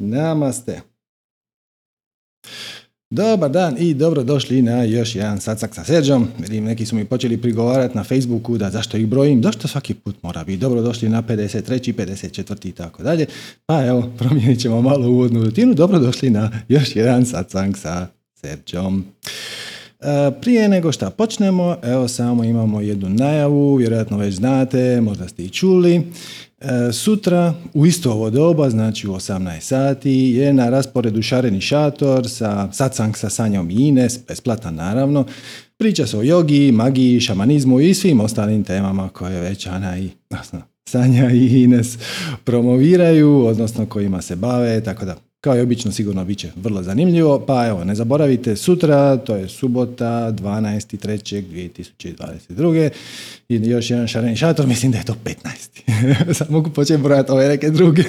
Namaste. Dobar dan i dobro došli na još jedan sacak sa Serđom. Vidim, neki su mi počeli prigovarati na Facebooku da zašto ih brojim, zašto svaki put mora biti. Dobro došli na 53. 54. i tako dalje. Pa evo, promijenit ćemo malo uvodnu rutinu. Dobro došli na još jedan sacak sa Serđom. E, prije nego što počnemo, evo samo imamo jednu najavu, vjerojatno već znate, možda ste i čuli. E, sutra u isto ovo doba, znači u 18 sati, je na rasporedu šareni šator sa satsang sa Sanjom i Ines, besplatan naravno. Priča se o jogi, magiji, šamanizmu i svim ostalim temama koje već Ana i Sanja i Ines promoviraju, odnosno kojima se bave, tako da kao i obično sigurno bit će vrlo zanimljivo, pa evo ne zaboravite sutra, to je subota 12.3.2022. I još jedan šareni šator, mislim da je to 15. Sad mogu početi brojati ove neke druge,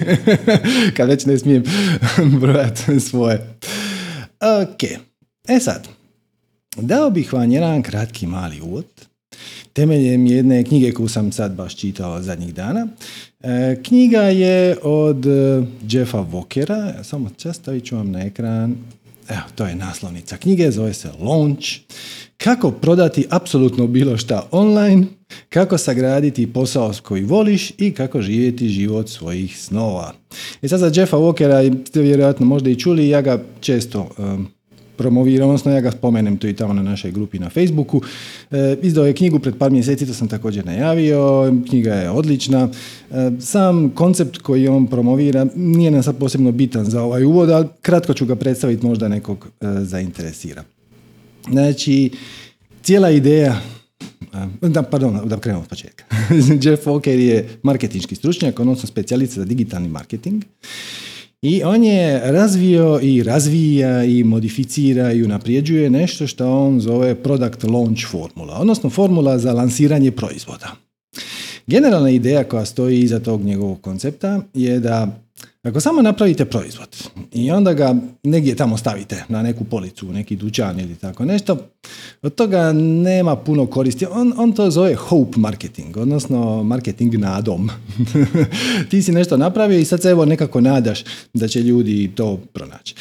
kad već ne smijem brojati svoje. Ok, e sad, dao bih vam jedan kratki mali uvod temeljem jedne knjige koju sam sad baš čitao zadnjih dana. E, knjiga je od e, Jeffa Walkera, samo čas stavit ću vam na ekran, evo, to je naslovnica knjige, zove se Launch. Kako prodati apsolutno bilo šta online, kako sagraditi posao koji voliš i kako živjeti život svojih snova. I sad za Jeffa Walkera ste vjerojatno možda i čuli, ja ga često promoviram, odnosno ja ga spomenem tu i tamo na našoj grupi na Facebooku. E, izdao je knjigu pred par mjeseci, to sam također najavio, knjiga je odlična. E, sam koncept koji on promovira nije nam sad posebno bitan za ovaj uvod, ali kratko ću ga predstaviti, možda nekog e, zainteresira. Znači, cijela ideja da, pardon, da krenemo od početka. Jeff Walker je marketinški stručnjak, odnosno specijalista za digitalni marketing i on je razvio i razvija i modificira i unaprijeđuje nešto što on zove product launch formula, odnosno formula za lansiranje proizvoda. Generalna ideja koja stoji iza tog njegovog koncepta je da ako samo napravite proizvod i onda ga negdje tamo stavite na neku policu, neki dućan ili tako nešto, od toga nema puno koristi. On, on to zove hope marketing, odnosno marketing nadom. Ti si nešto napravio i sad se evo nekako nadaš da će ljudi to pronaći.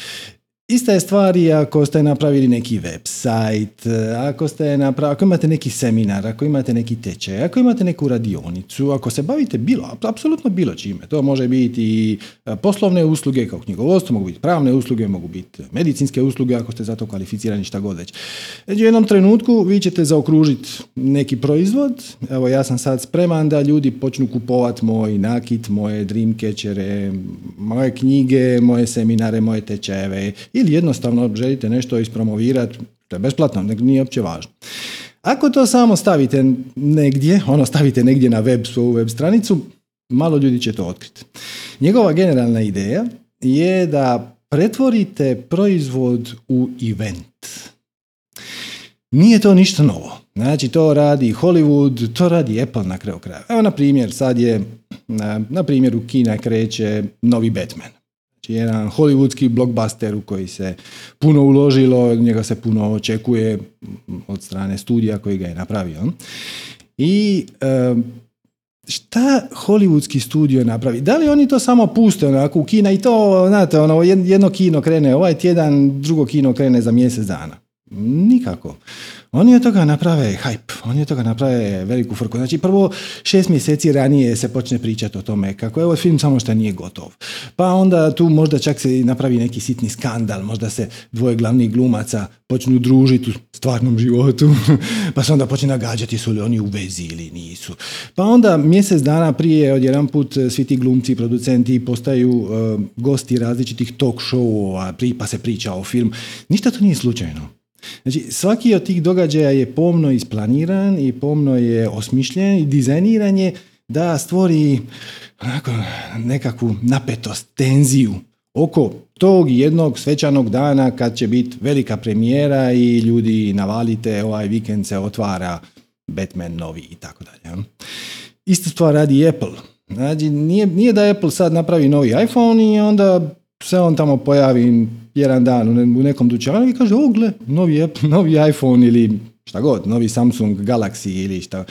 Ista je stvar i ako ste napravili neki website, ako, ste napravili, ako imate neki seminar, ako imate neki tečaj, ako imate neku radionicu, ako se bavite bilo, apsolutno bilo čime. To može biti i e, poslovne usluge kao knjigovodstvo, mogu biti pravne usluge, mogu biti medicinske usluge ako ste za to kvalificirani šta god već. Znači, u jednom trenutku vi ćete zaokružiti neki proizvod. Evo ja sam sad spreman da ljudi počnu kupovati moj nakit, moje dreamcatchere, moje knjige, moje seminare, moje tečajeve ili jednostavno želite nešto ispromovirati, to je besplatno, nije uopće važno. Ako to samo stavite negdje, ono stavite negdje na web, svoju web stranicu, malo ljudi će to otkriti. Njegova generalna ideja je da pretvorite proizvod u event. Nije to ništa novo. Znači, to radi Hollywood, to radi Apple na kraju kraja. Evo, na primjer, sad je, na, na u Kina kreće novi Batman. Jedan hollywoodski blockbuster u koji se puno uložilo, njega se puno očekuje od strane studija koji ga je napravio. I šta hollywoodski studio napravi? Da li oni to samo puste onako u kina i to, znate, ono, jedno kino krene ovaj tjedan, drugo kino krene za mjesec dana? Nikako. Oni od toga naprave hype, oni od toga naprave veliku frku. Znači prvo šest mjeseci ranije se počne pričati o tome kako je film samo što nije gotov. Pa onda tu možda čak se napravi neki sitni skandal, možda se dvoje glavnih glumaca počnu družiti u stvarnom životu, pa se onda počne nagađati su li oni u vezi ili nisu. Pa onda mjesec dana prije odjedan put svi ti glumci, producenti postaju eh, gosti različitih talk showova, pa se priča o film. Ništa to nije slučajno. Znači, svaki od tih događaja je pomno isplaniran i pomno je osmišljen i dizajniran je da stvori onako, nekakvu napetost, tenziju oko tog jednog svečanog dana kad će biti velika premijera i ljudi navalite, ovaj vikend se otvara Batman novi i tako dalje. Ista stvar radi Apple. Znači, nije, nije da Apple sad napravi novi iPhone i onda se on tamo pojavi jedan dan u nekom dućanu i kaže, o gle, novi, novi iPhone ili šta god, novi Samsung Galaxy ili šta.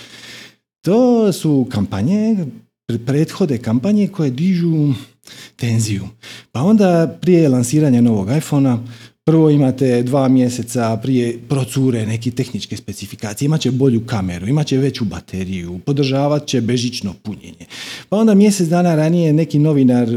To su kampanje, prethode kampanje koje dižu tenziju. Pa onda prije lansiranja novog iPhona Prvo imate dva mjeseca prije procure neke tehničke specifikacije, imat će bolju kameru, imat će veću bateriju, podržavat će bežično punjenje. Pa onda mjesec dana ranije neki novinar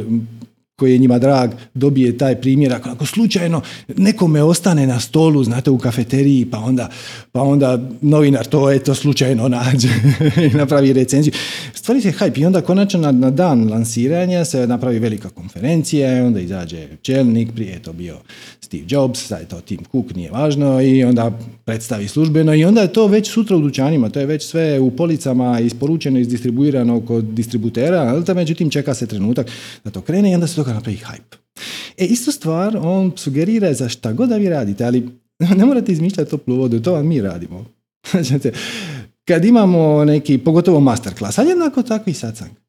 koji je njima drag dobije taj primjer. Ako slučajno nekome ostane na stolu znate u kafeteriji pa onda, pa onda novinar to eto slučajno nađe i napravi recenziju. Stvari se hype i onda konačno na, na, dan lansiranja se napravi velika konferencija i onda izađe čelnik prije je to bio Steve Jobs sad je to Tim Cook nije važno i onda predstavi službeno i onda je to već sutra u dućanima to je već sve u policama isporučeno izdistribuirano kod distributera ali međutim čeka se trenutak da to krene i onda se toga napravi hype. E, istu stvar on sugerira za šta god da vi radite, ali ne morate izmišljati toplu vodu, to vam mi radimo. Znači, kad imamo neki, pogotovo masterclass, ali jednako tako i.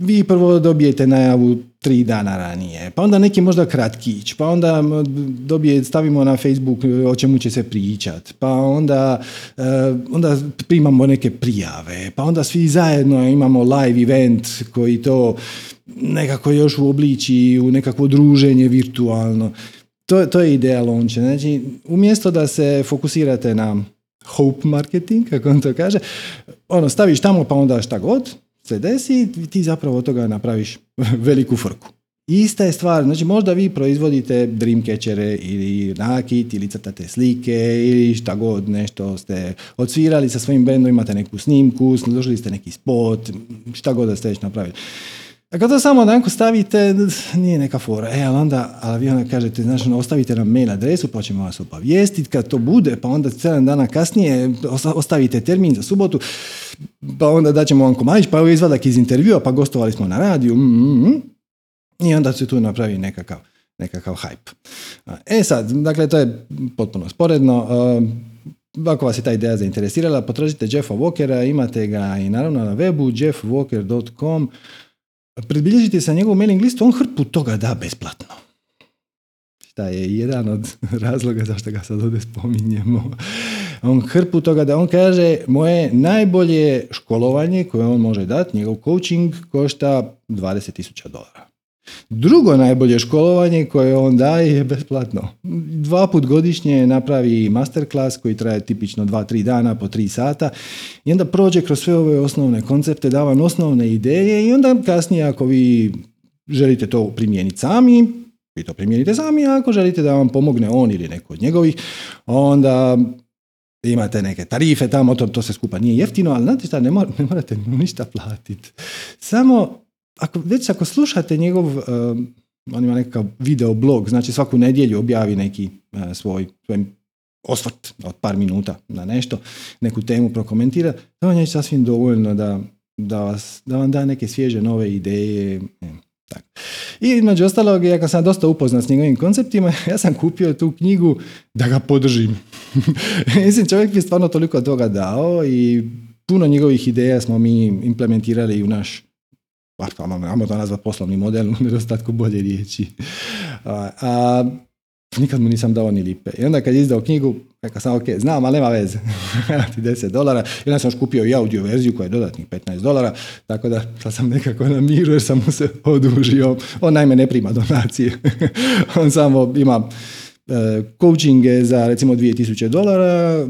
Vi prvo dobijete najavu tri dana ranije, pa onda neki možda kratkić, pa onda dobije, stavimo na Facebook o čemu će se pričat, pa onda, uh, onda primamo neke prijave, pa onda svi zajedno imamo live event koji to nekako još uobliči u nekakvo druženje virtualno. To, to je ideja launcha. Znači, umjesto da se fokusirate na hope marketing, kako on to kaže, ono, staviš tamo pa onda šta god se desi, ti zapravo od toga napraviš veliku frku. Ista je stvar, znači možda vi proizvodite dreamcatchere ili nakit ili crtate slike ili šta god nešto ste odsvirali sa svojim bendom, imate neku snimku, složili ste neki spot, šta god da ste već napravili. A kad to samo onako stavite, nije neka fora. E, ali onda, ali vi onda kažete, znači, ostavite nam mail adresu, pa ćemo vas obavijestiti kad to bude, pa onda 7 dana kasnije ostavite termin za subotu, pa onda daćemo vam komadić, pa evo izvadak iz intervjua, pa gostovali smo na radiju, mm, mm, mm. i onda se tu napravi nekakav, nekakav hype. E sad, dakle, to je potpuno sporedno. Ako vas je ta ideja zainteresirala, potražite Jeffa Walkera, imate ga i naravno na webu jeffwalker.com predbilježite sa njegovom mailing listu, on hrpu toga da besplatno. Šta je jedan od razloga zašto ga sad ovdje spominjemo. On hrpu toga da on kaže moje najbolje školovanje koje on može dati, njegov coaching košta 20.000 dolara. Drugo najbolje školovanje koje on daje je besplatno. Dva put godišnje napravi masterclass koji traje tipično 2-3 dana po 3 sata i onda prođe kroz sve ove osnovne koncepte, da vam osnovne ideje i onda kasnije ako vi želite to primijeniti sami, vi to primijenite sami, a ako želite da vam pomogne on ili neko od njegovih, onda imate neke tarife tamo, to, to se skupa nije jeftino, ali znate šta, ne, ne morate ništa platiti. Samo ako, već ako slušate njegov, uh, on ima nekakav video blog, znači svaku nedjelju objavi neki uh, svoj, svoj osvrt od par minuta na nešto, neku temu prokomentira, to vam je sasvim dovoljno da, da, vas, da vam da neke svježe nove ideje. Tak. I između ostalog, ja sam dosta upoznat s njegovim konceptima, ja sam kupio tu knjigu da ga podržim. Mislim, čovjek je stvarno toliko toga dao i puno njegovih ideja smo mi implementirali u naš pa ajmo to nazvati poslovni model u nedostatku bolje riječi. A, a, nikad mu nisam dao ni lipe. I onda kad je izdao knjigu, rekao sam, ok, znam, ali nema veze. ti 10 dolara. I onda sam još kupio i audio verziju koja je dodatnih 15 dolara, tako da sad sam nekako na miru jer sam mu se odužio. On najme ne prima donacije. On samo ima coachinge za recimo 2000 dolara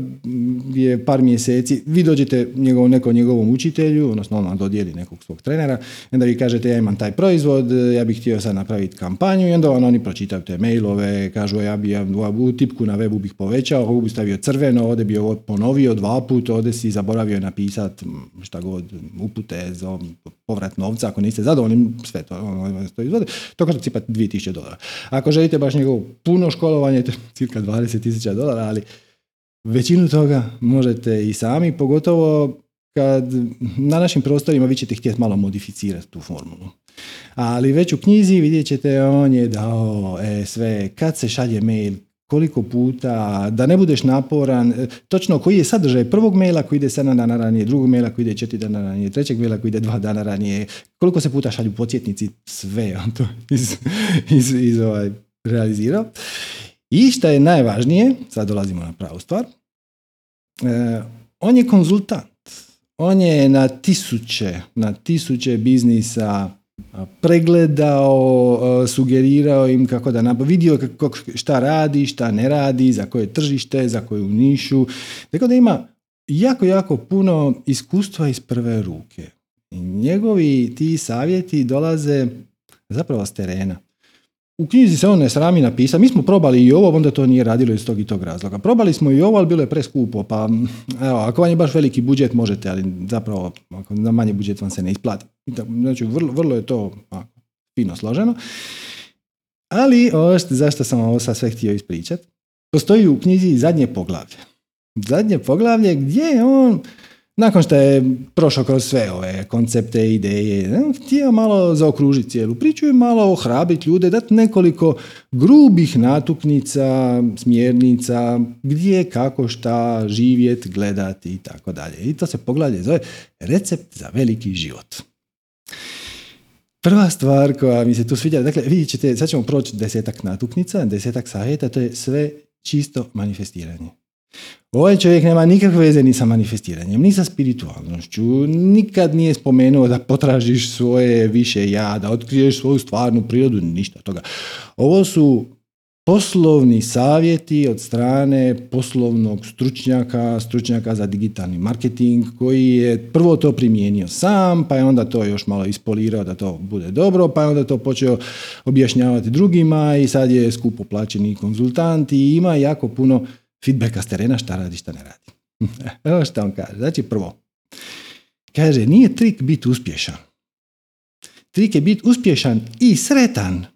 je par mjeseci, vi dođete njegov, nekom njegovom učitelju, odnosno on vam dodijeli nekog svog trenera, onda vi kažete ja imam taj proizvod, ja bih htio sad napraviti kampanju i onda vam oni pročitaju te mailove, kažu ja bi ja, u tipku na webu bih povećao, ovo bi stavio crveno, ovdje bi ovo ponovio dva put, ovdje si zaboravio napisati šta god, upute za povrat novca, ako niste zadovoljni, sve to, ono, to izvode, to košta cipa 2000 dolara. Ako želite baš njegovo puno školovanje, je cirka 20.000 dolara, ali većinu toga možete i sami, pogotovo kad na našim prostorima vi ćete htjeti malo modificirati tu formulu. Ali već u knjizi vidjet ćete on je dao e, sve, kad se šalje mail, koliko puta, da ne budeš naporan, e, točno koji je sadržaj prvog maila koji ide 7 dana ranije, drugog maila koji ide 4 dana ranije, trećeg maila koji ide 2 dana ranije, koliko se puta šalju podsjetnici, sve on to iz, iz, iz ovaj, realizirao. I što je najvažnije, sad dolazimo na pravu stvar, e, on je konzultant. On je na tisuće, na tisuće biznisa pregledao, sugerirao im kako da nabavi, vidio kako, šta radi, šta ne radi, za koje tržište, za koju nišu. Tako da ima jako, jako puno iskustva iz prve ruke. I njegovi ti savjeti dolaze zapravo s terena. U knjizi se on ne srami napisati. Mi smo probali i ovo, onda to nije radilo iz tog i tog razloga. Probali smo i ovo, ali bilo je preskupo. Pa, evo, ako vam je baš veliki budžet, možete, ali zapravo, ako na manji budžet vam se ne isplati. Znači, vrlo, vrlo je to ako, fino složeno. Ali, ovo zašto sam ovo sad sve htio ispričati, postoji u knjizi zadnje poglavlje. Zadnje poglavlje gdje je on nakon što je prošao kroz sve ove koncepte, ideje, htio malo zaokružiti cijelu priču i malo ohrabriti ljude, dati nekoliko grubih natuknica, smjernica, gdje, kako, šta, živjet, gledati i tako dalje. I to se poglavlje zove recept za veliki život. Prva stvar koja mi se tu sviđa, dakle, vidjet ćete, sad ćemo proći desetak natuknica, desetak savjeta, to je sve čisto manifestiranje. Ovaj čovjek nema nikakve veze ni sa manifestiranjem, ni sa spiritualnošću. Nikad nije spomenuo da potražiš svoje više ja, da otkriješ svoju stvarnu prirodu, ništa toga. Ovo su poslovni savjeti od strane poslovnog stručnjaka, stručnjaka za digitalni marketing koji je prvo to primijenio sam, pa je onda to još malo ispolirao da to bude dobro, pa je onda to počeo objašnjavati drugima i sad je skupo plaćeni konzultant i ima jako puno feedbacka s terena šta radi, šta ne radi. Evo što on kaže. Znači prvo, kaže nije trik biti uspješan. Trik je biti uspješan i sretan.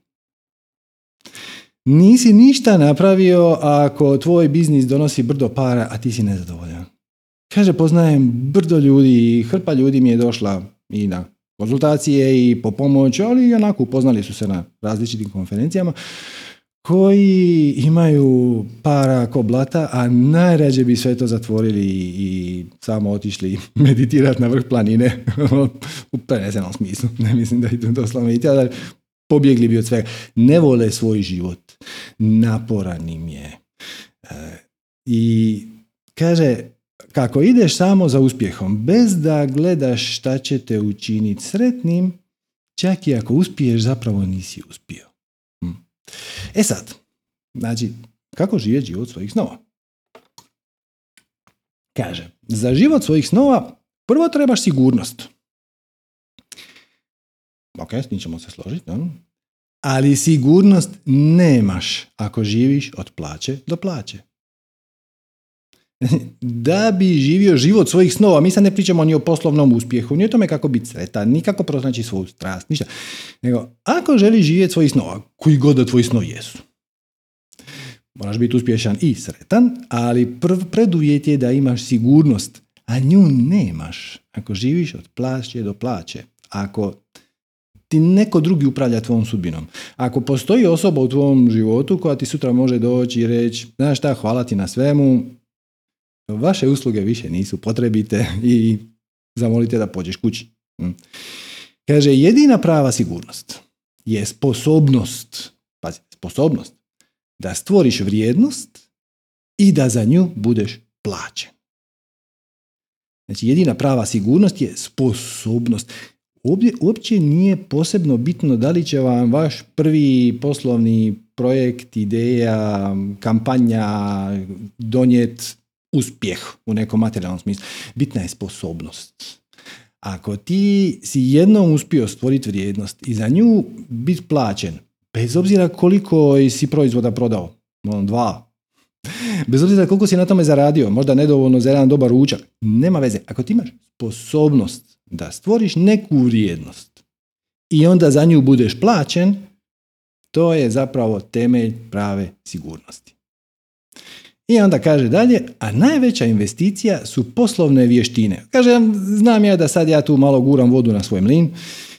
Nisi ništa napravio ako tvoj biznis donosi brdo para, a ti si nezadovoljan. Kaže, poznajem brdo ljudi hrpa ljudi mi je došla i na konzultacije i po pomoć, ali i onako upoznali su se na različitim konferencijama koji imaju para ko blata, a najrađe bi sve to zatvorili i samo otišli meditirati na vrh planine u prenesenom smislu. Ne mislim da idu doslovno ali pobjegli bi od svega. Ne vole svoj život. Naporan im je. E, I kaže, kako ideš samo za uspjehom, bez da gledaš šta će te učiniti sretnim, čak i ako uspiješ, zapravo nisi uspio. E sad, znači, kako živjeti život svojih snova? Kaže, za život svojih snova prvo trebaš sigurnost. Ok, s njim ćemo se složiti. No? Ali sigurnost nemaš ako živiš od plaće do plaće. Da bi živio život svojih snova, mi sad ne pričamo ni o poslovnom uspjehu, ni o tome kako biti sretan, ni kako pronaći svoju strast, ništa. Nego, ako želiš živjeti svojih snova, koji god da tvoji snovi jesu, moraš biti uspješan i sretan, ali prv preduvjet je da imaš sigurnost, a nju nemaš ako živiš od plaće do plaće. Ako ti neko drugi upravlja tvojom sudbinom. Ako postoji osoba u tvom životu koja ti sutra može doći i reći, znaš šta, hvala ti na svemu, vaše usluge više nisu potrebite i zamolite da pođeš kući. Hm. Kaže, jedina prava sigurnost je sposobnost, pazi, sposobnost da stvoriš vrijednost i da za nju budeš plaćen. Znači, jedina prava sigurnost je sposobnost. uopće nije posebno bitno da li će vam vaš prvi poslovni projekt, ideja, kampanja donijeti uspjeh u nekom materijalnom smislu. Bitna je sposobnost. Ako ti si jednom uspio stvoriti vrijednost i za nju biti plaćen, bez obzira koliko si proizvoda prodao, ono, dva, bez obzira koliko si na tome zaradio, možda nedovoljno za jedan dobar ručak, nema veze. Ako ti imaš sposobnost da stvoriš neku vrijednost i onda za nju budeš plaćen, to je zapravo temelj prave sigurnosti. I onda kaže dalje, a najveća investicija su poslovne vještine. Kaže, znam ja da sad ja tu malo guram vodu na svoj mlin,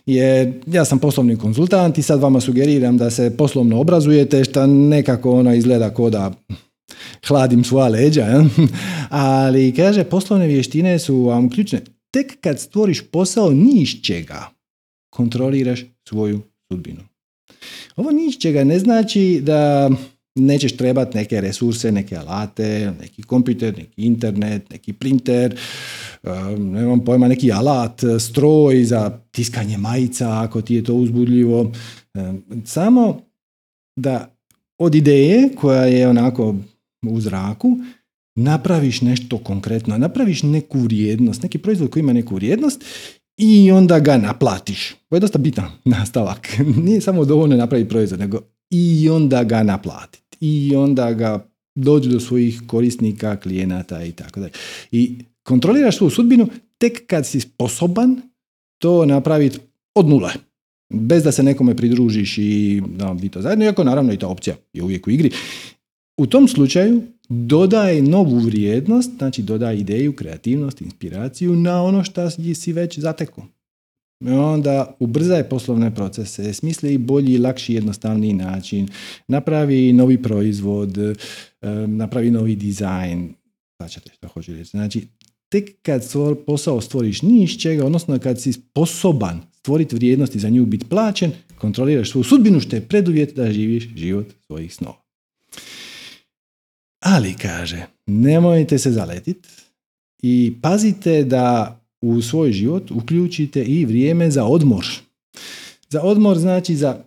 jer ja sam poslovni konzultant i sad vama sugeriram da se poslovno obrazujete, što nekako ono izgleda ko da hladim svoja leđa. Ali kaže, poslovne vještine su vam ključne. Tek kad stvoriš posao ni iz čega, kontroliraš svoju sudbinu. Ovo ni iz čega ne znači da nećeš trebati neke resurse, neke alate, neki kompjuter, neki internet, neki printer, nemam pojma, neki alat, stroj za tiskanje majica, ako ti je to uzbudljivo. Samo da od ideje koja je onako u zraku, napraviš nešto konkretno, napraviš neku vrijednost, neki proizvod koji ima neku vrijednost i onda ga naplatiš. To je dosta bitan nastavak. Nije samo dovoljno napraviti proizvod, nego i onda ga naplatiti. I onda ga dođu do svojih korisnika, klijenata i tako dalje. I kontroliraš svoju sudbinu tek kad si sposoban to napraviti od nule. Bez da se nekome pridružiš i da vi to zajedno, iako naravno i ta opcija je uvijek u igri. U tom slučaju dodaje novu vrijednost, znači dodaje ideju, kreativnost, inspiraciju na ono što si već zatekao. Onda ubrzaje poslovne procese, smisli bolji, lakši, jednostavniji način, napravi novi proizvod, napravi novi dizajn, značite što hoću reći. Znači, tek kad posao stvoriš ni čega, odnosno kad si sposoban stvoriti vrijednost i za nju biti plaćen, kontroliraš svoju sudbinu što je preduvjet da živiš život svojih snova. Ali, kaže, nemojte se zaletiti i pazite da u svoj život uključite i vrijeme za odmor. Za odmor znači za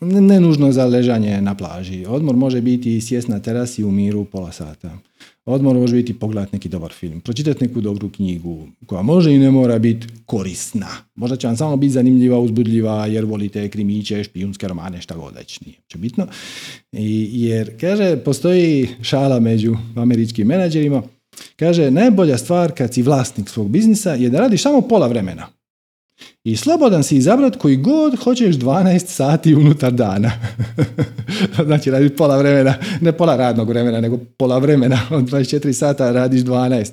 ne nužno za ležanje na plaži. Odmor može biti sjest na terasi u miru pola sata. Odmor može biti pogledati neki dobar film, pročitati neku dobru knjigu koja može i ne mora biti korisna. Možda će vam samo biti zanimljiva, uzbudljiva jer volite krimiće, špijunske romane, šta god već nije će bitno. I, jer, kaže, postoji šala među američkim menadžerima, kaže, najbolja stvar kad si vlasnik svog biznisa je da radiš samo pola vremena. I slobodan si izabrat koji god hoćeš 12 sati unutar dana. znači radiš pola vremena, ne pola radnog vremena, nego pola vremena, od 24 sata radiš 12.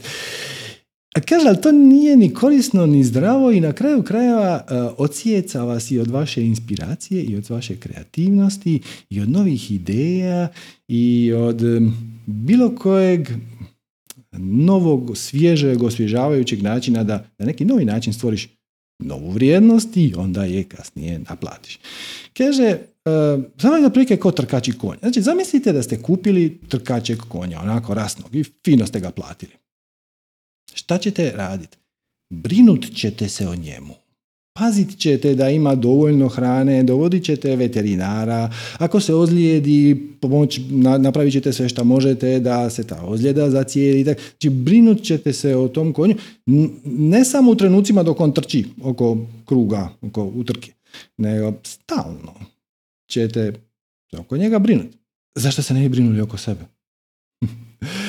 A kaže, ali to nije ni korisno, ni zdravo i na kraju krajeva uh, odsjeca vas i od vaše inspiracije i od vaše kreativnosti i od novih ideja i od bilo kojeg novog, svježeg, osvježavajućeg načina da na neki novi način stvoriš novu vrijednost i onda je kasnije naplatiš. Kaže, uh, samo jedna prilike kao trkači konja. Znači, zamislite da ste kupili trkačeg konja, onako rasnog i fino ste ga platili. Šta ćete raditi? Brinut ćete se o njemu. Pazit ćete da ima dovoljno hrane, dovodit ćete veterinara, ako se ozlijedi, pomoć, napravit ćete sve što možete da se ta ozljeda zacijeli. Znači, brinut ćete se o tom konju, ne samo u trenucima dok on trči oko kruga, oko utrke, nego stalno ćete oko njega brinuti. Zašto se ne bi brinuli oko sebe?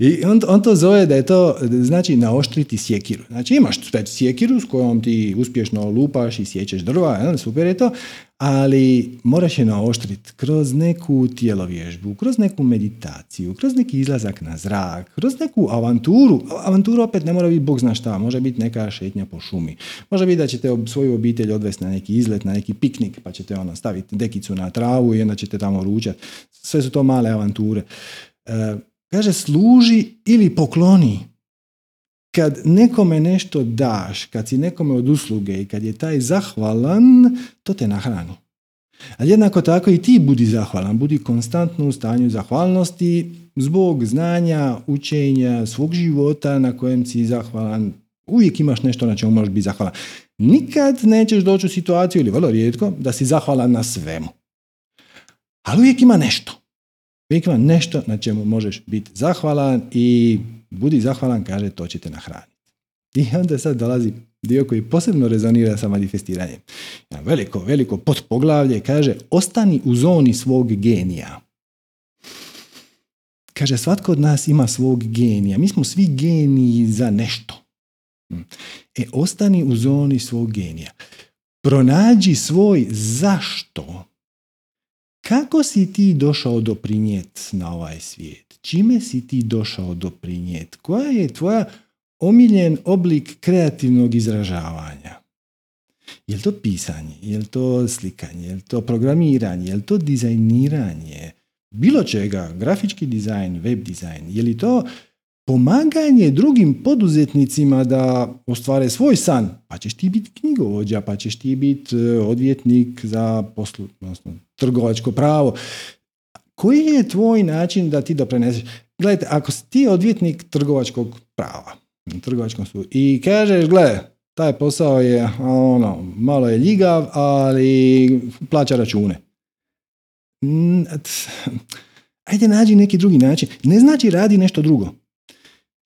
I on, on to zove da je to, znači naoštriti sjekiru. Znači imaš sjekiru s kojom ti uspješno lupaš i sjećeš drva, super je to, ali moraš je naoštriti kroz neku tijelovježbu, kroz neku meditaciju, kroz neki izlazak na zrak, kroz neku avanturu. Avantura opet ne mora biti bog zna šta, može biti neka šetnja po šumi. Može biti da ćete svoju obitelj odvesti na neki izlet, na neki piknik, pa ćete ono staviti dekicu na travu i onda ćete tamo ručati. Sve su to male avanture. Kaže, služi ili pokloni. Kad nekome nešto daš, kad si nekome od usluge i kad je taj zahvalan, to te nahrani. Ali jednako tako i ti budi zahvalan, budi konstantno u stanju zahvalnosti zbog znanja, učenja, svog života na kojem si zahvalan. Uvijek imaš nešto na čemu možeš biti zahvalan. Nikad nećeš doći u situaciju, ili vrlo rijetko, da si zahvalan na svemu. Ali uvijek ima nešto. Uvijek ima nešto na čemu možeš biti zahvalan i budi zahvalan, kaže, to ćete nahraniti. I onda sad dolazi dio koji posebno rezonira sa manifestiranjem. Veliko, veliko potpoglavlje kaže, ostani u zoni svog genija. Kaže, svatko od nas ima svog genija. Mi smo svi geniji za nešto. E, ostani u zoni svog genija. Pronađi svoj zašto kako si ti došao doprinjet na ovaj svijet? Čime si ti došao doprinjet? Koja je tvoja omiljen oblik kreativnog izražavanja? Je li to pisanje? Je li to slikanje? Je li to programiranje? Je li to dizajniranje? Bilo čega, grafički dizajn, web dizajn. Je li to pomaganje drugim poduzetnicima da ostvare svoj san, pa ćeš ti biti knjigovođa, pa ćeš ti biti e, odvjetnik za poslu, odnosno trgovačko pravo. koji je tvoj način da ti doprineseš? Gledajte, ako si ti odvjetnik trgovačkog prava, trgovačkom su i kažeš, gle, taj posao je ono, malo je ljigav, ali plaća račune. Ajde nađi neki drugi način. Ne znači radi nešto drugo.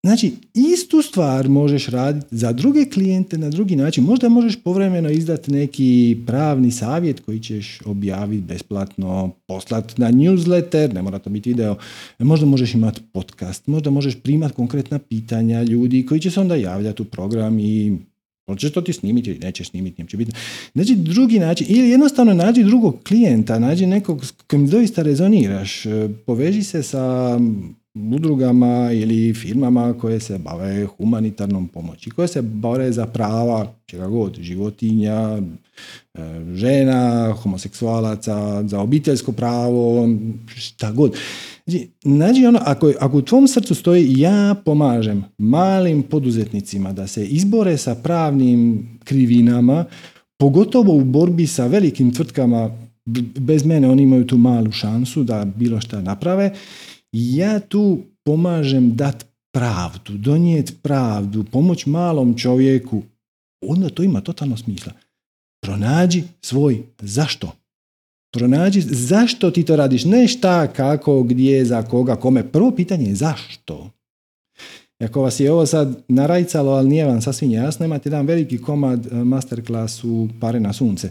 Znači, istu stvar možeš raditi za druge klijente na drugi način. Možda možeš povremeno izdati neki pravni savjet koji ćeš objaviti besplatno, poslati na newsletter, ne mora to biti video. Možda možeš imati podcast, možda možeš primati konkretna pitanja ljudi koji će se onda javljati u program i Hoćeš to ti snimiti ili nećeš snimiti, neće biti. Znači drugi način, ili jednostavno nađi drugog klijenta, nađi nekog s kojim doista rezoniraš, poveži se sa udrugama ili firmama koje se bave humanitarnom pomoći, koje se bore za prava čega god, životinja, e, žena, homoseksualaca, za obiteljsko pravo, šta god. Znači, ono, ako, ako u tvom srcu stoji ja pomažem malim poduzetnicima da se izbore sa pravnim krivinama, pogotovo u borbi sa velikim tvrtkama, bez mene oni imaju tu malu šansu da bilo šta naprave, ja tu pomažem dat pravdu, donijeti pravdu, pomoć malom čovjeku, onda to ima totalno smisla. Pronađi svoj zašto. Pronađi zašto ti to radiš, ne šta, kako, gdje, za koga, kome. Prvo pitanje je zašto. Ako vas je ovo sad narajcalo, ali nije vam sasvim jasno, imate jedan veliki komad eh, masterclass u Pare na sunce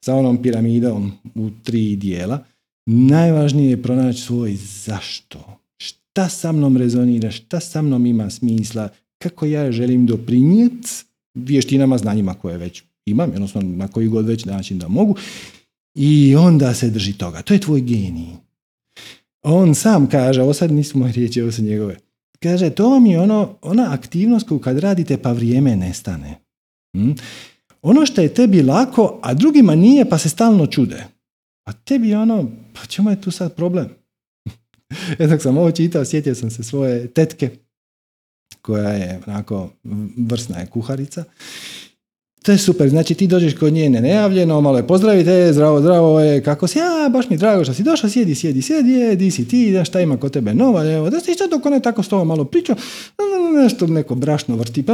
sa onom piramidom u tri dijela. Najvažnije je pronaći svoj zašto. Šta sa mnom rezonira, šta sa mnom ima smisla, kako ja želim doprinijeti vještinama, znanjima koje već imam, odnosno na koji god već način da mogu. I onda se drži toga. To je tvoj genij. On sam kaže, ovo sad nisu moje riječi, ovo su njegove. Kaže, to vam je ono, ona aktivnost koju kad radite pa vrijeme nestane. Hm? Ono što je tebi lako, a drugima nije pa se stalno čude. A tebi ono, pa čemu je tu sad problem? Jednog sam ovo čitao, sjetio sam se svoje tetke, koja je onako vrsna je kuharica to je super, znači ti dođeš kod nje nenajavljeno, malo je pozdravite, zdravo, zdravo, je, kako si, ja, baš mi drago što si došla, sjedi, sjedi, sjedi, je, di si ti, šta ima kod tebe nova, evo, da si sad dok ona tako s tobom malo priča, nešto neko brašno vrti, pa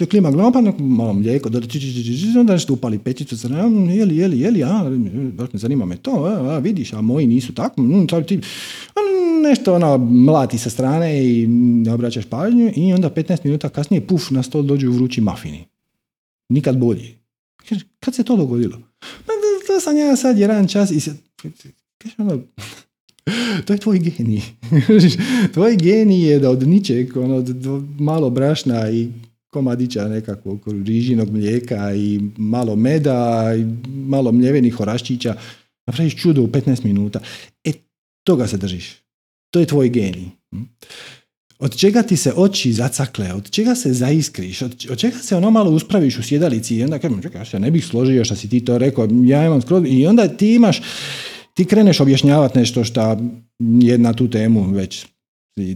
je klima glava, pa neko malo mlijeko, da onda nešto upali pečicu, se, jeli, jeli, jeli, a, baš me zanima me to, a, vidiš, a moji nisu tako, mm, ti, nešto ona mlati sa strane i ne obraćaš pažnju i onda 15 minuta kasnije, puf, na stol dođu vrući mafini nikad bolji. Kad se to dogodilo? Pa to sam ja sad jedan čas i se... Ono, to je tvoj genij. tvoj genij je da od ničeg, ono, malo brašna i komadića nekakvog rižinog mlijeka i malo meda i malo mljevenih oraščića napraviš čudo u 15 minuta. E, toga se držiš. To je tvoj genij. Od čega ti se oči zacakle, od čega se zaiskriš, od, od čega se ono malo uspraviš u sjedalici i onda kažem, čekaj, ja ne bih složio što si ti to rekao, ja imam skroz, i onda ti imaš, ti kreneš objašnjavati nešto što je na tu temu već.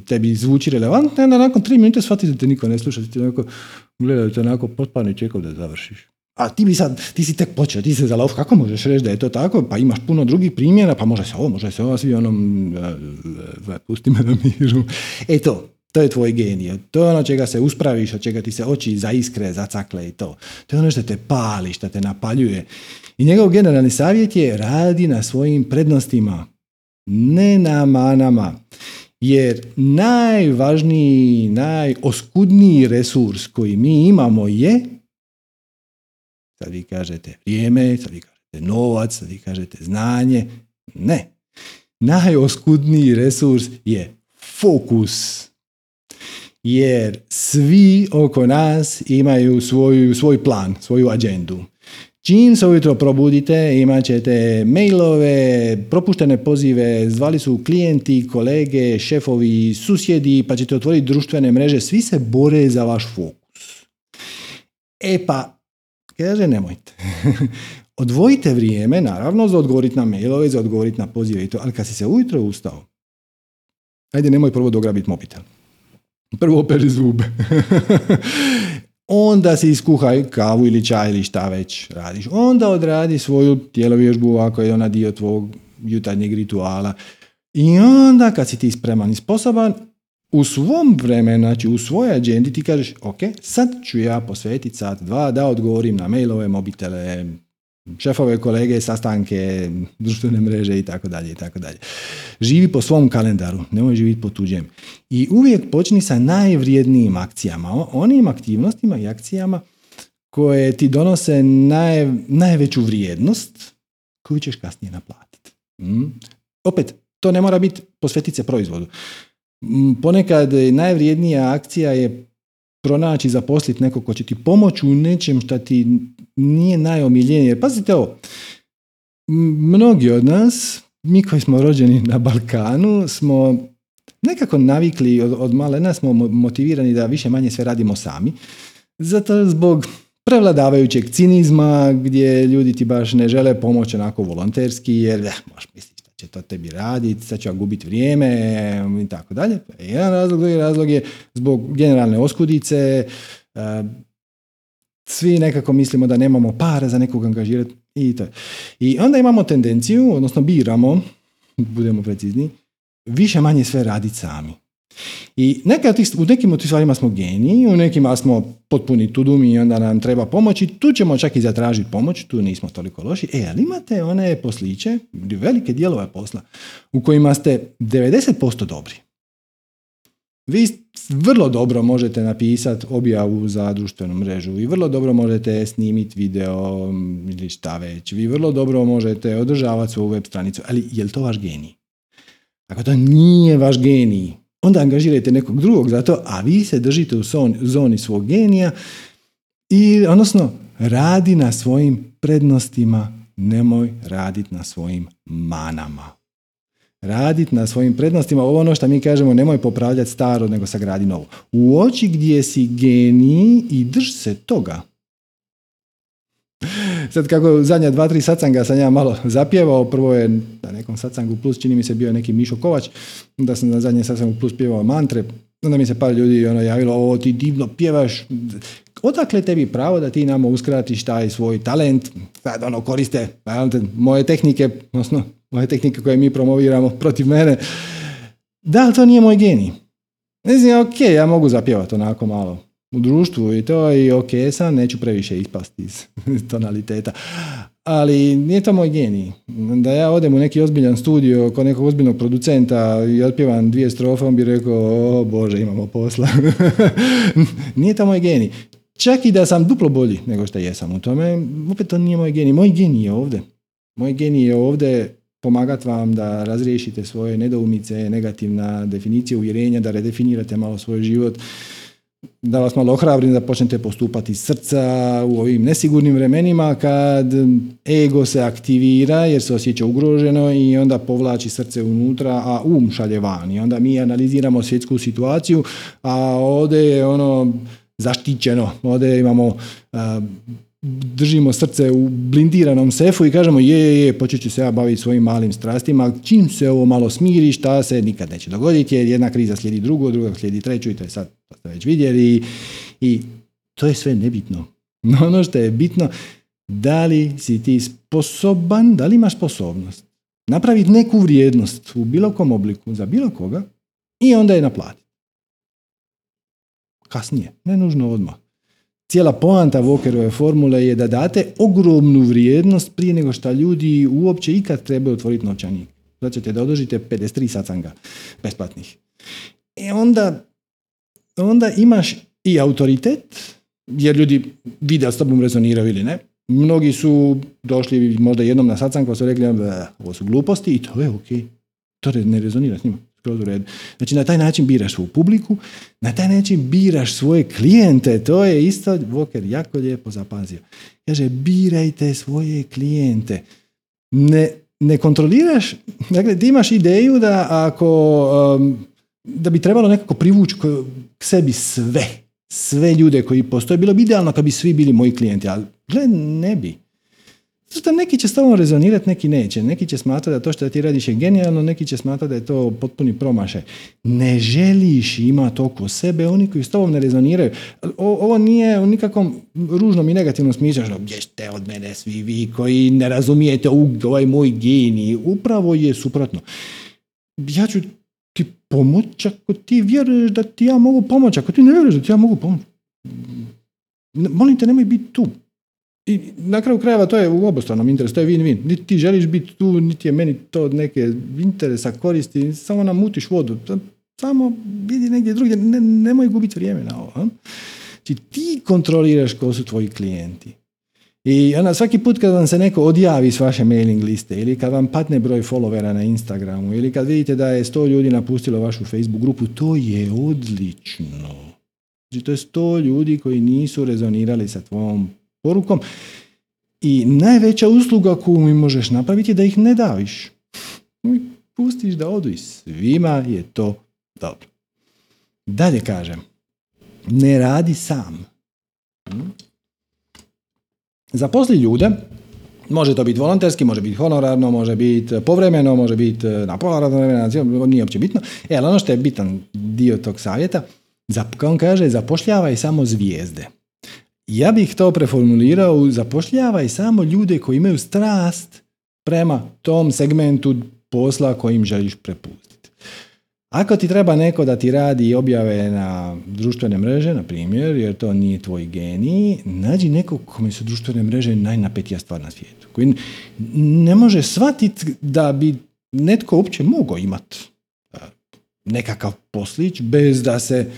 Tebi zvuči relevantno, onda nakon tri minute shvatite da te niko ne sluša, ti onako gledajte onako potpani čekao da završiš. A ti bi sad, ti si tek počeo, ti se zalauf, kako možeš reći da je to tako? Pa imaš puno drugih primjera, pa može se ovo, može se ovo, svi onom, pusti me na miru. E to, to je tvoj genij. To je ono čega se uspraviš, od čega ti se oči zaiskre, zacakle i to. To je ono što te pali, što te napaljuje. I njegov generalni savjet je radi na svojim prednostima, ne na manama. Jer najvažniji, najoskudniji resurs koji mi imamo je Sad vi kažete vrijeme, sad vi kažete novac, sad vi kažete znanje. Ne. Najoskudniji resurs je fokus. Jer svi oko nas imaju svoju, svoj plan, svoju agendu. Čim se ujutro probudite, imat ćete mailove, propuštene pozive, zvali su klijenti, kolege, šefovi, susjedi, pa ćete otvoriti društvene mreže, svi se bore za vaš fokus. E pa, Kaže, nemojte. Odvojite vrijeme, naravno, za odgovoriti na mailove, za odgovoriti na pozive i to, ali kad si se ujutro ustao, ajde nemoj prvo dograbiti mobitel. Prvo operi zube. onda si iskuhaj kavu ili čaj ili šta već radiš. Onda odradi svoju tijelovježbu ako je ona dio tvog jutarnjeg rituala. I onda kad si ti spreman i sposoban, u svom vremenu, znači u svojoj agendi ti kažeš, ok, sad ću ja posvetiti sat, dva da odgovorim na mailove, mobitele, šefove, kolege, sastanke, društvene mreže i tako dalje i tako dalje. Živi po svom kalendaru, nemoj živjeti po tuđem. I uvijek počni sa najvrijednijim akcijama, onim aktivnostima i akcijama koje ti donose naj, najveću vrijednost koju ćeš kasnije naplatiti. Mm. Opet, to ne mora biti posvetiti se proizvodu. Mm, ponekad najvrijednija akcija je pronaći, zaposliti nekog ko će ti pomoći u nečem što ti nije najomiljenije. Pazite ovo, mnogi od nas, mi koji smo rođeni na Balkanu, smo nekako navikli od, od malena, smo motivirani da više manje sve radimo sami. Zato zbog prevladavajućeg cinizma gdje ljudi ti baš ne žele pomoći onako volonterski jer eh, možeš misliti će to tebi raditi, sad ću ja gubiti vrijeme i tako dalje. Jedan razlog, drugi razlog je zbog generalne oskudice, eh, svi nekako mislimo da nemamo para za nekog angažirati i to. I onda imamo tendenciju, odnosno biramo, budemo precizni, više manje sve raditi sami. I neka u nekim od tih stvarima smo geniji, u nekima smo potpuni tudumi i onda nam treba pomoći, tu ćemo čak i zatražiti pomoć, tu nismo toliko loši. E, ali imate one posliće, velike dijelove posla, u kojima ste 90% dobri. Vi vrlo dobro možete napisati objavu za društvenu mrežu i vrlo dobro možete snimiti video ili šta već. Vi vrlo dobro možete održavati svoju web stranicu, ali je li to vaš genij? Ako to nije vaš genij, onda angažirajte nekog drugog za to, a vi se držite u zoni svog genija i odnosno radi na svojim prednostima, nemoj raditi na svojim manama. Raditi na svojim prednostima, ovo ono što mi kažemo, nemoj popravljati staro, nego sagradi novo. U oči gdje si geniji i drž se toga. Sad kako zadnja dva, tri sacanga sam ja malo zapjevao, prvo je na nekom sacangu plus, čini mi se bio neki Mišo Kovač, da sam na zadnjem sacangu plus pjevao mantre, onda mi se par ljudi ono javilo, o ti divno pjevaš, odakle tebi pravo da ti nama uskratiš taj svoj talent, sad ono koriste moje tehnike, odnosno moje tehnike koje mi promoviramo protiv mene, da li to nije moj genij? Mislim, ok, ja mogu zapjevati onako malo u društvu i to i ok sam, neću previše ispasti iz tonaliteta. Ali nije to moj genij. Da ja odem u neki ozbiljan studio kod nekog ozbiljnog producenta i otpjevam dvije strofe, on bi rekao, o bože, imamo posla. nije to moj genij. Čak i da sam duplo bolji nego što jesam u tome, opet to nije moj genij. Moj genij je ovdje. Moj genij je ovdje pomagati vam da razriješite svoje nedoumice, negativna definicija uvjerenja, da redefinirate malo svoj život, da vas malo ohrabrim da počnete postupati iz srca u ovim nesigurnim vremenima kad ego se aktivira jer se osjeća ugroženo i onda povlači srce unutra, a um šalje van. I onda mi analiziramo svjetsku situaciju, a ovdje je ono zaštićeno. Ovdje imamo držimo srce u blindiranom sefu i kažemo je, je, je, počet ću se ja baviti svojim malim strastima, čim se ovo malo smiri, šta se nikad neće dogoditi, jer jedna kriza slijedi drugu, druga slijedi treću i to je sad, to ste već vidjeli i to je sve nebitno. No ono što je bitno, da li si ti sposoban, da li imaš sposobnost napraviti neku vrijednost u bilo kom obliku za bilo koga i onda je naplati. Kasnije, ne nužno odmah. Cijela poanta Walkerove formule je da date ogromnu vrijednost prije nego što ljudi uopće ikad trebaju otvoriti novčanik. Znači da održite 53 sacanga besplatnih. I onda, onda imaš i autoritet, jer ljudi vide da s tobom rezoniraju ili ne. Mnogi su došli možda jednom na sacank pa su rekli ovo su gluposti i to je ok. To ne rezonira s njima skroz u redu. Znači na taj način biraš svoju publiku, na taj način biraš svoje klijente, to je isto Walker jako lijepo zapazio. Kaže, birajte svoje klijente. Ne, ne kontroliraš, dakle ti imaš ideju da ako, um, da bi trebalo nekako privući k sebi sve, sve ljude koji postoje, bilo bi idealno kad bi svi bili moji klijenti, ali gle, ne bi. Zato neki će s tobom rezonirati, neki neće. Neki će smatrati da to što ti radiš je genijalno, neki će smatrati da je to potpuni promašaj. Ne želiš imati oko sebe oni koji s tobom ne rezoniraju. ovo nije u nikakvom ružnom i negativnom smislu, što bježte od mene svi vi koji ne razumijete ovaj moj genij. Upravo je suprotno. ja ću ti pomoći ako ti vjeruješ da ti ja mogu pomoći, ako ti ne vjeruješ da ti ja mogu pomoći. Molim te, nemoj biti tu. I na kraju krajeva to je u obostranom interesu, to je win-win. Niti ti želiš biti tu, niti je meni to neke interesa koristi, samo namutiš vodu. Samo vidi negdje drugdje, ne, nemoj gubiti vrijeme na ovo. Znači ti kontroliraš ko su tvoji klijenti. I onda svaki put kad vam se neko odjavi s vaše mailing liste ili kad vam patne broj followera na Instagramu ili kad vidite da je sto ljudi napustilo vašu Facebook grupu, to je odlično. Znači to je sto ljudi koji nisu rezonirali sa tvojom porukom i najveća usluga koju mi možeš napraviti je da ih ne daviš. Pustiš da odu i svima je to dobro. Dalje kažem, ne radi sam. Hm? Zaposli ljude, može to biti volonterski, može biti honorarno, može biti povremeno, može biti e, na pola radno vremena, nije uopće bitno. E, ali ono što je bitan dio tog savjeta, on kaže, zapošljavaj samo zvijezde. Ja bih to preformulirao, zapošljavaj samo ljude koji imaju strast prema tom segmentu posla kojim želiš prepustiti. Ako ti treba neko da ti radi objave na društvene mreže, na primjer, jer to nije tvoj genij, nađi nekog kome su društvene mreže najnapetija stvar na svijetu. Koji ne može shvatiti da bi netko uopće mogao imati nekakav poslić bez da se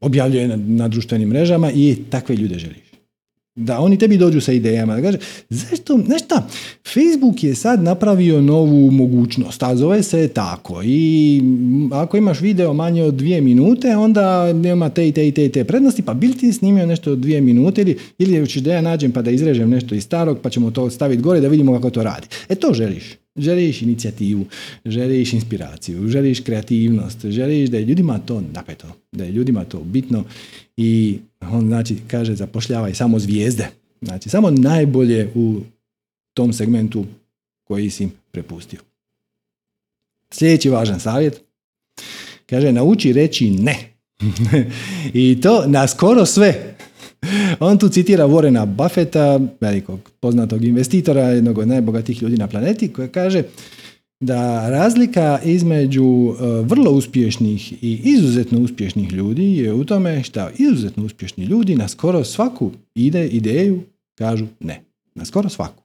objavljuje na, na društvenim mrežama i takve ljude želiš da oni tebi dođu sa idejama. Da kaže, zašto, znaš Facebook je sad napravio novu mogućnost, a zove se tako i ako imaš video manje od dvije minute, onda nema te i te i te, te prednosti, pa bil ti snimio nešto od dvije minute ili, ili ćeš da ja nađem pa da izrežem nešto iz starog, pa ćemo to staviti gore da vidimo kako to radi. E to želiš. Želiš inicijativu, želiš inspiraciju, želiš kreativnost, želiš da je ljudima to napeto, da je ljudima to bitno i on znači kaže zapošljavaj samo zvijezde. Znači samo najbolje u tom segmentu koji si prepustio. Sljedeći važan savjet kaže nauči reći ne. I to na skoro sve. On tu citira Warrena Buffetta, velikog poznatog investitora, jednog od najbogatijih ljudi na planeti, koji kaže da razlika između e, vrlo uspješnih i izuzetno uspješnih ljudi je u tome što izuzetno uspješni ljudi na skoro svaku ide ideju kažu ne. Na skoro svaku.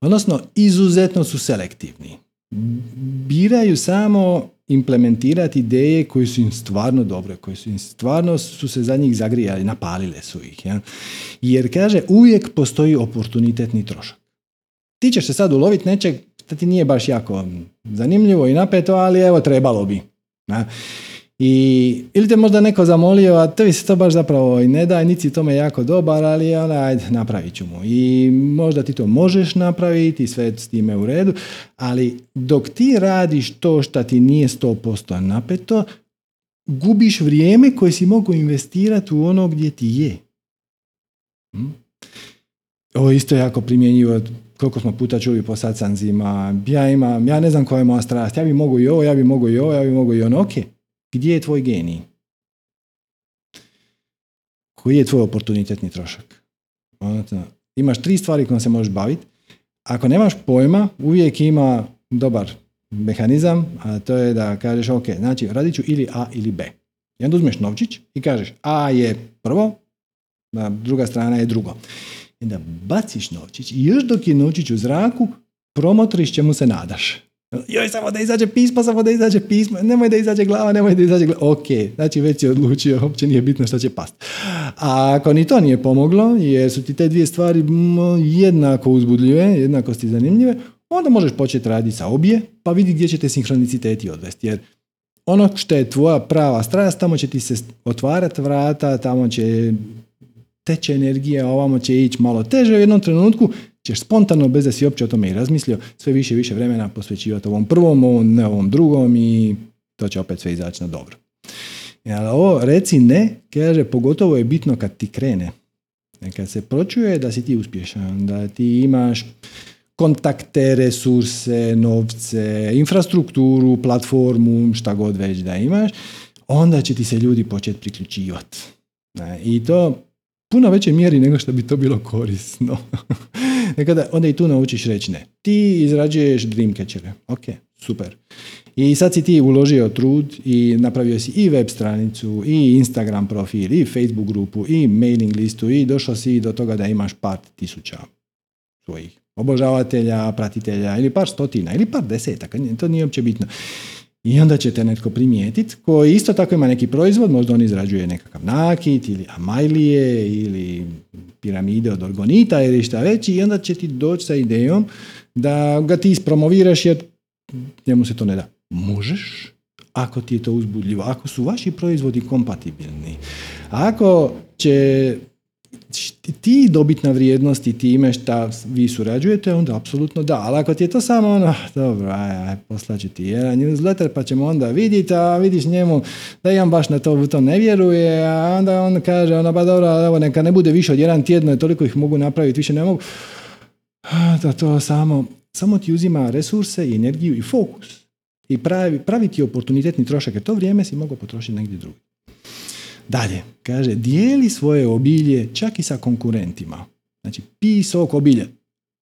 Odnosno, izuzetno su selektivni. Biraju samo implementirati ideje koje su im stvarno dobre, koje su im stvarno su se za njih zagrijali, napalile su ih. Ja? Jer kaže, uvijek postoji oportunitetni trošak. Ti ćeš se sad uloviti nečeg što ti nije baš jako zanimljivo i napeto, ali evo trebalo bi. Ja? I, ili te možda neko zamolio, a tebi se to baš zapravo i ne da, niti tome jako dobar, ali ajde, napravit ću mu. I možda ti to možeš napraviti, sve s time u redu, ali dok ti radiš to što ti nije 100% napeto, gubiš vrijeme koje si mogu investirati u ono gdje ti je. Hm? Ovo isto jako primjenjivo, koliko smo puta čuli po sacanzima, ja imam, ja ne znam koja je moja strast, ja bi mogu i ovo, ja bi mogu i ovo, ja bi mogu i ono, ok, gdje je tvoj genij? Koji je tvoj oportunitetni trošak? Imaš tri stvari kojom se možeš baviti. Ako nemaš pojma, uvijek ima dobar mehanizam, a to je da kažeš, ok, znači radit ću ili A ili B. I onda uzmeš novčić i kažeš, A je prvo, a druga strana je drugo. I onda baciš novčić i još dok je novčić u zraku, promotriš čemu se nadaš. Joj, samo da izađe pismo, samo da izađe pismo, nemoj da izađe glava, nemoj da izađe glava. Ok, znači već si odlučio, uopće nije bitno što će past. A ako ni to nije pomoglo, jer su ti te dvije stvari jednako uzbudljive, jednako ti zanimljive, onda možeš početi raditi sa obje, pa vidi gdje će te sinhroniciteti odvesti. Jer ono što je tvoja prava strast, tamo će ti se otvarati vrata, tamo će teče energija, ovamo će ići malo teže u jednom trenutku, ćeš spontano, bez da si uopće o tome i razmislio, sve više i više vremena posvećivati ovom prvom, ovom, ne ovom drugom i to će opet sve izaći na dobro. Ali ovo reci ne, kaže, pogotovo je bitno kad ti krene. E, kad se pročuje da si ti uspješan, da ti imaš kontakte, resurse, novce, infrastrukturu, platformu, šta god već da imaš, onda će ti se ljudi početi priključivati. E, I to puno veće mjeri nego što bi to bilo korisno. Nekada, onda i tu naučiš reći ne. Ti izrađuješ Dreamcatchere. Ok, super. I sad si ti uložio trud i napravio si i web stranicu, i Instagram profil, i Facebook grupu, i mailing listu, i došao si do toga da imaš par tisuća svojih obožavatelja, pratitelja, ili par stotina, ili par desetaka, to nije uopće bitno. I onda će te netko primijetiti koji isto tako ima neki proizvod, možda on izrađuje nekakav nakit ili amajlije ili piramide od orgonita ili šta već i onda će ti doći sa idejom da ga ti ispromoviraš jer njemu se to ne da. Možeš, ako ti je to uzbudljivo, ako su vaši proizvodi kompatibilni, ako će ti dobit na vrijednosti time šta vi surađujete, onda apsolutno da. Ali ako ti je to samo ono, dobro, aj, aj poslaću ti jedan newsletter pa ćemo onda vidjeti, a vidiš njemu da imam baš na to, u to ne vjeruje, a onda on kaže, ono, ba dobro, evo, neka ne bude više od jedan tjedno, toliko ih mogu napraviti, više ne mogu. Da to samo, samo ti uzima resurse i energiju i fokus. I pravi, pravi ti oportunitetni trošak, jer to vrijeme si mogao potrošiti negdje drugdje. Dalje, kaže, dijeli svoje obilje čak i sa konkurentima. Znači, pi sok obilje.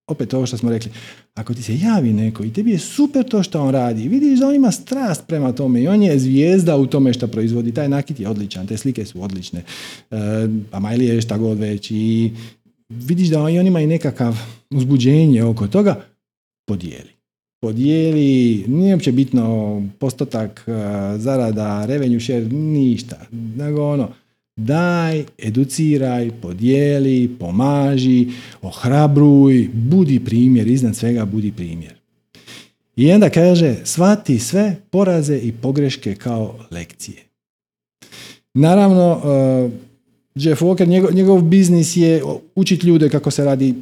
Opet ovo što smo rekli. Ako ti se javi neko i tebi je super to što on radi, vidiš da on ima strast prema tome i on je zvijezda u tome što proizvodi. Taj nakit je odličan, te slike su odlične. E, a Majli je šta god već i vidiš da on ima i nekakav uzbuđenje oko toga, podijeli podijeli, nije uopće bitno postotak uh, zarada, revenue share, ništa. Nego ono, daj, educiraj, podijeli, pomaži, ohrabruj, budi primjer, iznad svega budi primjer. I onda kaže, shvati sve poraze i pogreške kao lekcije. Naravno, uh, Jeff Walker, njegov, njegov biznis je učiti ljude kako se radi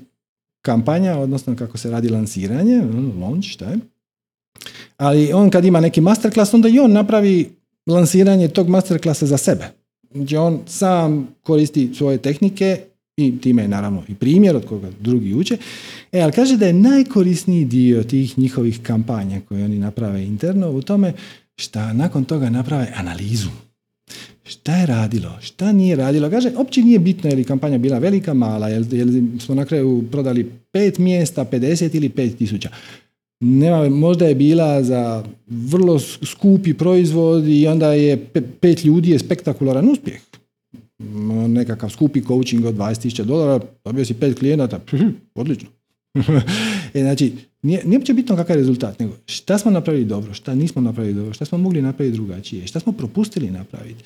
kampanja, odnosno kako se radi lansiranje, ono, launch, je. Ali on kad ima neki masterclass, onda i on napravi lansiranje tog masterclassa za sebe. Znači on sam koristi svoje tehnike i time je naravno i primjer od koga drugi uče. E, ali kaže da je najkorisniji dio tih njihovih kampanja koje oni naprave interno u tome šta nakon toga naprave analizu šta je radilo, šta nije radilo. Kaže, opće nije bitno je li kampanja bila velika, mala, jel, smo na kraju prodali pet mjesta, 50 ili pet tisuća. Nema, možda je bila za vrlo skupi proizvod i onda je pet ljudi je spektakularan uspjeh. Nekakav skupi coaching od 20.000 dolara, dobio si pet klijenata, odlično. E, znači, nije, nije uopće bitno kakav je rezultat, nego šta smo napravili dobro, šta nismo napravili dobro, šta smo mogli napraviti drugačije, šta smo propustili napraviti,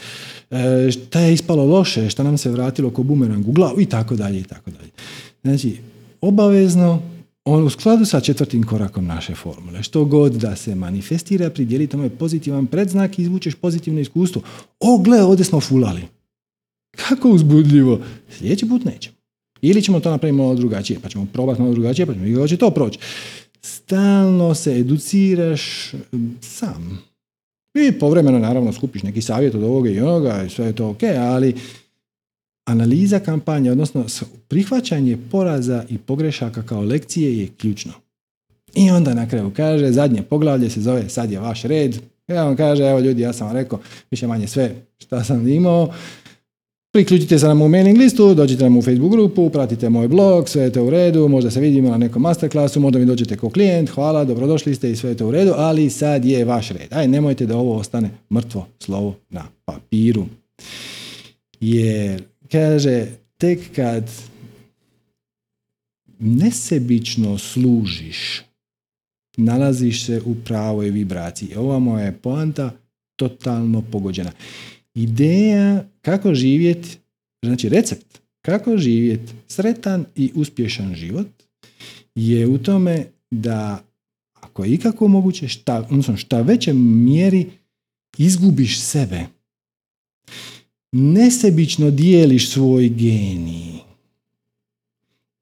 e, šta je ispalo loše, šta nam se vratilo ko bumerang u glavu i tako dalje i tako dalje. Znači, obavezno on u skladu sa četvrtim korakom naše formule, što god da se manifestira, pridjeli tome pozitivan predznak i izvučeš pozitivno iskustvo. O, gle, ovdje smo fulali. Kako uzbudljivo. Sljedeći put nećemo. Ili ćemo to napraviti malo drugačije, pa ćemo probati malo drugačije, pa ćemo vidjeti će to proći. Stalno se educiraš sam. I povremeno naravno skupiš neki savjet od ovoga i onoga i sve je to ok, ali analiza kampanje, odnosno prihvaćanje poraza i pogrešaka kao lekcije je ključno. I onda na kraju kaže, zadnje poglavlje se zove sad je vaš red. Ja vam kaže, evo ljudi, ja sam vam rekao više manje sve što sam imao. Priključite se nam u mailing listu, dođite nam u Facebook grupu, pratite moj blog, sve je to u redu, možda se vidimo na nekom masterclassu, možda mi dođete kao klijent, hvala, dobrodošli ste i sve je to u redu, ali sad je vaš red. Aj, nemojte da ovo ostane mrtvo slovo na papiru. Jer, kaže, tek kad nesebično služiš, nalaziš se u pravoj vibraciji. Ova moja je poanta totalno pogođena. Ideja kako živjeti, znači recept kako živjeti sretan i uspješan život je u tome da ako je ikako moguće, šta, odnosno šta veće mjeri izgubiš sebe. Nesebično dijeliš svoj genij.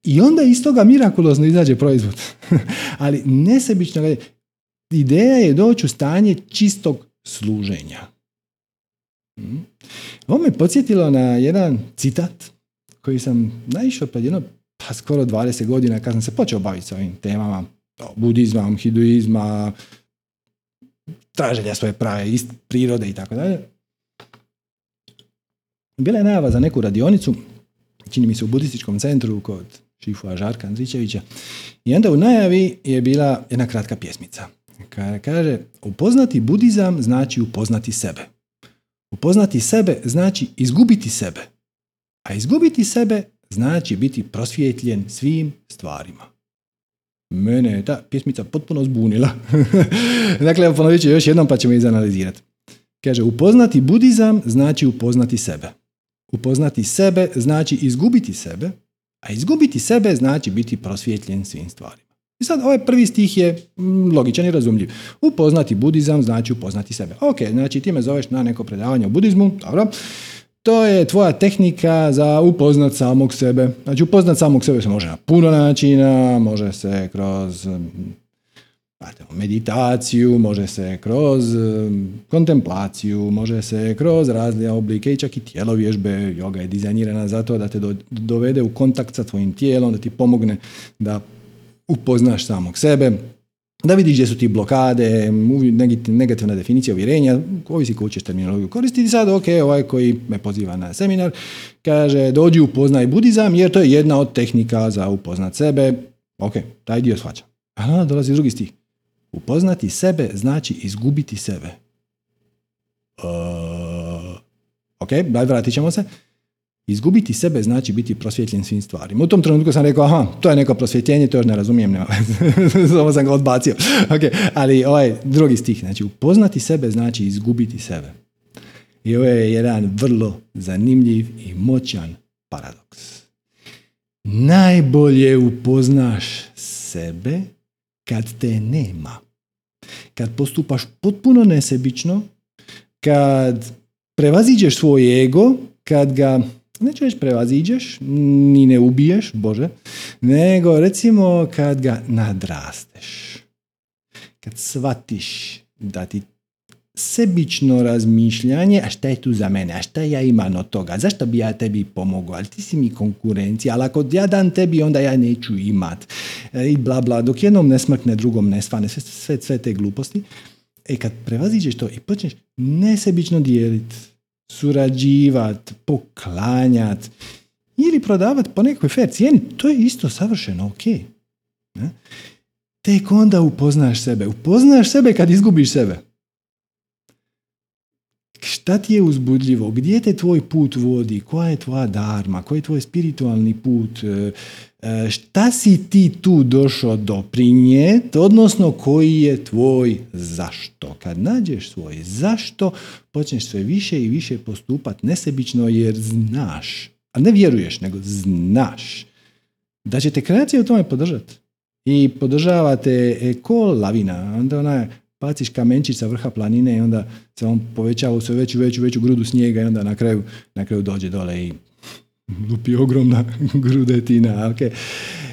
I onda iz toga mirakulozno izađe proizvod. Ali nesebično, ideja je doći u stanje čistog služenja. Mhm. Ovo me podsjetilo na jedan citat koji sam naišao pred jedno pa skoro 20 godina kad sam se počeo baviti s ovim temama budizma, hiduizma, traženja svoje prave ist, prirode i tako dalje. Bila je najava za neku radionicu, čini mi se u budističkom centru kod Šifua Žarka Andrićevića. I onda u najavi je bila jedna kratka pjesmica. Kaže, upoznati budizam znači upoznati sebe. Upoznati sebe znači izgubiti sebe. A izgubiti sebe znači biti prosvjetljen svim stvarima. Mene je ta pjesmica potpuno zbunila. dakle, ponovit ću još jednom pa ćemo izanalizirati. Kaže, upoznati budizam znači upoznati sebe. Upoznati sebe znači izgubiti sebe, a izgubiti sebe znači biti prosvjetljen svim stvarima. I sad ovaj prvi stih je mm, logičan i razumljiv. Upoznati budizam znači upoznati sebe. Ok, znači ti me zoveš na neko predavanje o budizmu, dobro. To je tvoja tehnika za upoznat samog sebe. Znači upoznat samog sebe se može na puno načina, može se kroz meditaciju, može se kroz kontemplaciju, može se kroz razne oblike i čak i tjelovježbe. Yoga je dizajnirana zato da te dovede u kontakt sa tvojim tijelom, da ti pomogne da upoznaš samog sebe, da vidiš gdje su ti blokade, negativna definicija uvjerenja, ovisi koju ćeš terminologiju koristiti. Sad, ok, ovaj koji me poziva na seminar, kaže dođi upoznaj budizam jer to je jedna od tehnika za upoznat sebe. Ok, taj dio shvaća. A onda dolazi drugi stih. Upoznati sebe znači izgubiti sebe. Uh, ok, daj vratit ćemo se. Izgubiti sebe znači biti prosvjetljen svim stvarima. U tom trenutku sam rekao, aha, to je neko prosvjetljenje, to još ne razumijem, nema Samo sam ga odbacio. Okay. Ali ovaj drugi stih, znači upoznati sebe znači izgubiti sebe. I ovo je jedan vrlo zanimljiv i moćan paradoks. Najbolje upoznaš sebe kad te nema. Kad postupaš potpuno nesebično, kad prevaziđeš svoj ego, kad ga neću reći prevaziđeš, ni ne ubiješ, Bože, nego recimo kad ga nadrasteš. Kad shvatiš da ti sebično razmišljanje, a šta je tu za mene, a šta ja imam od toga, zašto bi ja tebi pomogao, ali ti si mi konkurencija, ali ako ja dam tebi, onda ja neću imat. E, I bla bla, dok jednom ne smrkne, drugom ne svane, sve, sve, sve te gluposti. E kad prevaziđeš to i počneš nesebično dijeliti, surađivat, poklanjat ili prodavat po nekoj fair cijeni, to je isto savršeno ok. Ne? Tek onda upoznaš sebe. Upoznaš sebe kad izgubiš sebe. Šta ti je uzbudljivo? Gdje te tvoj put vodi? Koja je tvoja darma? Koji je tvoj spiritualni put? E, e, šta si ti tu došao doprinijeti? Odnosno, koji je tvoj zašto? Kad nađeš svoj zašto, počneš sve više i više postupati nesebično jer znaš, a ne vjeruješ, nego znaš da će te kreacija u tome podržati. I podržavate ko lavina. Onda ona baciš kamenčić sa vrha planine i onda se on povećava u sve veću, veću, veću grudu snijega i onda na kraju, na kraju dođe dole i lupi ogromna grudetina. Okay.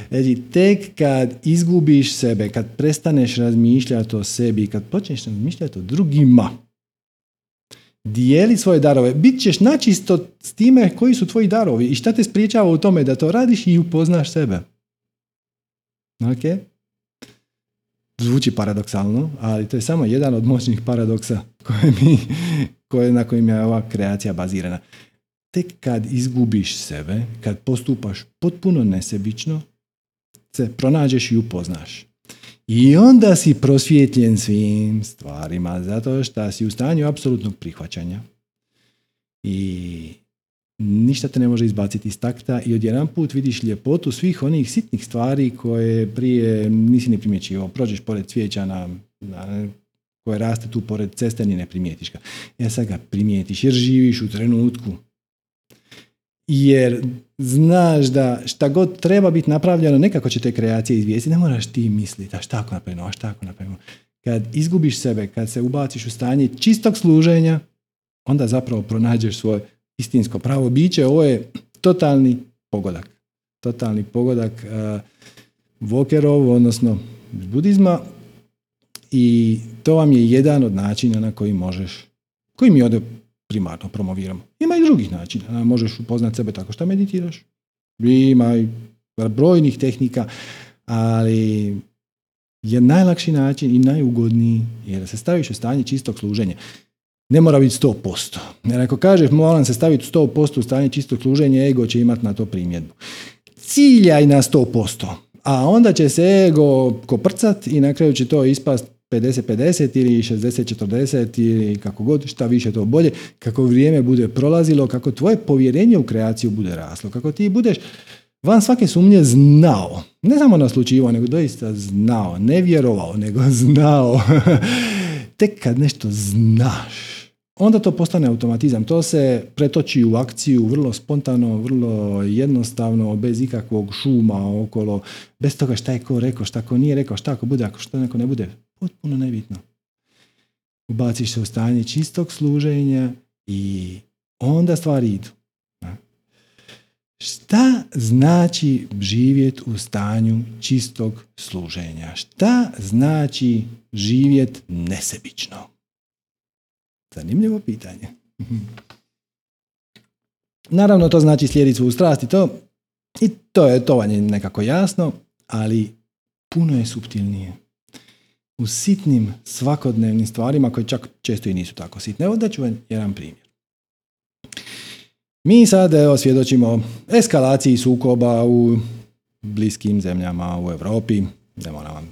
Znači, tek kad izgubiš sebe, kad prestaneš razmišljati o sebi, kad počneš razmišljati o drugima, dijeli svoje darove, bit ćeš načisto s time koji su tvoji darovi i šta te spriječava u tome da to radiš i upoznaš sebe. Ok? Zvuči paradoksalno, ali to je samo jedan od moćnih paradoksa koje mi, koje, na kojim je ova kreacija bazirana. Tek kad izgubiš sebe, kad postupaš potpuno nesebično, se pronađeš i upoznaš. I onda si prosvjetljen svim stvarima, zato što si u stanju apsolutnog prihvaćanja. I ništa te ne može izbaciti iz takta i odjedan put vidiš ljepotu svih onih sitnih stvari koje prije nisi ni primjećivao. Prođeš pored cvijeća na, na, koje raste tu pored ceste ni ne primijetiš ga. Ja e, sad ga primijetiš jer živiš u trenutku. Jer znaš da šta god treba biti napravljeno, nekako će te kreacije izvijesti. Ne moraš ti misliti, a šta ako napravimo, a šta ako napravimo. Kad izgubiš sebe, kad se ubaciš u stanje čistog služenja, onda zapravo pronađeš svoj istinsko pravo biće, ovo je totalni pogodak. Totalni pogodak uh, Vokerov, odnosno budizma i to vam je jedan od načina na koji možeš, koji mi ovdje primarno promoviramo. Ima i drugih načina. Možeš upoznati sebe tako što meditiraš. Ima i brojnih tehnika, ali je najlakši način i najugodniji je da se staviš u stanje čistog služenja ne mora biti 100%. Jer ako kažeš moram se staviti 100% u stanje čisto služenje, ego će imati na to primjedbu. ciljaj na 100%, a onda će se ego koprcat i na kraju će to ispast 50-50 ili 60-40 ili kako god, šta više to bolje, kako vrijeme bude prolazilo, kako tvoje povjerenje u kreaciju bude raslo, kako ti budeš van svake sumnje znao, ne samo naslučivao, nego doista znao, ne vjerovao, nego znao. Tek kad nešto znaš, onda to postane automatizam. To se pretoči u akciju vrlo spontano, vrlo jednostavno, bez ikakvog šuma okolo, bez toga šta je ko rekao, šta ko nije rekao, šta ko bude, ako što neko ne bude. Potpuno nebitno. Ubaciš se u stanje čistog služenja i onda stvari idu. Šta znači živjet u stanju čistog služenja? Šta znači živjet nesebično? Zanimljivo pitanje. Naravno, to znači slijediti svoju strast i to, i to je, to vam je nekako jasno, ali puno je subtilnije. U sitnim svakodnevnim stvarima koje čak često i nisu tako sitne. Evo da ću vam jedan primjer. Mi sad evo, svjedočimo eskalaciji sukoba u bliskim zemljama u Europi. Ne moram vam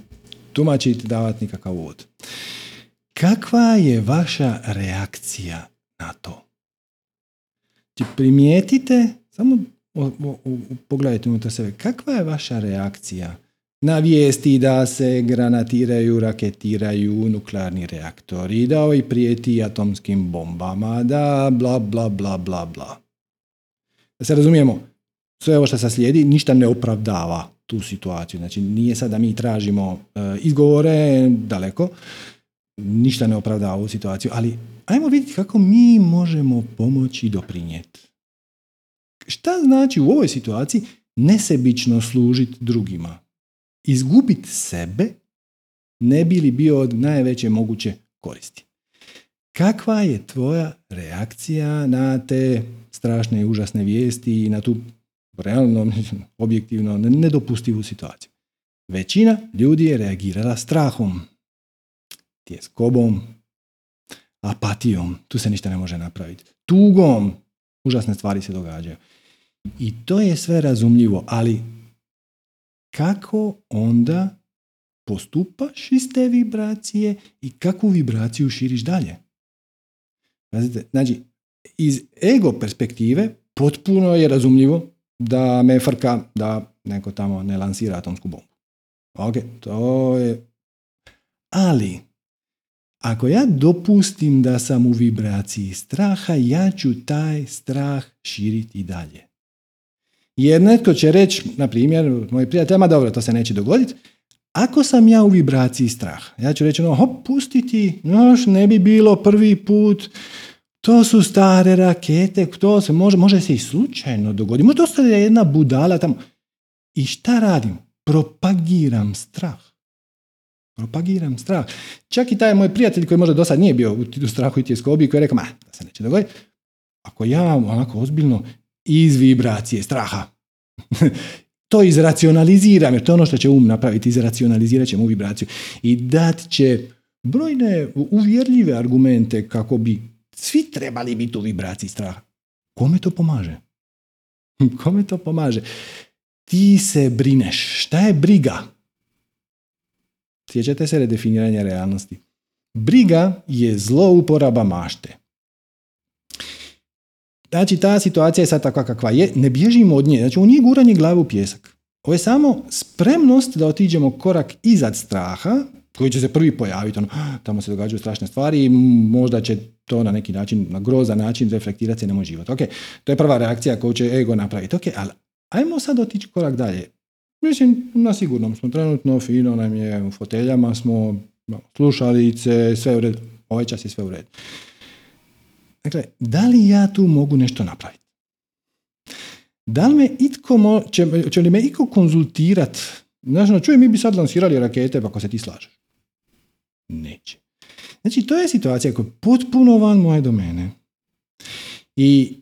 tumačiti, davati nikakav uvod. Kakva je vaša reakcija na to? Primijetite, samo pogledajte unutar sebe, kakva je vaša reakcija na vijesti da se granatiraju, raketiraju nuklearni reaktori, da ovaj prijeti atomskim bombama, da bla bla bla bla bla. Da se razumijemo, sve ovo što se slijedi ništa ne opravdava tu situaciju. Znači nije sad da mi tražimo uh, izgovore daleko, ništa ne opravdava ovu situaciju, ali ajmo vidjeti kako mi možemo pomoći doprinijeti. Šta znači u ovoj situaciji nesebično služiti drugima? Izgubiti sebe ne bi li bio od najveće moguće koristi. Kakva je tvoja reakcija na te strašne i užasne vijesti i na tu realno, objektivno nedopustivu situaciju? Većina ljudi je reagirala strahom, tjeskobom, apatijom, tu se ništa ne može napraviti, tugom, užasne stvari se događaju. I to je sve razumljivo, ali kako onda postupaš iz te vibracije i kakvu vibraciju širiš dalje? Znači, iz ego perspektive potpuno je razumljivo da me frka da neko tamo ne lansira atomsku bombu. Ok, to je... Ali, ako ja dopustim da sam u vibraciji straha, ja ću taj strah širiti dalje. Jer netko će reći, na primjer, moj prijatelj, ma dobro, to se neće dogoditi, ako sam ja u vibraciji straha, ja ću reći, no, hop, pustiti, još ne bi bilo prvi put, to su stare rakete, to se može, može se i slučajno dogoditi. Može to je jedna budala tamo. I šta radim? Propagiram strah. Propagiram strah. Čak i taj moj prijatelj koji možda do sad nije bio u strahu i tjeskobi koji je rekao, ma, da se neće dogoditi. Ako ja onako ozbiljno iz vibracije straha to izracionaliziram, jer to je ono što će um napraviti, izracionalizirat će mu vibraciju i dat će brojne uvjerljive argumente kako bi svi trebali biti u vibraciji straha. Kome to pomaže? Kome to pomaže? Ti se brineš. Šta je briga? Sjećate se redefiniranja realnosti. Briga je zlouporaba mašte. Znači, ta situacija je sad takva kakva je, ne bježimo od nje. Znači, ovo nije guranje glave u pjesak. Ovo je samo spremnost da otiđemo korak izad straha, koji će se prvi pojaviti, ono, tamo se događaju strašne stvari i možda će to na neki način, na grozan način reflektirati se na moj život. Ok, to je prva reakcija koju će ego napraviti. Ok, ali ajmo sad otići korak dalje. Mislim, na sigurnom smo trenutno, fino nam je, u foteljama smo, slušalice, sve u redu, ovaj čas je sve u redu. Dakle, da li ja tu mogu nešto napraviti? Da li me itko, će, će li me iko konzultirat? Znači, čuj, mi bi sad lansirali rakete, pa ako se ti slažeš. Neće. Znači, to je situacija koja je potpuno van moje domene. I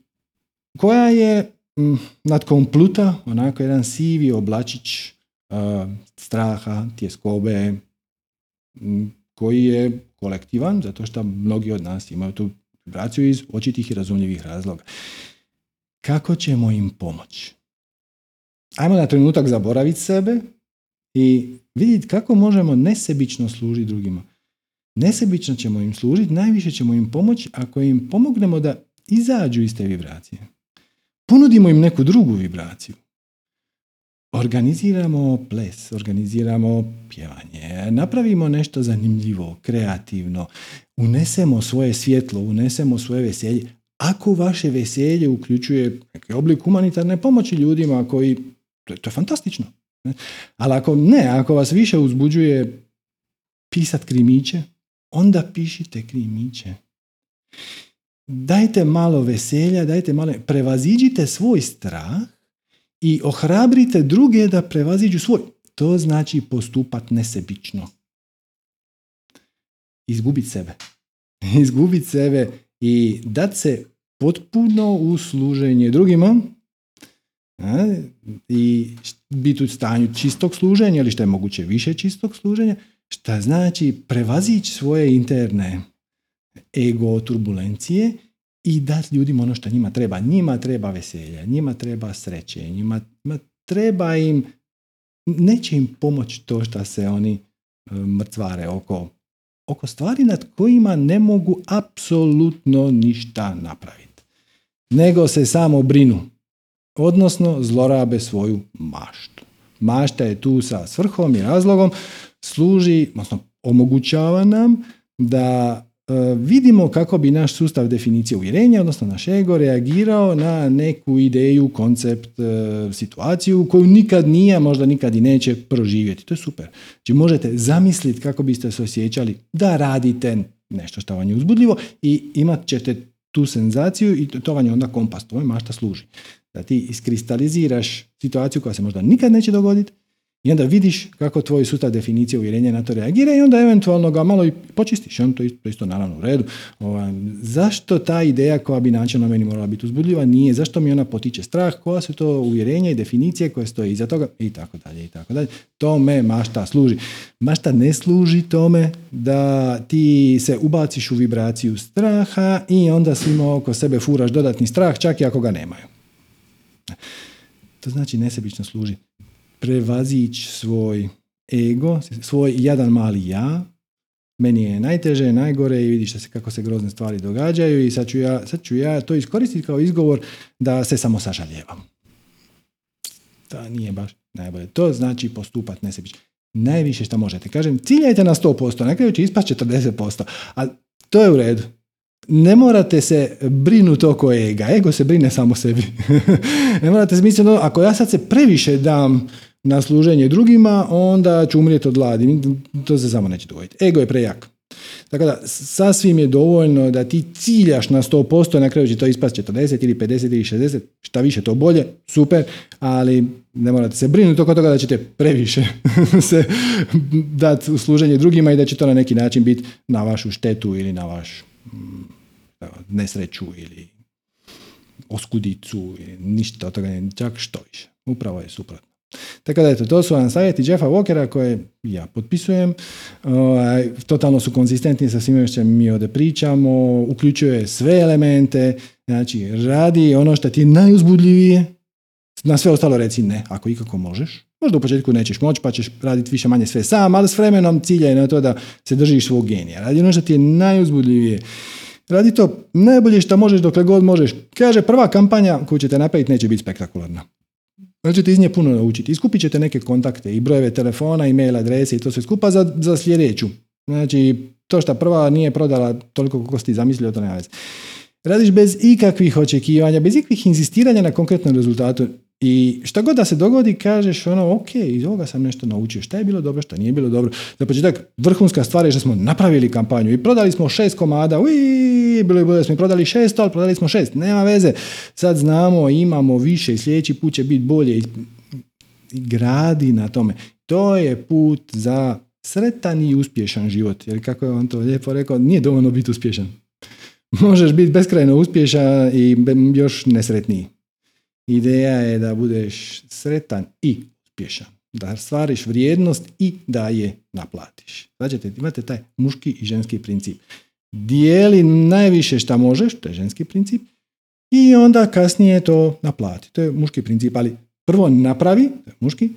koja je m, nad kompluta, onako jedan sivi oblačić uh, straha, tjeskobe, koji je kolektivan, zato što mnogi od nas imaju tu vibraciju iz očitih i razumljivih razloga. Kako ćemo im pomoći? ajmo na trenutak zaboraviti sebe i vidjeti kako možemo nesebično služiti drugima. Nesebično ćemo im služiti, najviše ćemo im pomoći ako im pomognemo da izađu iz te vibracije. Ponudimo im neku drugu vibraciju. Organiziramo ples, organiziramo pjevanje, napravimo nešto zanimljivo, kreativno, unesemo svoje svjetlo, unesemo svoje veselje. Ako vaše veselje uključuje neki oblik humanitarne pomoći ljudima koji, to je, to je fantastično. Ali ako ne, ako vas više uzbuđuje pisat krimiće, onda pišite krimiće. Dajte malo veselja, dajte malo, prevaziđite svoj strah i ohrabrite druge da prevaziđu svoj. To znači postupat nesebično. Izgubiti sebe. Izgubiti sebe i dat se potpuno u služenje drugima i biti u stanju čistog služenja ili što je moguće više čistog služenja, šta znači prevazići svoje interne ego turbulencije i dati ljudima ono što njima treba. Njima treba veselja, njima treba sreće, njima, treba im, neće im pomoći to što se oni e, mrcvare oko, oko stvari nad kojima ne mogu apsolutno ništa napraviti. Nego se samo brinu, odnosno zlorabe svoju maštu. Mašta je tu sa svrhom i razlogom, služi, odnosno omogućava nam da vidimo kako bi naš sustav definicije uvjerenja, odnosno naš ego, reagirao na neku ideju, koncept, e, situaciju koju nikad nije, možda nikad i neće proživjeti. To je super. Znači možete zamisliti kako biste se osjećali da radite nešto što vam je uzbudljivo i imat ćete tu senzaciju i to vam je onda kompas, to mašta služi. Da ti iskristaliziraš situaciju koja se možda nikad neće dogoditi, i onda vidiš kako tvoj sustav definicije uvjerenja na to reagira i onda eventualno ga malo i počistiš. On to isto, isto naravno u redu. Ova, zašto ta ideja koja bi načelno meni morala biti uzbudljiva nije? Zašto mi ona potiče strah? Koja su to uvjerenja i definicije koje stoje iza toga? I tako dalje i tako dalje. Tome mašta služi. Mašta ne služi tome da ti se ubaciš u vibraciju straha i onda svima oko sebe furaš dodatni strah čak i ako ga nemaju. To znači nesebično služi prevazići svoj ego, svoj jadan mali ja, meni je najteže, najgore i vidiš se kako se grozne stvari događaju i sad ću, ja, sad ću ja to iskoristiti kao izgovor da se samo sažaljevam. To nije baš najbolje. To znači postupat nesebično. Najviše što možete. Kažem, ciljajte na 100%, na kraju će ispast 40%, ali to je u redu. Ne morate se brinuti oko ega. Ego se brine samo sebi. ne morate se misliti, ako ja sad se previše dam na služenje drugima, onda ću umrijeti od gladi. To se samo neće dogoditi. Ego je prejak. Tako da, sasvim je dovoljno da ti ciljaš na 100%, na kraju će to ispast 40 ili 50 ili 60, šta više to bolje, super, ali ne morate se brinuti oko toga da ćete previše se dati u služenje drugima i da će to na neki način biti na vašu štetu ili na vaš mm, nesreću ili oskudicu, ili ništa od toga, čak što više. Upravo je suprotno. Tako da eto, to su vam savjeti Jeffa Walkera koje ja potpisujem. Ovaj, totalno su konzistentni sa svime što mi ovdje pričamo, uključuje sve elemente, znači radi ono što ti je najuzbudljivije, na sve ostalo reci ne, ako ikako možeš. Možda u početku nećeš moći pa ćeš raditi više manje sve sam, ali s vremenom cilja je na to da se držiš svog genija. Radi ono što ti je najuzbudljivije. Radi to najbolje što možeš dokle god možeš. Kaže, prva kampanja koju ćete napraviti neće biti spektakularna. Možete iz nje puno naučiti. Iskupit ćete neke kontakte i brojeve telefona, e-mail adrese i to sve skupa za, za sljedeću. Znači, to što prva nije prodala toliko koliko si zamislio, to nema veze. Radiš bez ikakvih očekivanja, bez ikakvih insistiranja na konkretnom rezultatu. I šta god da se dogodi, kažeš ono, ok, iz ovoga sam nešto naučio. Šta je bilo dobro, šta nije bilo dobro. Za početak, vrhunska stvar je što smo napravili kampanju i prodali smo šest komada. Ui, bilo je bolje smo prodali šest, ali prodali smo šest. Nema veze. Sad znamo, imamo više i sljedeći put će biti bolje. I, gradi na tome. To je put za sretan i uspješan život. Jer kako je on to lijepo rekao, nije dovoljno biti uspješan. Možeš biti beskrajno uspješan i još nesretniji. Ideja je da budeš sretan i uspješan. Da stvariš vrijednost i da je naplatiš. Znači, imate taj muški i ženski princip. Dijeli najviše šta možeš, to je ženski princip, i onda kasnije to naplati. To je muški princip, ali prvo napravi, to je muški,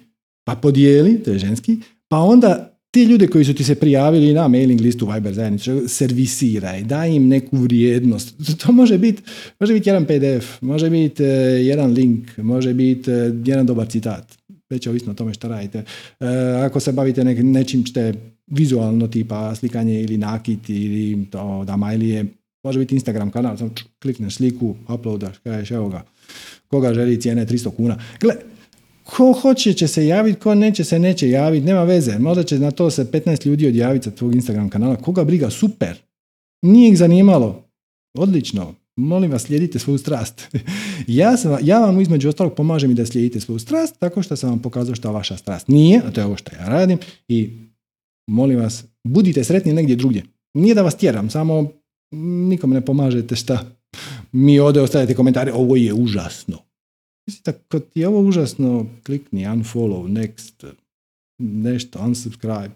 pa podijeli, to je ženski, pa onda ti ljudi koji su ti se prijavili na mailing listu Viber zajednicu, servisiraj, daj im neku vrijednost. To može biti može biti jedan PDF, može biti uh, jedan link, može biti uh, jedan dobar citat. Već ovisno o tome što radite. Uh, ako se bavite nečim što je vizualno tipa slikanje ili nakit ili to da majlije, može biti Instagram kanal, samo klikneš sliku, uploadaš, kažeš evo ga, koga želi cijene 300 kuna. Gle, ko hoće će se javiti, ko neće se neće javiti, nema veze. Možda će na to se 15 ljudi odjaviti sa tvog Instagram kanala. Koga briga, super. Nije ih zanimalo. Odlično. Molim vas, slijedite svoju strast. ja, sam, ja vam između ostalog pomažem i da slijedite svoju strast tako što sam vam pokazao što vaša strast nije, a to je ovo što ja radim i molim vas, budite sretni negdje drugdje. Nije da vas tjeram, samo nikome ne pomažete šta. Mi ovdje ostavite komentare, ovo je užasno. Mislim da ti je ovo užasno, klikni unfollow, next, nešto, unsubscribe.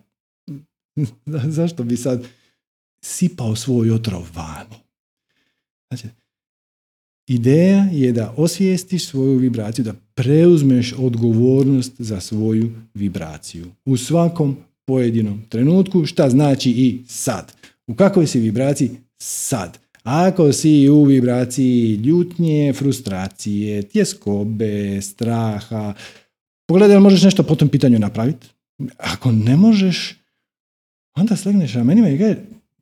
Zašto bi sad sipao svoj otrov vani? Znači, ideja je da osvijestiš svoju vibraciju, da preuzmeš odgovornost za svoju vibraciju. U svakom pojedinom trenutku, šta znači i sad. U kakvoj si vibraciji? Sad. Ako si u vibraciji ljutnje, frustracije, tjeskobe, straha, pogledaj možeš nešto po tom pitanju napraviti. Ako ne možeš, onda slegneš ramenima i kaže,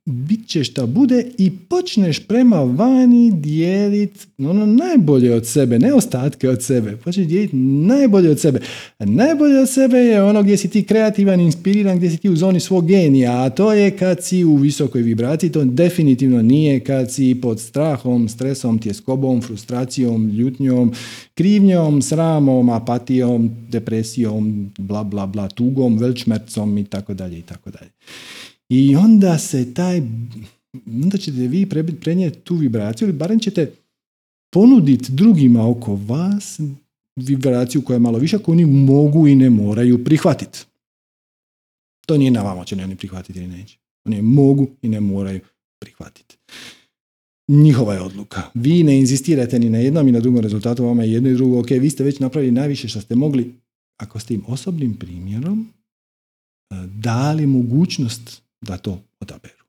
bit će šta bude i počneš prema vani dijeliti ono najbolje od sebe, ne ostatke od sebe. Počneš dijeliti najbolje od sebe. A najbolje od sebe je ono gdje si ti kreativan, inspiriran, gdje si ti u zoni svog genija, a to je kad si u visokoj vibraciji, to definitivno nije kad si pod strahom, stresom, tjeskobom, frustracijom, ljutnjom, krivnjom, sramom, apatijom, depresijom, bla bla bla, tugom, velčmercom i tako dalje i tako dalje. I onda se taj, onda ćete vi prenijeti tu vibraciju ili barem ćete ponuditi drugima oko vas vibraciju koja je malo više koju oni mogu i ne moraju prihvatiti. To nije na vama će ne oni prihvatiti ili neće. Oni mogu i ne moraju prihvatiti. Njihova je odluka. Vi ne inzistirate ni na jednom i na drugom rezultatu, vama je jedno i drugo. Ok, vi ste već napravili najviše što ste mogli, ako s tim osobnim primjerom eh, dali mogućnost da to odaberu.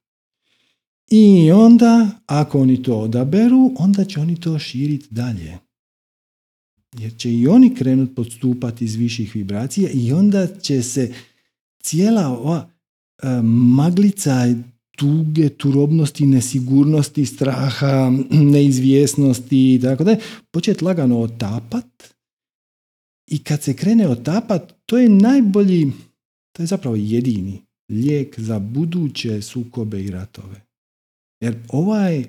I onda, ako oni to odaberu, onda će oni to širiti dalje. Jer će i oni krenuti podstupati iz viših vibracija i onda će se cijela ova e, maglica tuge, turobnosti, nesigurnosti, straha, neizvjesnosti i tako da početi lagano otapat i kad se krene otapat, to je najbolji, to je zapravo jedini lijek za buduće sukobe i ratove. Jer ovaj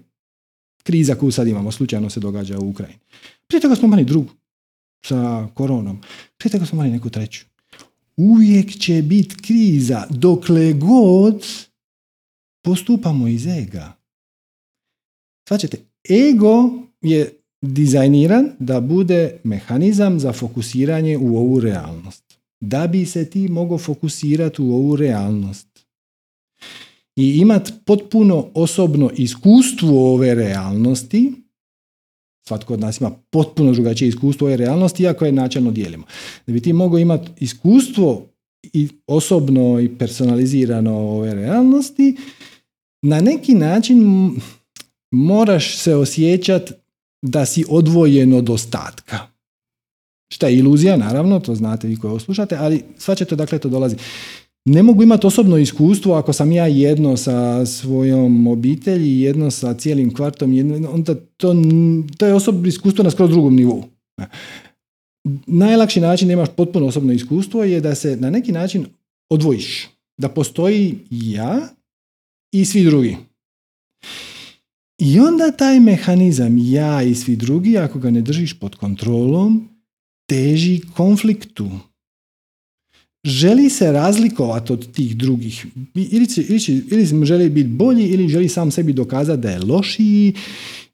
kriza koju sad imamo slučajno se događa u Ukrajini. Prije toga smo imali drugu sa koronom. Prije toga smo imali neku treću. Uvijek će biti kriza dokle god postupamo iz ega. Svačete, ego je dizajniran da bude mehanizam za fokusiranje u ovu realnost da bi se ti mogao fokusirati u ovu realnost. I imati potpuno osobno iskustvo ove realnosti, svatko od nas ima potpuno drugačije iskustvo ove realnosti, iako je načelno dijelimo. Da bi ti mogao imati iskustvo i osobno i personalizirano ove realnosti, na neki način moraš se osjećati da si odvojen od ostatka. Šta je iluzija, naravno, to znate vi koji ovo slušate, ali svačate dakle to dolazi. Ne mogu imati osobno iskustvo ako sam ja jedno sa svojom obitelji, jedno sa cijelim kvartom, jedno, onda to, to je osobno iskustvo na skroz drugom nivou. Najlakši način da imaš potpuno osobno iskustvo je da se na neki način odvojiš. Da postoji ja i svi drugi. I onda taj mehanizam ja i svi drugi, ako ga ne držiš pod kontrolom, teži konfliktu. Želi se razlikovati od tih drugih. Ili, ili, ili želi biti bolji ili želi sam sebi dokazati da je lošiji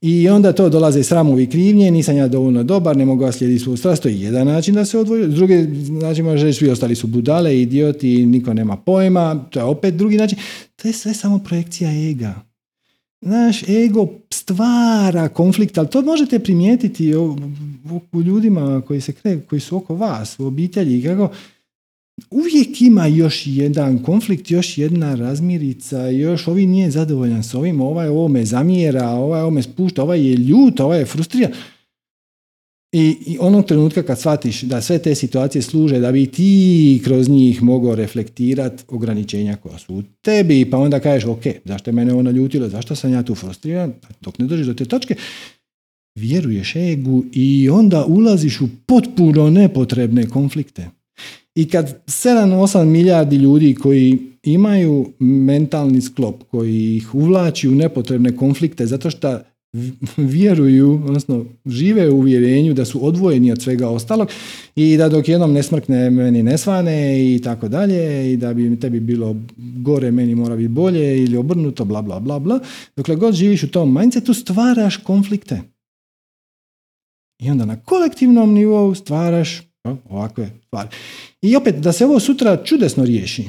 i onda to dolaze sramovi krivnje, nisam ja dovoljno dobar, ne mogu slijediti svoju strast, to je jedan način da se odvoji. S druge način može reći svi ostali su budale, idioti, niko nema pojma, to je opet drugi način. To je sve samo projekcija ega. Naš ego stvara konflikt, ali to možete primijetiti u ljudima koji, se kre, koji su oko vas, u obitelji, kako uvijek ima još jedan konflikt, još jedna razmirica, još ovi nije zadovoljan s ovim, ovaj ovome zamjera, ovaj ovome spušta, ovaj je ljut, ovaj je frustriran. I, I onog trenutka kad shvatiš da sve te situacije služe da bi ti kroz njih mogao reflektirati ograničenja koja su u tebi, pa onda kažeš, ok, zašto je mene ono ljutilo, zašto sam ja tu frustriran, dok ne dođeš do te točke, vjeruješ egu i onda ulaziš u potpuno nepotrebne konflikte. I kad 7-8 milijardi ljudi koji imaju mentalni sklop, koji ih uvlači u nepotrebne konflikte zato što vjeruju, odnosno žive u uvjerenju da su odvojeni od svega ostalog i da dok jednom ne smrkne meni ne svane i tako dalje i da bi tebi bilo gore meni mora biti bolje ili obrnuto bla bla bla bla. Dokle god živiš u tom mindsetu stvaraš konflikte. I onda na kolektivnom nivou stvaraš ovakve stvari. I opet da se ovo sutra čudesno riješi.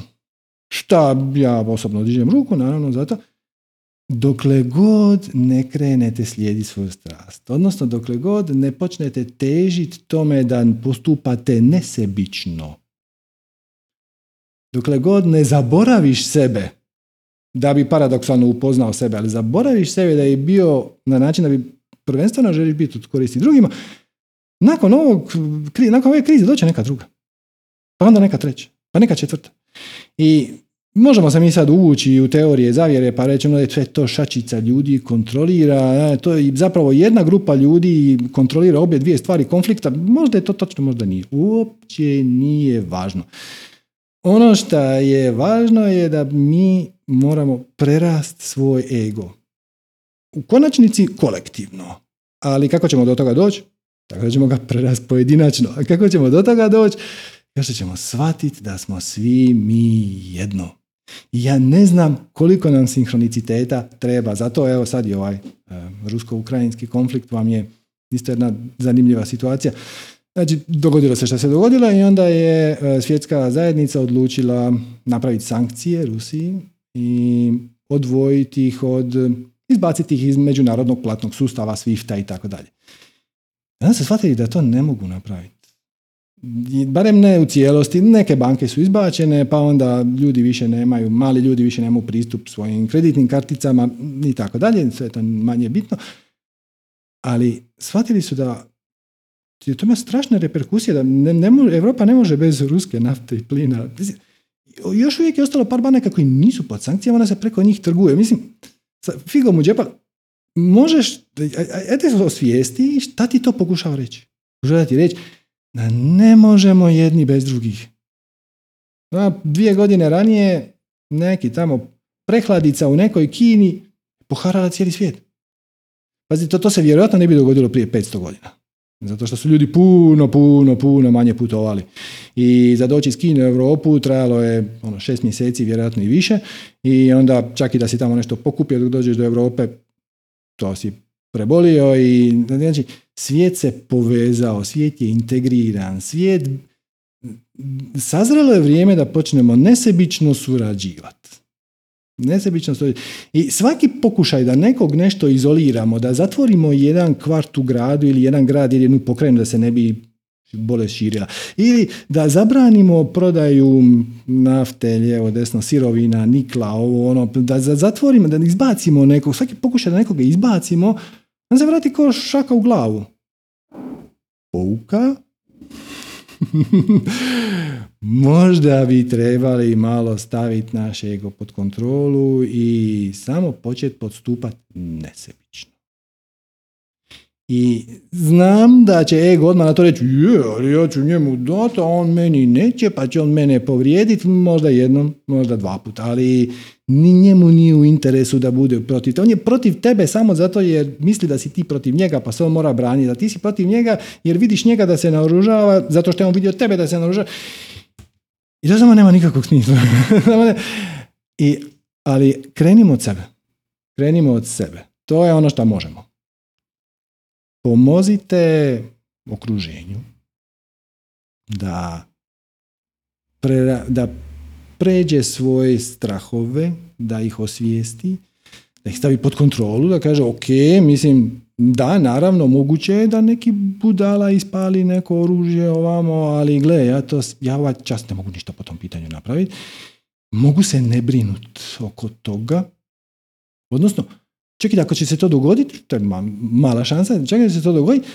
Šta ja osobno dižem ruku naravno zato dokle god ne krenete slijediti svoju strast, odnosno dokle god ne počnete težiti tome da postupate nesebično, dokle god ne zaboraviš sebe, da bi paradoksalno upoznao sebe, ali zaboraviš sebe da je bio na način da bi prvenstveno želiš biti od koristi drugima, nakon ovog, nakon ove krize doće neka druga. Pa onda neka treća, pa neka četvrta. I Možemo se mi sad uvući u teorije zavjere pa rećemo da je sve to šačica ljudi kontrolira, to je zapravo jedna grupa ljudi kontrolira obje dvije stvari konflikta, možda je to točno, možda nije. Uopće nije važno. Ono što je važno je da mi moramo prerast svoj ego. U konačnici kolektivno. Ali kako ćemo do toga doći? Tako da ćemo ga prerast pojedinačno. A kako ćemo do toga doći? Još ćemo shvatiti da smo svi mi jedno. Ja ne znam koliko nam sinhroniciteta treba, zato evo sad je ovaj e, rusko-ukrajinski konflikt vam je isto jedna zanimljiva situacija. Znači, dogodilo se što se dogodilo i onda je e, svjetska zajednica odlučila napraviti sankcije Rusiji i odvojiti ih od, izbaciti ih iz međunarodnog platnog sustava, Swifta i tako dalje. Onda se shvatili da to ne mogu napraviti barem ne u cijelosti, neke banke su izbačene, pa onda ljudi više nemaju, mali ljudi više nemaju pristup svojim kreditnim karticama i tako dalje, sve to manje bitno. Ali shvatili su da je to ima strašne reperkusije, da ne, ne može, Evropa ne može bez ruske nafte i plina. Još uvijek je ostalo par banaka koji nisu pod sankcijama, da se preko njih trguje. Mislim, sa figom u džepa, možeš, ajde se osvijesti šta ti to pokušava reći. Pokušava ti reći, da ne možemo jedni bez drugih. Dvije godine ranije neki tamo prehladica u nekoj Kini poharala cijeli svijet. Pazite, to, to se vjerojatno ne bi dogodilo prije 500 godina. Zato što su ljudi puno, puno, puno manje putovali. I za doći iz Kine u Europu trajalo je ono, šest mjeseci, vjerojatno i više. I onda čak i da si tamo nešto pokupio dok dođeš do Europe, to si prebolio i znači svijet se povezao, svijet je integriran, svijet sazrelo je vrijeme da počnemo nesebično surađivati. Nesebično surađivati. I svaki pokušaj da nekog nešto izoliramo, da zatvorimo jedan kvart u gradu ili jedan grad ili jednu pokrajinu da se ne bi bolest širila. Ili da zabranimo prodaju nafte, lijevo, desno, sirovina, nikla, ovo, ono, da zatvorimo, da izbacimo nekog, svaki pokušaj da nekoga izbacimo, on se vrati kao šaka u glavu. Pouka? Možda bi trebali malo staviti naš ego pod kontrolu i samo početi podstupati nesebično. I znam da će ego odmah na to reći, je, ali ja ću njemu dati, a on meni neće, pa će on mene povrijediti, možda jednom, možda dva puta, ali ni njemu nije u interesu da bude protiv On je protiv tebe samo zato jer misli da si ti protiv njega, pa se on mora braniti, da ti si protiv njega jer vidiš njega da se naoružava, zato što je on vidio tebe da se naoružava. I to samo nema nikakvog smisla. I, ali krenimo od sebe. Krenimo od sebe. To je ono što možemo pomozite okruženju da, da pređe svoje strahove, da ih osvijesti, da ih stavi pod kontrolu, da kaže ok, mislim, da, naravno, moguće je da neki budala ispali neko oružje ovamo, ali gle, ja, to, ja ovaj čas ne mogu ništa po tom pitanju napraviti. Mogu se ne brinut oko toga. Odnosno, čekaj, ako će se to dogoditi, to je mala šansa, čekaj da se to dogoditi,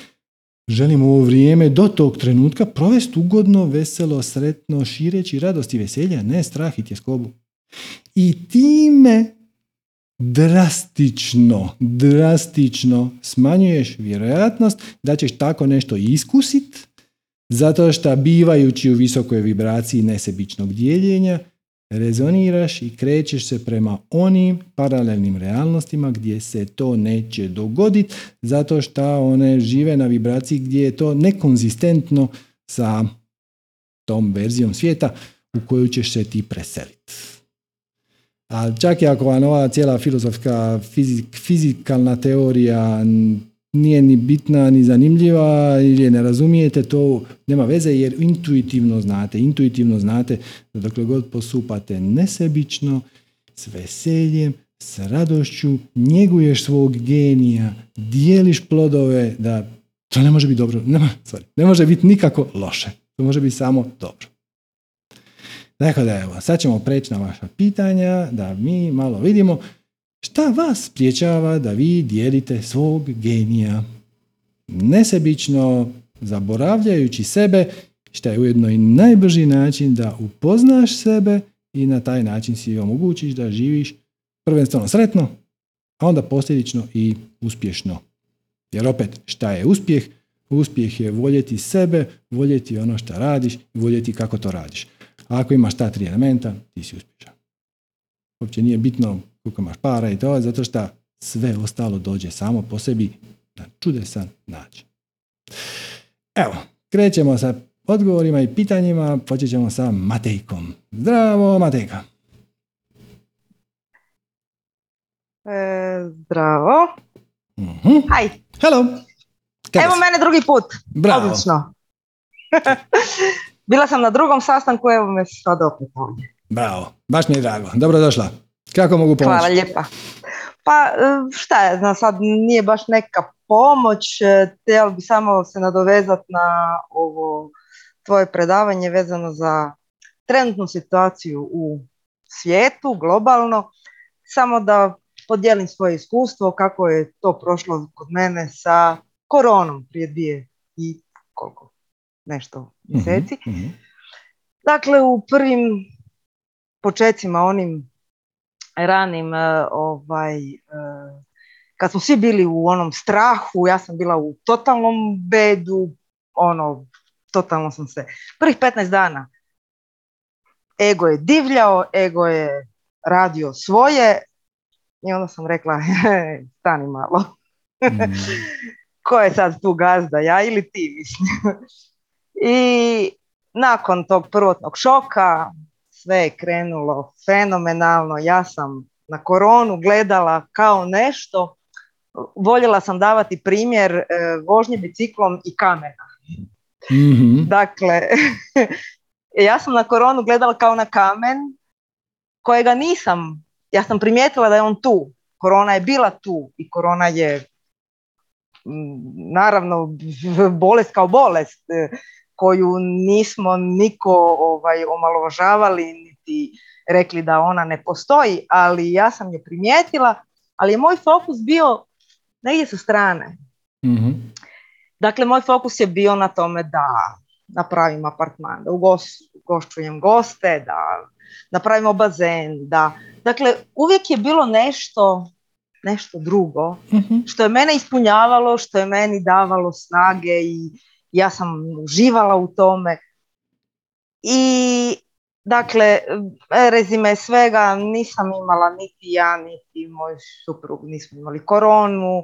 želim ovo vrijeme do tog trenutka provesti ugodno, veselo, sretno, šireći radost i veselja, ne strah i tjeskobu. I time drastično, drastično smanjuješ vjerojatnost da ćeš tako nešto iskusit, zato što bivajući u visokoj vibraciji nesebičnog dijeljenja, rezoniraš i krećeš se prema onim paralelnim realnostima gdje se to neće dogoditi, zato što one žive na vibraciji gdje je to nekonzistentno sa tom verzijom svijeta u koju ćeš se ti preseliti. A čak i ako vam ova cijela filozofska fizik, fizikalna teorija nije ni bitna ni zanimljiva ili ne razumijete, to nema veze jer intuitivno znate, intuitivno znate da dokle god postupate nesebično, s veseljem, s radošću, njeguješ svog genija, dijeliš plodove, da to ne može biti dobro, ne, sorry, ne može biti nikako loše, to može biti samo dobro. Dakle, da evo, sad ćemo preći na vaša pitanja, da mi malo vidimo šta vas spriječava da vi dijelite svog genija. Nesebično, zaboravljajući sebe, što je ujedno i najbrži način da upoznaš sebe i na taj način si omogućiš da živiš prvenstveno sretno, a onda posljedično i uspješno. Jer opet, šta je uspjeh? Uspjeh je voljeti sebe, voljeti ono što radiš i voljeti kako to radiš. A ako imaš ta tri elementa, ti si uspješan. Uopće nije bitno koliko imaš para i to, zato što sve ostalo dođe samo po sebi na čudesan način. Evo, krećemo sa odgovorima i pitanjima, počet ćemo sa Matejkom. Zdravo, Matejka. E, zdravo. Uh-huh. Haj. Hello. Evo mene drugi put. Bravo. Odlično. Bila sam na drugom sastanku, evo me sad opet ovdje. Bravo, baš mi je drago. Dobrodošla. Kako mogu pomoći? Hvala lijepa. Pa e, šta je, znam, sad nije baš neka pomoć, e, htjela bi samo se nadovezati na ovo tvoje predavanje vezano za trenutnu situaciju u svijetu, globalno, samo da podijelim svoje iskustvo kako je to prošlo kod mene sa koronom prije dvije i koliko, nešto mhm, mjeseci. Mhm. Dakle, u prvim počecima onim ranim e, ovaj, e, kad smo svi bili u onom strahu, ja sam bila u totalnom bedu, ono, totalno sam se, prvih 15 dana ego je divljao, ego je radio svoje i onda sam rekla, stani malo. Mm. Ko je sad tu gazda, ja ili ti, mislim. I nakon tog prvotnog šoka, sve je krenulo fenomenalno. Ja sam na koronu gledala kao nešto. Voljela sam davati primjer e, vožnje biciklom i kamena. mm Dakle, ja sam na koronu gledala kao na kamen kojega nisam, ja sam primijetila da je on tu. Korona je bila tu i korona je naravno bolest kao bolest koju nismo niko ovaj, omalovažavali niti rekli da ona ne postoji, ali ja sam je primijetila, ali je moj fokus bio negdje sa strane. mm Dakle, moj fokus je bio na tome da napravim apartman, da ugošćujem goste, da napravimo bazen, da... Dakle, uvijek je bilo nešto, nešto drugo, mhm. što je mene ispunjavalo, što je meni davalo snage i ja sam uživala u tome. I dakle, rezime svega, nisam imala niti ja, niti moj suprug, nismo imali koronu.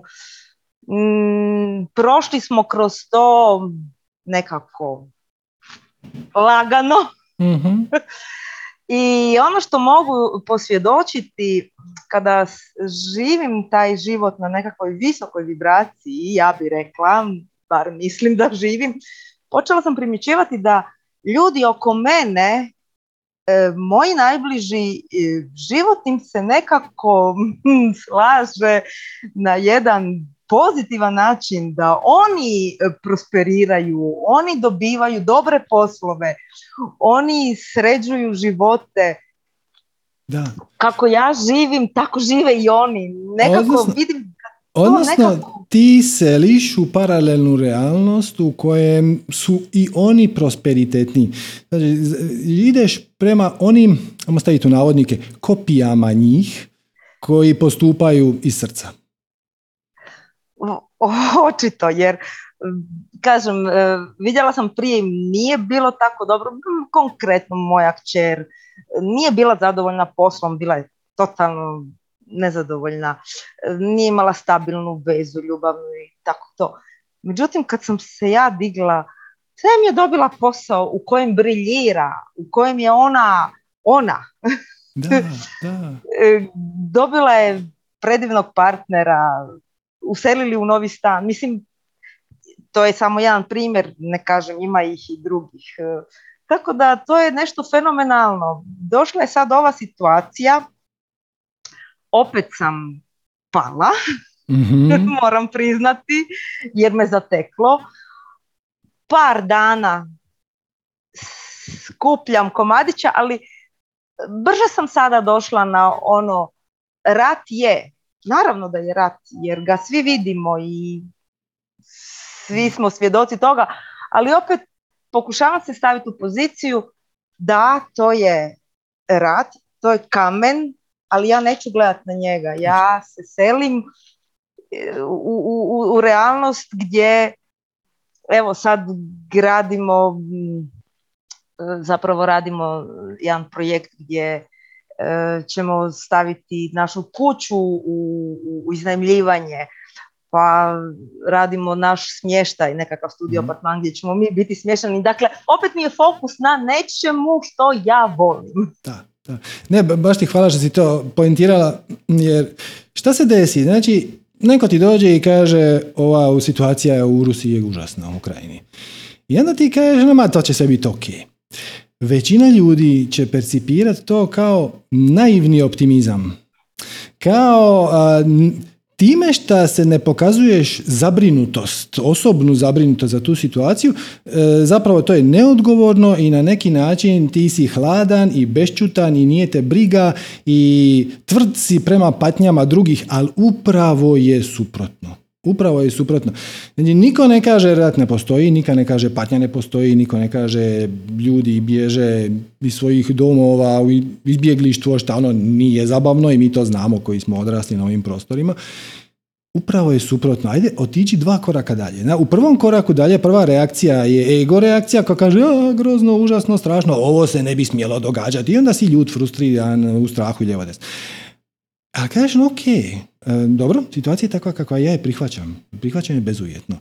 Mm, prošli smo kroz to nekako lagano. mm I ono što mogu posvjedočiti kada živim taj život na nekakvoj visokoj vibraciji, ja bi rekla, bar mislim da živim, počela sam primjećivati da ljudi oko mene e, moji najbliži e, život im se nekako slaže na jedan pozitivan način da oni prosperiraju, oni dobivaju dobre poslove, oni sređuju živote. Da. Kako ja živim, tako žive i oni. Nekako Odnosno- vidim Odnosno, nekako- ti seliš u paralelnu realnost u kojem su i oni prosperitetni. Znači, ideš prema onim, ajmo staviti u navodnike, kopijama njih koji postupaju iz srca. O- očito, jer kažem, e, vidjela sam prije nije bilo tako dobro, konkretno moja kćer nije bila zadovoljna poslom, bila je totalno nezadovoljna, e, nije imala stabilnu vezu ljubavnu i tako to. Međutim, kad sam se ja digla, sem je dobila posao u kojem briljira, u kojem je ona ona, Da, da. E, dobila je predivnog partnera, uselili u novi stan. Mislim, to je samo jedan primjer, ne kažem, ima ih i drugih. E, Tako da to je nešto fenomenalno. Došla je sad ova situacija, opet sam pala, Mhm. moram priznati, jer me zateklo. Par dana skupljam komadića, ali brže sam sada došla na ono, rat je, naravno da je rat, jer ga svi vidimo i svi smo svjedoci toga, ali opet pokušavam se staviti u poziciju da to je rat, to je kamen, ali ja neću gledati na njega, ja se selim e, u, u, u- u realnost gdje evo sad gradimo zapravo radimo jedan projekt gdje e, ćemo staviti našu kuću u, u, iznajmljivanje pa radimo naš smještaj, nekakav studio Mhm. apartman gdje ćemo mi biti smješteni. Dakle, opet mi je fokus na nečemu što ja volim. Da. Ne, ba- baš ti hvala što si to poentirala, jer šta se desi? Znači, neko ti dođe i kaže ova situacija u Rusiji je užasna u Ukrajini. I onda ti kažeš, nama to će sve biti ok. Većina ljudi će percipirati to kao naivni optimizam. Kao time što se ne pokazuješ zabrinutost, osobnu zabrinutost za tu situaciju, e, zapravo to je neodgovorno i na neki način ti si hladan i bešćutan i nije te briga i tvrd si prema patnjama drugih, ali upravo je suprotno. Upravo je suprotno. Znači, niko ne kaže rat ne postoji, niko ne kaže patnja ne postoji, niko ne kaže ljudi bježe iz svojih domova u izbjeglištvo, šta ono nije zabavno i mi to znamo koji smo odrasli na ovim prostorima. Upravo je suprotno. Ajde, otići dva koraka dalje. Na, u prvom koraku dalje, prva reakcija je ego reakcija koja kaže, a, grozno, užasno, strašno, ovo se ne bi smjelo događati. I onda si ljud, frustriran, u strahu i lijevo desno. A kažeš, no, ok, dobro, situacija je takva kakva ja je prihvaćam. Prihvaćam je bezujetno.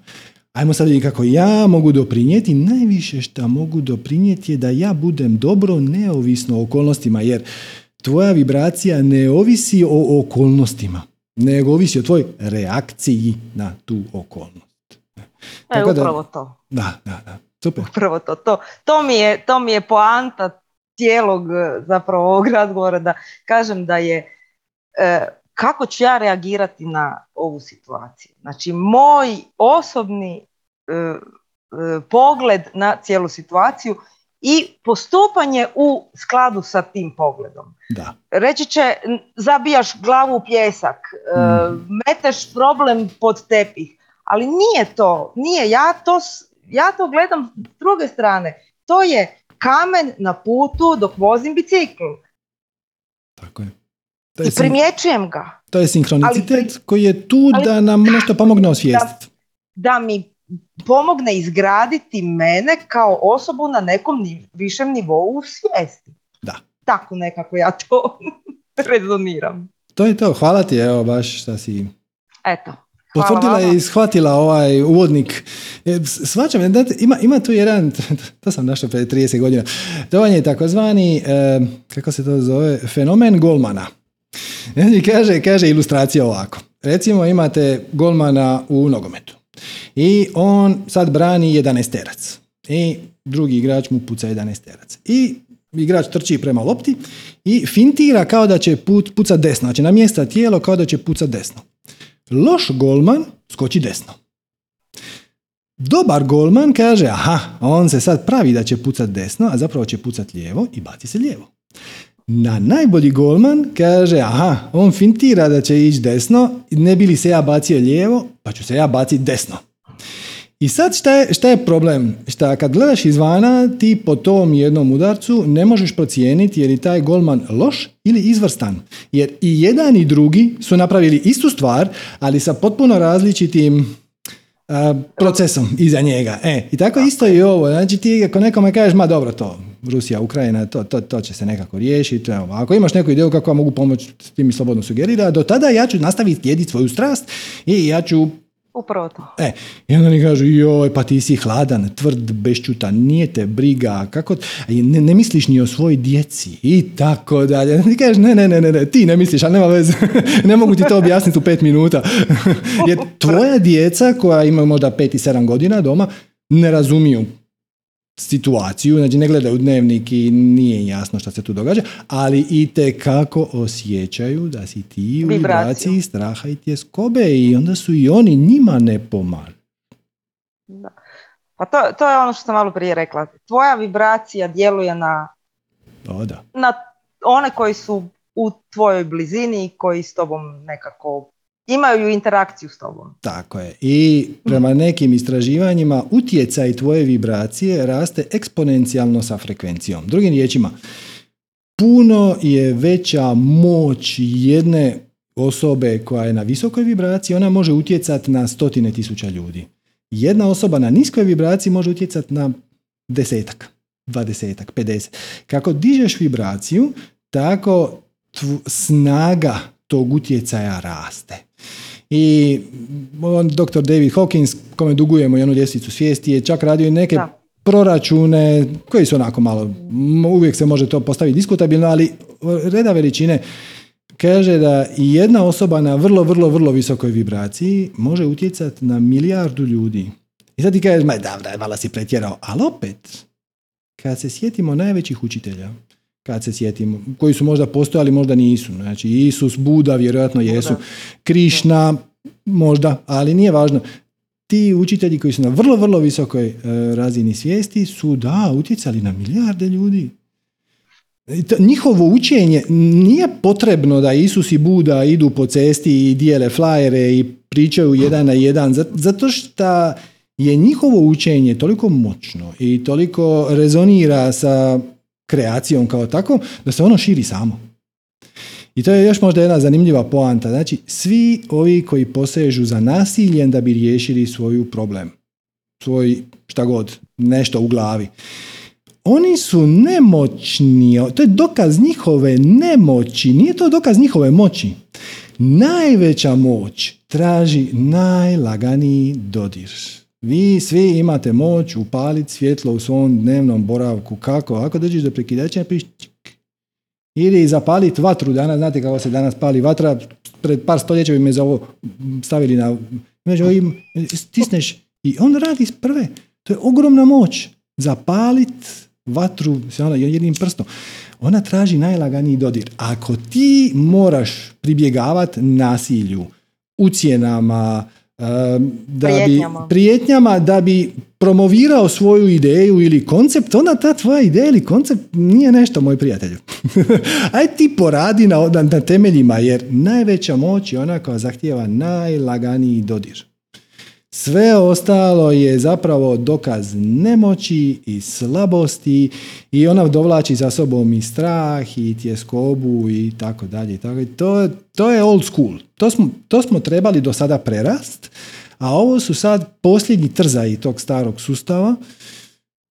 Ajmo sad vidjeti kako ja mogu doprinijeti. Najviše što mogu doprinijeti je da ja budem dobro neovisno o okolnostima, jer tvoja vibracija ne ovisi o okolnostima, nego ovisi o tvojoj reakciji na tu okolnost. E, Tako da- upravo to. Da, da, da. Super. Upravo to. To, to, mi je, to mi je poanta cijelog e, zapravo ovog razgovora da kažem da je e, kako ću ja reagirati na ovu situaciju. Znači, moj osobni e, e, pogled na cijelu situaciju i postupanje u skladu sa tim pogledom. Da. Reći će, zabijaš glavu u pjesak, e, meteš problem pod tepih, ali nije to, nije, ja to, ja to gledam s druge strane. To je kamen na putu dok vozim bicikl Tako je. To je, i primjećujem ga. to je sinkronicitet ali koji je tu ali- da nam nešto pomogne osvijestiti. da mi pomogne izgraditi mene kao osobu na nekom ni- višem nivou svijesti. Da. Tako nekako ja to rezoniram. To je to. Hvala ti, evo, baš šta si Eto. Hvala potvrdila vama. i shvatila ovaj uvodnik. E, s- Shvaćam, da, ima, ima tu jedan, to sam našao prije 30 godina, to vam je takozvani, e, kako se to zove, fenomen golmana. Znači, kaže, kaže ilustracija ovako. Recimo imate golmana u nogometu i on sad brani 11 terac i drugi igrač mu puca 11 terac. I igrač trči prema lopti i fintira kao da će put, pucat desno. Znači namjesta tijelo kao da će pucat desno. Loš golman skoči desno. Dobar golman kaže, aha, on se sad pravi da će pucat desno, a zapravo će pucat lijevo i baci se lijevo. Na najbolji golman kaže, aha, on fintira da će ići desno, ne bi li se ja bacio lijevo, pa ću se ja baciti desno. I sad šta je, šta je problem? Šta kad gledaš izvana, ti po tom jednom udarcu ne možeš procijeniti je li taj golman loš ili izvrstan. Jer i jedan i drugi su napravili istu stvar, ali sa potpuno različitim procesom iza njega. E, I tako isto i ovo. Znači ti ako nekome kažeš, ma dobro to, Rusija, Ukrajina, to, to, to će se nekako riješiti. Evo, ako imaš neku ideju kako mogu pomoći, ti mi slobodno sugerira. Do tada ja ću nastaviti jediti svoju strast i ja ću Upravo to. E, i onda mi kažu, joj, pa ti si hladan, tvrd, bešćuta, nije te briga, kako, ne, ne misliš ni o svojoj djeci i tako dalje. Ti kažeš, ne, ne, ne, ne, ti ne misliš, ali nema veze, ne mogu ti to objasniti u pet minuta. Jer tvoja djeca koja ima možda pet i sedam godina doma, ne razumiju situaciju, znači ne gledaju dnevnik i nije jasno što se tu događa, ali i te kako osjećaju da si ti u vibraciji straha i tjeskobe i onda su i oni njima ne pomažu. Da. Pa to, to je ono što sam malo prije rekla. Tvoja vibracija djeluje na, o, da. na one koji su u tvojoj blizini i koji s tobom nekako imaju interakciju s tobom. Tako je. I prema nekim istraživanjima utjecaj tvoje vibracije raste eksponencijalno sa frekvencijom. Drugim riječima, puno je veća moć jedne osobe koja je na visokoj vibraciji, ona može utjecati na stotine tisuća ljudi. Jedna osoba na niskoj vibraciji može utjecati na desetak, dvadesetak, pedeset. Kako dižeš vibraciju, tako snaga tog utjecaja raste. I on, dr. David Hawkins, kome dugujemo jednu ljestvicu svijesti, je čak radio i neke proračune koji su onako malo, uvijek se može to postaviti diskutabilno, ali reda veličine kaže da jedna osoba na vrlo, vrlo, vrlo visokoj vibraciji može utjecati na milijardu ljudi. I sad ti kažeš, ma da, malo si pretjerao, ali opet, kad se sjetimo najvećih učitelja, kad se sjetimo, koji su možda postojali, možda nisu. Znači, Isus, Buda, vjerojatno jesu. Krišna, možda, ali nije važno. Ti učitelji koji su na vrlo, vrlo visokoj e, razini svijesti su, da, utjecali na milijarde ljudi. Njihovo učenje nije potrebno da Isus i Buda idu po cesti i dijele flajere i pričaju jedan na jedan, zato što je njihovo učenje toliko moćno i toliko rezonira sa kreacijom kao tako, da se ono širi samo. I to je još možda jedna zanimljiva poanta. Znači, svi ovi koji posežu za nasiljem da bi riješili svoju problem, svoj šta god, nešto u glavi, oni su nemoćni, to je dokaz njihove nemoći, nije to dokaz njihove moći. Najveća moć traži najlaganiji dodir. Vi svi imate moć upaliti svjetlo u svom dnevnom boravku. Kako? Ako dođeš do prekidača, piš ili zapaliti vatru. Danas, znate kako se danas pali vatra. Pred par stoljeća bi me za ovo stavili na... Među stisneš i on radi prve. To je ogromna moć. Zapalit vatru ona, jednim prstom. Ona traži najlaganiji dodir. Ako ti moraš pribjegavati nasilju, ucjenama, da prijetnjama. bi prijetnjama da bi promovirao svoju ideju ili koncept, onda ta tvoja ideja ili koncept nije nešto, moj prijatelju. Aj ti poradi na, na temeljima, jer najveća moć je ona koja zahtijeva najlaganiji dodir. Sve ostalo je zapravo dokaz nemoći i slabosti i ona dovlači za sobom i strah i tjeskobu i tako dalje. To, to je old school. To smo, to smo trebali do sada prerast, a ovo su sad posljednji trzaji tog starog sustava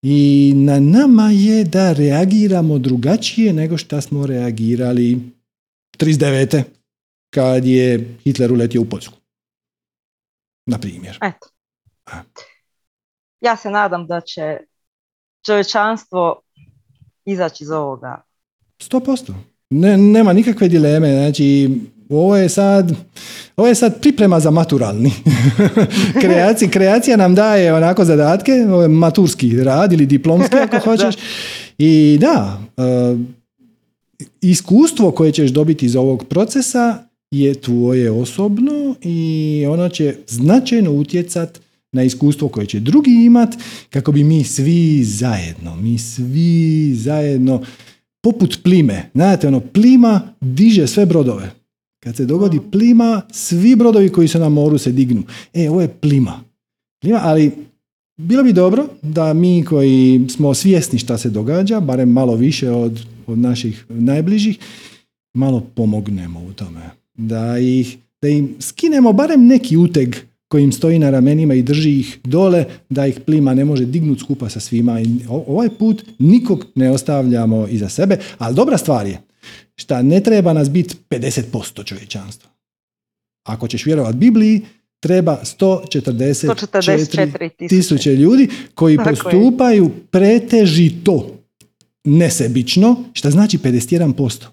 i na nama je da reagiramo drugačije nego što smo reagirali 39. kad je Hitler uletio u Poljsku na primjer. Eto. Ja se nadam da će čovječanstvo izaći iz ovoga. Sto posto. Ne, nema nikakve dileme. Znači, ovo je sad, ovo je sad priprema za maturalni. kreacija, kreacija nam daje onako zadatke, ovo je maturski rad ili diplomski ako hoćeš. I da, e, iskustvo koje ćeš dobiti iz ovog procesa je tvoje osobno i ono će značajno utjecat na iskustvo koje će drugi imat kako bi mi svi zajedno, mi svi zajedno poput plime. Znate, ono, plima diže sve brodove. Kad se dogodi plima, svi brodovi koji su na moru se dignu. E, ovo je plima. Plima, ali bilo bi dobro da mi koji smo svjesni šta se događa, barem malo više od, od naših najbližih, malo pomognemo u tome. Da, ih, da im skinemo barem neki uteg koji im stoji na ramenima i drži ih dole, da ih plima ne može dignuti skupa sa svima. I ovaj put nikog ne ostavljamo iza sebe, ali dobra stvar je, šta ne treba nas biti 50% čovječanstva. Ako ćeš vjerovati Bibliji, treba 144 tisuće ljudi koji postupaju pretežito nesebično, što znači 51%.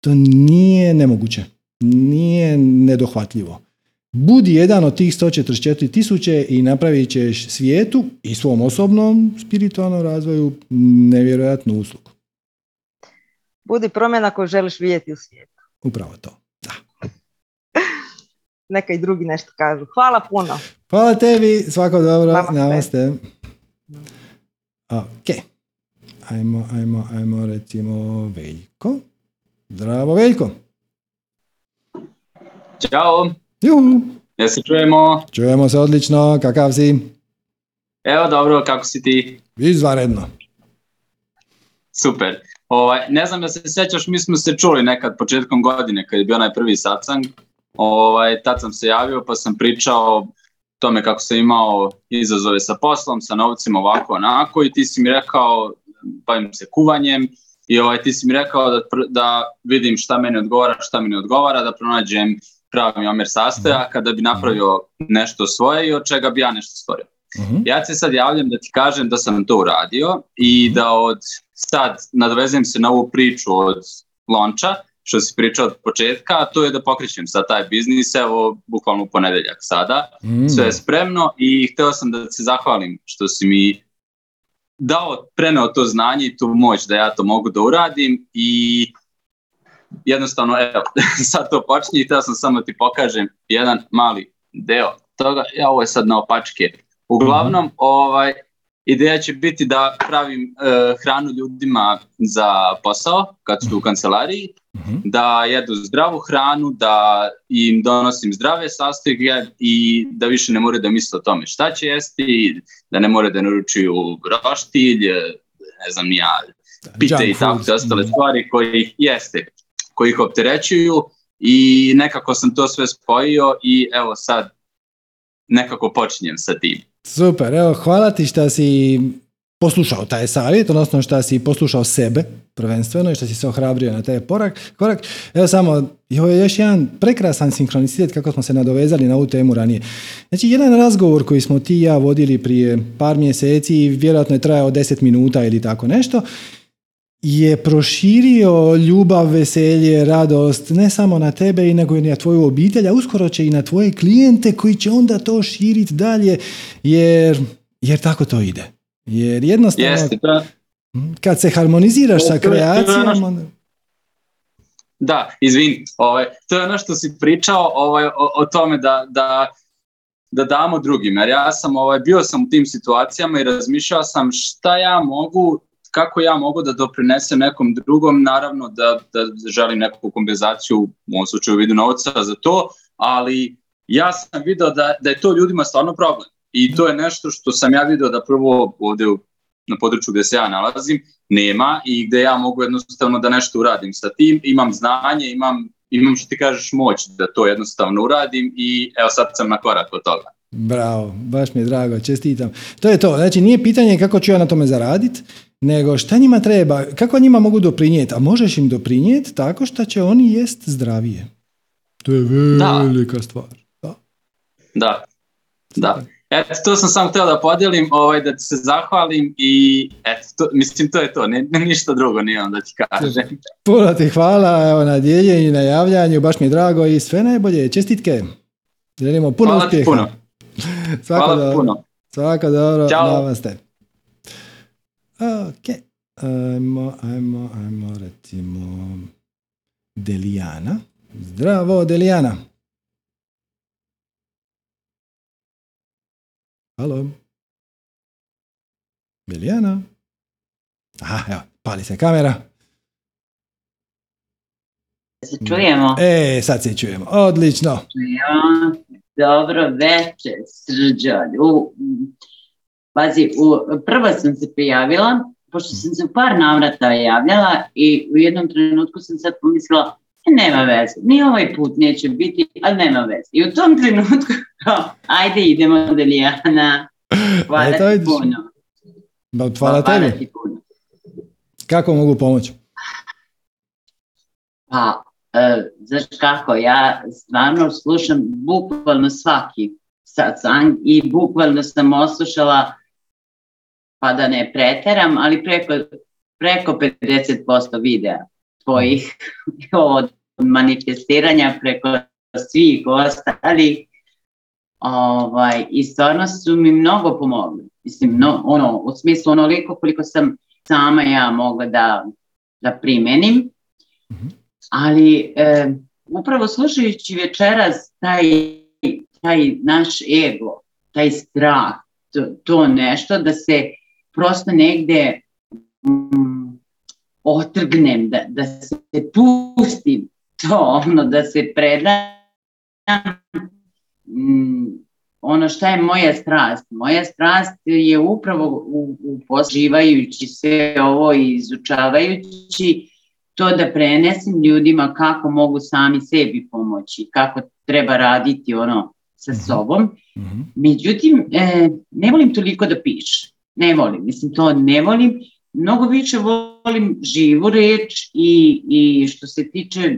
To nije nemoguće. Nije nedohvatljivo. Budi jedan od tih 144 tisuće i napravit ćeš svijetu i svom osobnom spiritualnom razvoju nevjerojatnu uslugu. Budi promjena koju želiš vidjeti u svijetu. Upravo to, da. Neka i drugi nešto kažu. Hvala puno. Hvala tebi, svako dobro. Namaste. Namaste. Ok. Ajmo, ajmo, ajmo recimo Veljko. Zdravo Veljko. Ćao. Juhu. Ja se čujemo. Čujemo se odlično, kakav si? Evo dobro, kako si ti? Izvaredno. Super. Ovaj, ne znam da se sjećaš, mi smo se čuli nekad početkom godine kad je bio onaj prvi satsang. Ovaj, tad sam se javio pa sam pričao o tome kako sam imao izazove sa poslom, sa novcima ovako onako i ti si mi rekao bavim se kuvanjem i ovaj, ti si mi rekao da, da vidim šta meni odgovara, šta mi ne odgovara, da pronađem pravi omjer sastojaka da bi napravio nešto svoje i od čega bi ja nešto stvorio. uh Ja se sad javljam da ti kažem da sam to uradio i da od sad nadovezem se na ovu priču od lonča, što si pričao od početka, a to je da pokrećem sa taj biznis, evo, bukvalno u ponedeljak sada. Mm. Sve je spremno i hteo sam da se zahvalim što si mi dao, preneo to znanje i tu moć da ja to mogu da uradim i jednostavno, evo, sad to počinje i htio sam samo ti pokažem jedan mali deo toga. Ja, ovo je sad na opačke. Uglavnom, mm-hmm. ovaj, ideja će biti da pravim uh, hranu ljudima za posao, kad su u kancelariji, mm-hmm. da jedu zdravu hranu, da im donosim zdrave sastojke i da više ne moraju da misle o tome šta će jesti, da ne moraju da naručuju roštilj, ne znam, nija, pite i tako ostale mhm. stvari koji jeste koji ih opterećuju i nekako sam to sve spojio i evo sad nekako počinjem sa tim. Super, evo hvala ti što si poslušao taj savjet, odnosno što si poslušao sebe prvenstveno i što si se ohrabrio na taj porak, korak. Evo samo, ovo je još jedan prekrasan sinkronicitet kako smo se nadovezali na ovu temu ranije. Znači, jedan razgovor koji smo ti i ja vodili prije par mjeseci, vjerojatno je trajao 10 minuta ili tako nešto, je proširio ljubav, veselje, radost ne samo na tebe i nego i na tvoju obitelj, a uskoro će i na tvoje klijente koji će onda to širiti dalje jer, jer tako to ide. Jer jednostavno Jeste, kad se harmoniziraš sa kreacijom onda... Da, izvini, ovaj, to je ono što si pričao ovaj, o, o tome da, da, da damo drugim. Jer ja sam ovaj, bio sam u tim situacijama i razmišljao sam šta ja mogu kako ja mogu da doprinesem nekom drugom, naravno da, da želim neku kompenzaciju, u ovom slučaju vidu novca za to, ali ja sam video da, da je to ljudima stvarno problem. I to je nešto što sam ja video da prvo ovdje na području gdje se ja nalazim nema i gdje ja mogu jednostavno da nešto uradim sa tim. Imam znanje, imam, imam što ti kažeš moć da to jednostavno uradim i evo sad sam na korak od toga. Bravo, baš mi je drago, čestitam. To je to, znači nije pitanje kako ću ja na tome zaraditi, nego šta njima treba, kako njima mogu doprinijeti, a možeš im doprinijeti tako što će oni jest zdravije. To je velika da. stvar. Da. Da, da. Eto, to sam samo htio da podijelim, ovaj, da ti se zahvalim i eto, to, mislim, to je to, ne, ne ništa drugo nijem da ti kažem. Puno ti hvala evo, na dijeljenju i na javljanju, baš mi je drago i sve najbolje, čestitke. Želimo puno hvala uspjeha. Puno. Svako hvala dobro. puno. Svako dobro, Ćao. namaste. Ok. Ajmo, ajmo, ajmo, recimo Delijana. Zdravo, Delijana. Halo. Delijana. Aha, evo, pali se kamera. Se čujemo? E, sad se čujemo. Odlično. Čujemo. Dobro večer, srđan. Pazi, u, prvo sam se prijavila, pošto sam se u par navrata javljala i u jednom trenutku sam sad pomislila, "E, nema veze, ni ovaj put neće biti, ali nema veze. I u tom trenutku, ajde idemo Delijana, hvala ti puno. Ba, Hvala tebi. ti puno. Kako mogu pomoći? Pa, e, znaš kako, ja stvarno slušam bukvalno svaki satsang i bukvalno sam oslušala, pa da ne preteram, ali preko, preko 50% videa tvojih od manifestiranja preko svih ostalih. Ovaj, I stvarno su mi mnogo pomogli. Mislim, no, ono, u smislu onoliko koliko sam sama ja mogla da, da primenim. Ali e, upravo slušajući večeras taj, taj naš ego, taj strah, to, to nešto da se prosto negde mm, otrgnem, da, da se pustim to, ono, da se predam mm, ono šta je moja strast. Moja strast je upravo u, u sve ovo i izučavajući to da prenesem ljudima kako mogu sami sebi pomoći, kako treba raditi ono sa Mhm. sobom. Mhm. Međutim, e, ne volim toliko da pišem. Ne volim, mislim to ne volim. Mnogo više volim živu reč i, i što se tiče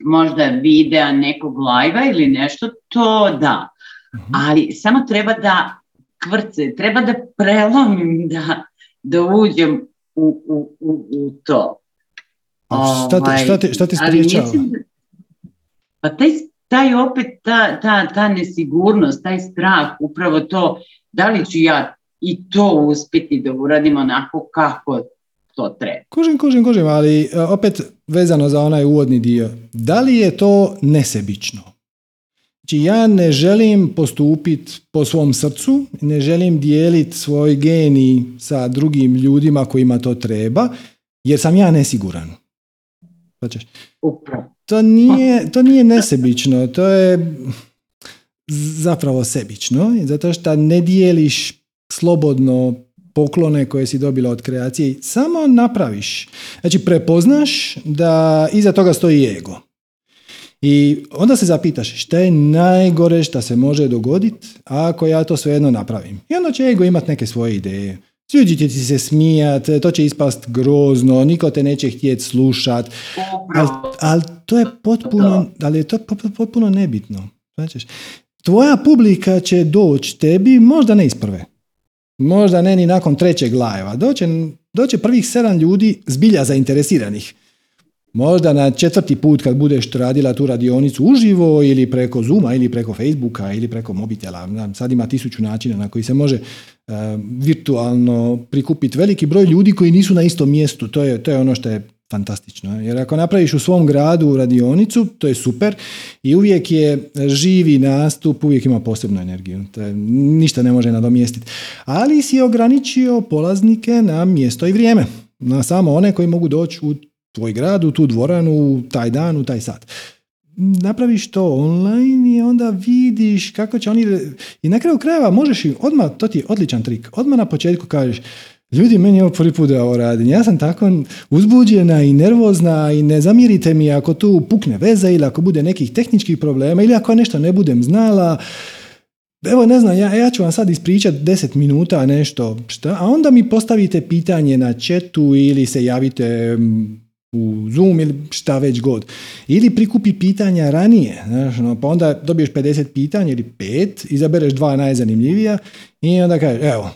možda videa nekog lajva ili nešto, to da. Mhm. Ali samo treba da kvrce, treba da prelomim, da, da uđem u, u, u, u to. Šta te, Ovaj, šta te, šta te da- Pa taj, taj opet, ta, ta, ta nesigurnost, taj strah, upravo to, da li ću ja i to uspjeti da uradim onako kako to treba. Kužim, kužim, kužim, ali e, opet vezano za onaj uvodni dio. Da li je to nesebično? Znači ja ne želim postupiti po svom srcu, ne želim dijeliti svoj geni sa drugim ljudima kojima to treba, jer sam ja nesiguran. Upravo. To nije, to nije nesebično, to je zapravo sebično, zato što ne dijeliš slobodno poklone koje si dobila od kreacije, samo napraviš. Znači prepoznaš da iza toga stoji ego. I onda se zapitaš šta je najgore što se može dogoditi ako ja to svejedno napravim. I onda će ego imati neke svoje ideje. Svi će ti se smijat, to će ispast grozno, niko te neće htjeti slušat, ali, ali to je potpuno, ali je to po- po- potpuno nebitno. Značiš, tvoja publika će doći tebi možda ne iz prve. Možda ne ni nakon trećeg lajeva. Doće, doće prvih sedam ljudi zbilja zainteresiranih. Možda na četvrti put kad budeš radila tu radionicu uživo ili preko Zuma ili preko Facebooka ili preko mobitela. Sad ima tisuću načina na koji se može e, virtualno prikupiti veliki broj ljudi koji nisu na istom mjestu. To je, to je ono što je fantastično. Jer ako napraviš u svom gradu radionicu, to je super i uvijek je živi nastup, uvijek ima posebnu energiju. To je, ništa ne može nadomjestiti. Ali si ograničio polaznike na mjesto i vrijeme. Na samo one koji mogu doći u tvoj grad, u tu dvoranu, u taj dan, u taj sat. Napraviš to online i onda vidiš kako će oni... I na kraju krajeva možeš im odmah, to ti je odličan trik, odmah na početku kažeš Ljudi, meni je ovo prvi put da ovo radim. Ja sam tako uzbuđena i nervozna i ne zamjerite mi ako tu pukne veza ili ako bude nekih tehničkih problema ili ako nešto ne budem znala. Evo, ne znam, ja, ja ću vam sad ispričati 10 minuta nešto, šta, a onda mi postavite pitanje na chatu ili se javite mm, u Zoom ili šta već god. Ili prikupi pitanja ranije, znaš, ono, pa onda dobiješ 50 pitanja ili pet, izabereš dva najzanimljivija i onda kažeš, evo,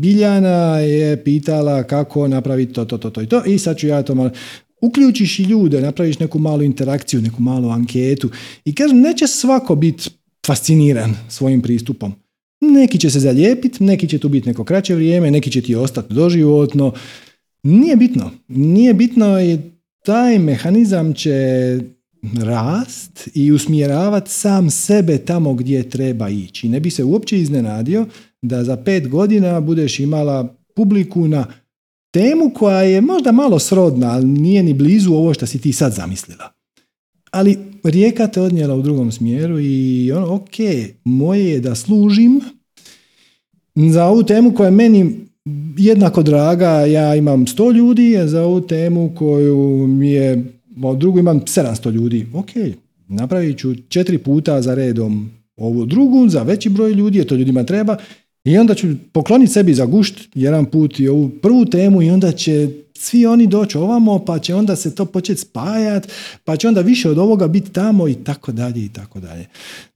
Biljana je pitala kako napraviti to, to, to, to i to i sad ću ja to malo... Uključiš i ljude, napraviš neku malu interakciju, neku malu anketu i kažem, neće svako biti fasciniran svojim pristupom. Neki će se zalijepiti, neki će tu biti neko kraće vrijeme, neki će ti ostati doživotno. Nije bitno. Nije bitno i taj mehanizam će rast i usmjeravati sam sebe tamo gdje treba ići. Ne bi se uopće iznenadio da za pet godina budeš imala publiku na temu koja je možda malo srodna, ali nije ni blizu ovo što si ti sad zamislila. Ali rijeka te odnijela u drugom smjeru i ono, ok, moje je da služim za ovu temu koja je meni jednako draga, ja imam sto ljudi, a za ovu temu koju mi je, drugu imam 700 ljudi. Ok, napravit ću četiri puta za redom ovu drugu, za veći broj ljudi, jer to ljudima treba, i onda ću pokloniti sebi za gušt jedan put i ovu prvu temu i onda će svi oni doći ovamo, pa će onda se to početi spajati, pa će onda više od ovoga biti tamo i tako dalje i tako dalje.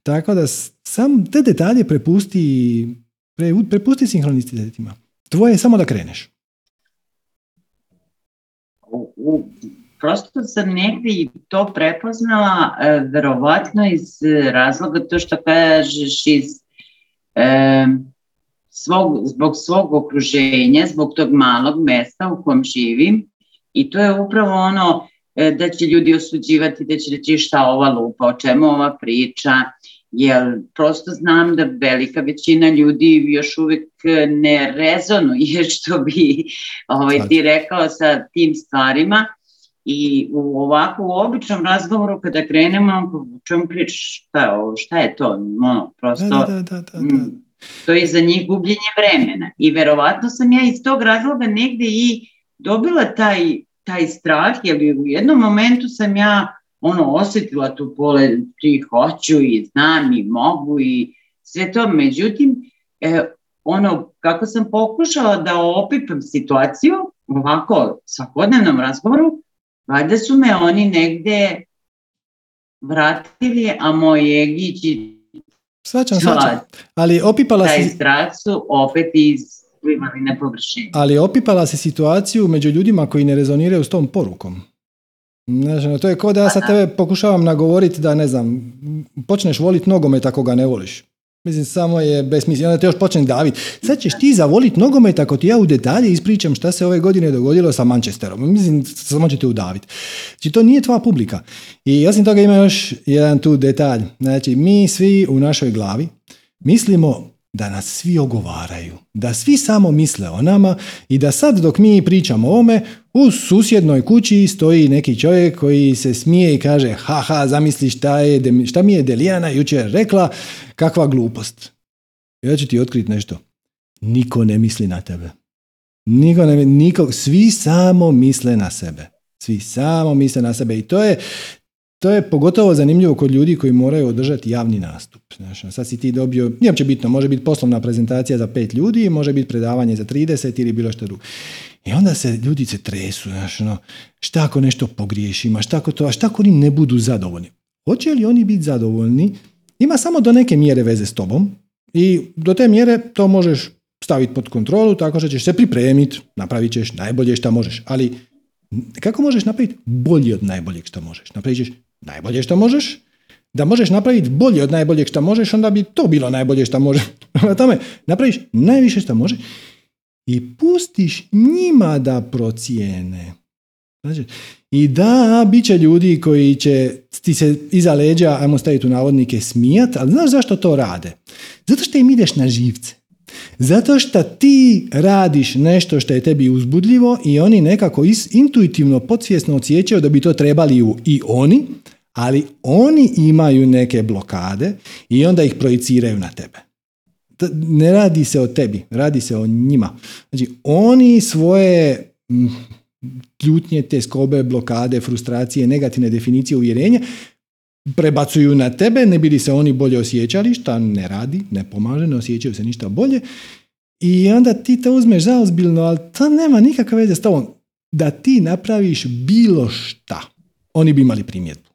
Tako da sam te detalje prepusti, pre, prepusti sinhronicitetima. Tvoje je samo da kreneš. Prosto sam negdje to prepoznala, e, verovatno iz razloga to što kažeš iz e, svog, zbog svog okruženja, zbog tog malog mesta u kom živim. I to je upravo ono e, da će ljudi osuđivati, da će reći šta ova lupa, o čemu ova priča, jer prosto znam da velika većina ljudi još uvijek ne rezonuje što bi ovaj, ti rekao sa tim stvarima. I u ovako u običnom razgovoru kada krenemo, čemu pričaš, šta, šta je to, ono, prosto... Da, da, da, mm, to je za njih gubljenje vremena. I verovatno sam ja iz tog razloga negdje i dobila taj, taj strah, jer u jednom momentu sam ja ono osjetila tu pole, ti hoću i znam i mogu i sve to. Međutim, e, ono, kako sam pokušala da opipam situaciju, ovako svakodnevnom razgovoru, valjda su me oni negde vratili, a moj egić Svačam, svačam. Ali opipala si... su opet iz na Ali opipala si situaciju među ljudima koji ne rezoniraju s tom porukom. Znači, to je kao da ja sad tebe pokušavam nagovoriti da, ne znam, počneš voliti nogomet ako ga ne voliš. Mislim, samo je besmisleno. Onda te još počne daviti. Sad ćeš ti zavoliti nogomet ako ti ja u detalje ispričam šta se ove godine dogodilo sa Manchesterom. Mislim, samo ćete udaviti. Znači, to nije tvoja publika. I osim toga ima još jedan tu detalj. Znači, mi svi u našoj glavi mislimo da nas svi ogovaraju, da svi samo misle o nama i da sad dok mi pričamo o ome, u susjednoj kući stoji neki čovjek koji se smije i kaže haha, zamisli šta, je, šta mi je Delijana jučer rekla, kakva glupost. Ja ću ti otkriti nešto. Niko ne misli na tebe. Niko ne, niko, svi samo misle na sebe. Svi samo misle na sebe i to je, to je pogotovo zanimljivo kod ljudi koji moraju održati javni nastup. Znaš, sad si ti dobio, nije uopće bitno, može biti poslovna prezentacija za pet ljudi, može biti predavanje za 30 ili bilo što drugo. I onda se ljudi se tresu, znaš, ono, šta ako nešto pogriješim, a šta ako to, a šta ako oni ne budu zadovoljni. Hoće li oni biti zadovoljni? Ima samo do neke mjere veze s tobom i do te mjere to možeš staviti pod kontrolu tako što ćeš se pripremiti, napravit ćeš najbolje što možeš, ali kako možeš napraviti bolje od najboljeg što možeš? Napravit ćeš najbolje što možeš, da možeš napraviti bolje od najboljeg što možeš, onda bi to bilo najbolje što možeš. Na tome, napraviš najviše što možeš i pustiš njima da procijene. Znači, I da, bit će ljudi koji će ti se iza leđa, ajmo staviti u navodnike, smijat, ali znaš zašto to rade? Zato što im ideš na živce. Zato što ti radiš nešto što je tebi uzbudljivo i oni nekako intuitivno, podsvjesno osjećaju da bi to trebali i oni, ali oni imaju neke blokade i onda ih projiciraju na tebe. Ne radi se o tebi, radi se o njima. Znači, oni svoje ljutnje, te skobe, blokade, frustracije, negativne definicije uvjerenja prebacuju na tebe, ne bili se oni bolje osjećali, šta ne radi, ne pomaže, ne osjećaju se ništa bolje. I onda ti to uzmeš zaozbiljno, ali to nema nikakve veze s tobom. Da ti napraviš bilo šta, oni bi imali primjedbu.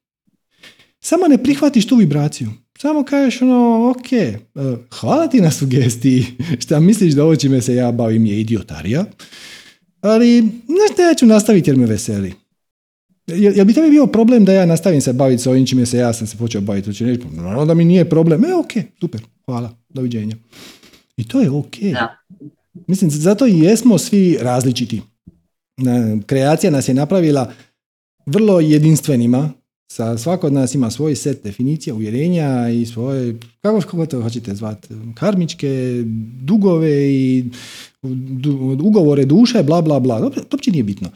Samo ne prihvatiš tu vibraciju. Samo kažeš ono, ok, e, hvala ti na sugestiji, šta misliš da ovo čime se ja bavim je idiotarija, ali nešto ja ću nastaviti jer me veseli. Jel, jel bi tebi bio problem da ja nastavim se baviti s ovim čime se ja sam se počeo baviti? Hoće reći, pa naravno da mi nije problem. E, ok, super, hvala, doviđenja. I to je ok. Da. Mislim, zato i jesmo svi različiti. Kreacija nas je napravila vrlo jedinstvenima, sa svako od nas ima svoj set definicija, uvjerenja i svoje, kako, kako to hoćete zvati, karmičke dugove i du- ugovore duše, bla, bla, bla. To uopće nije bitno.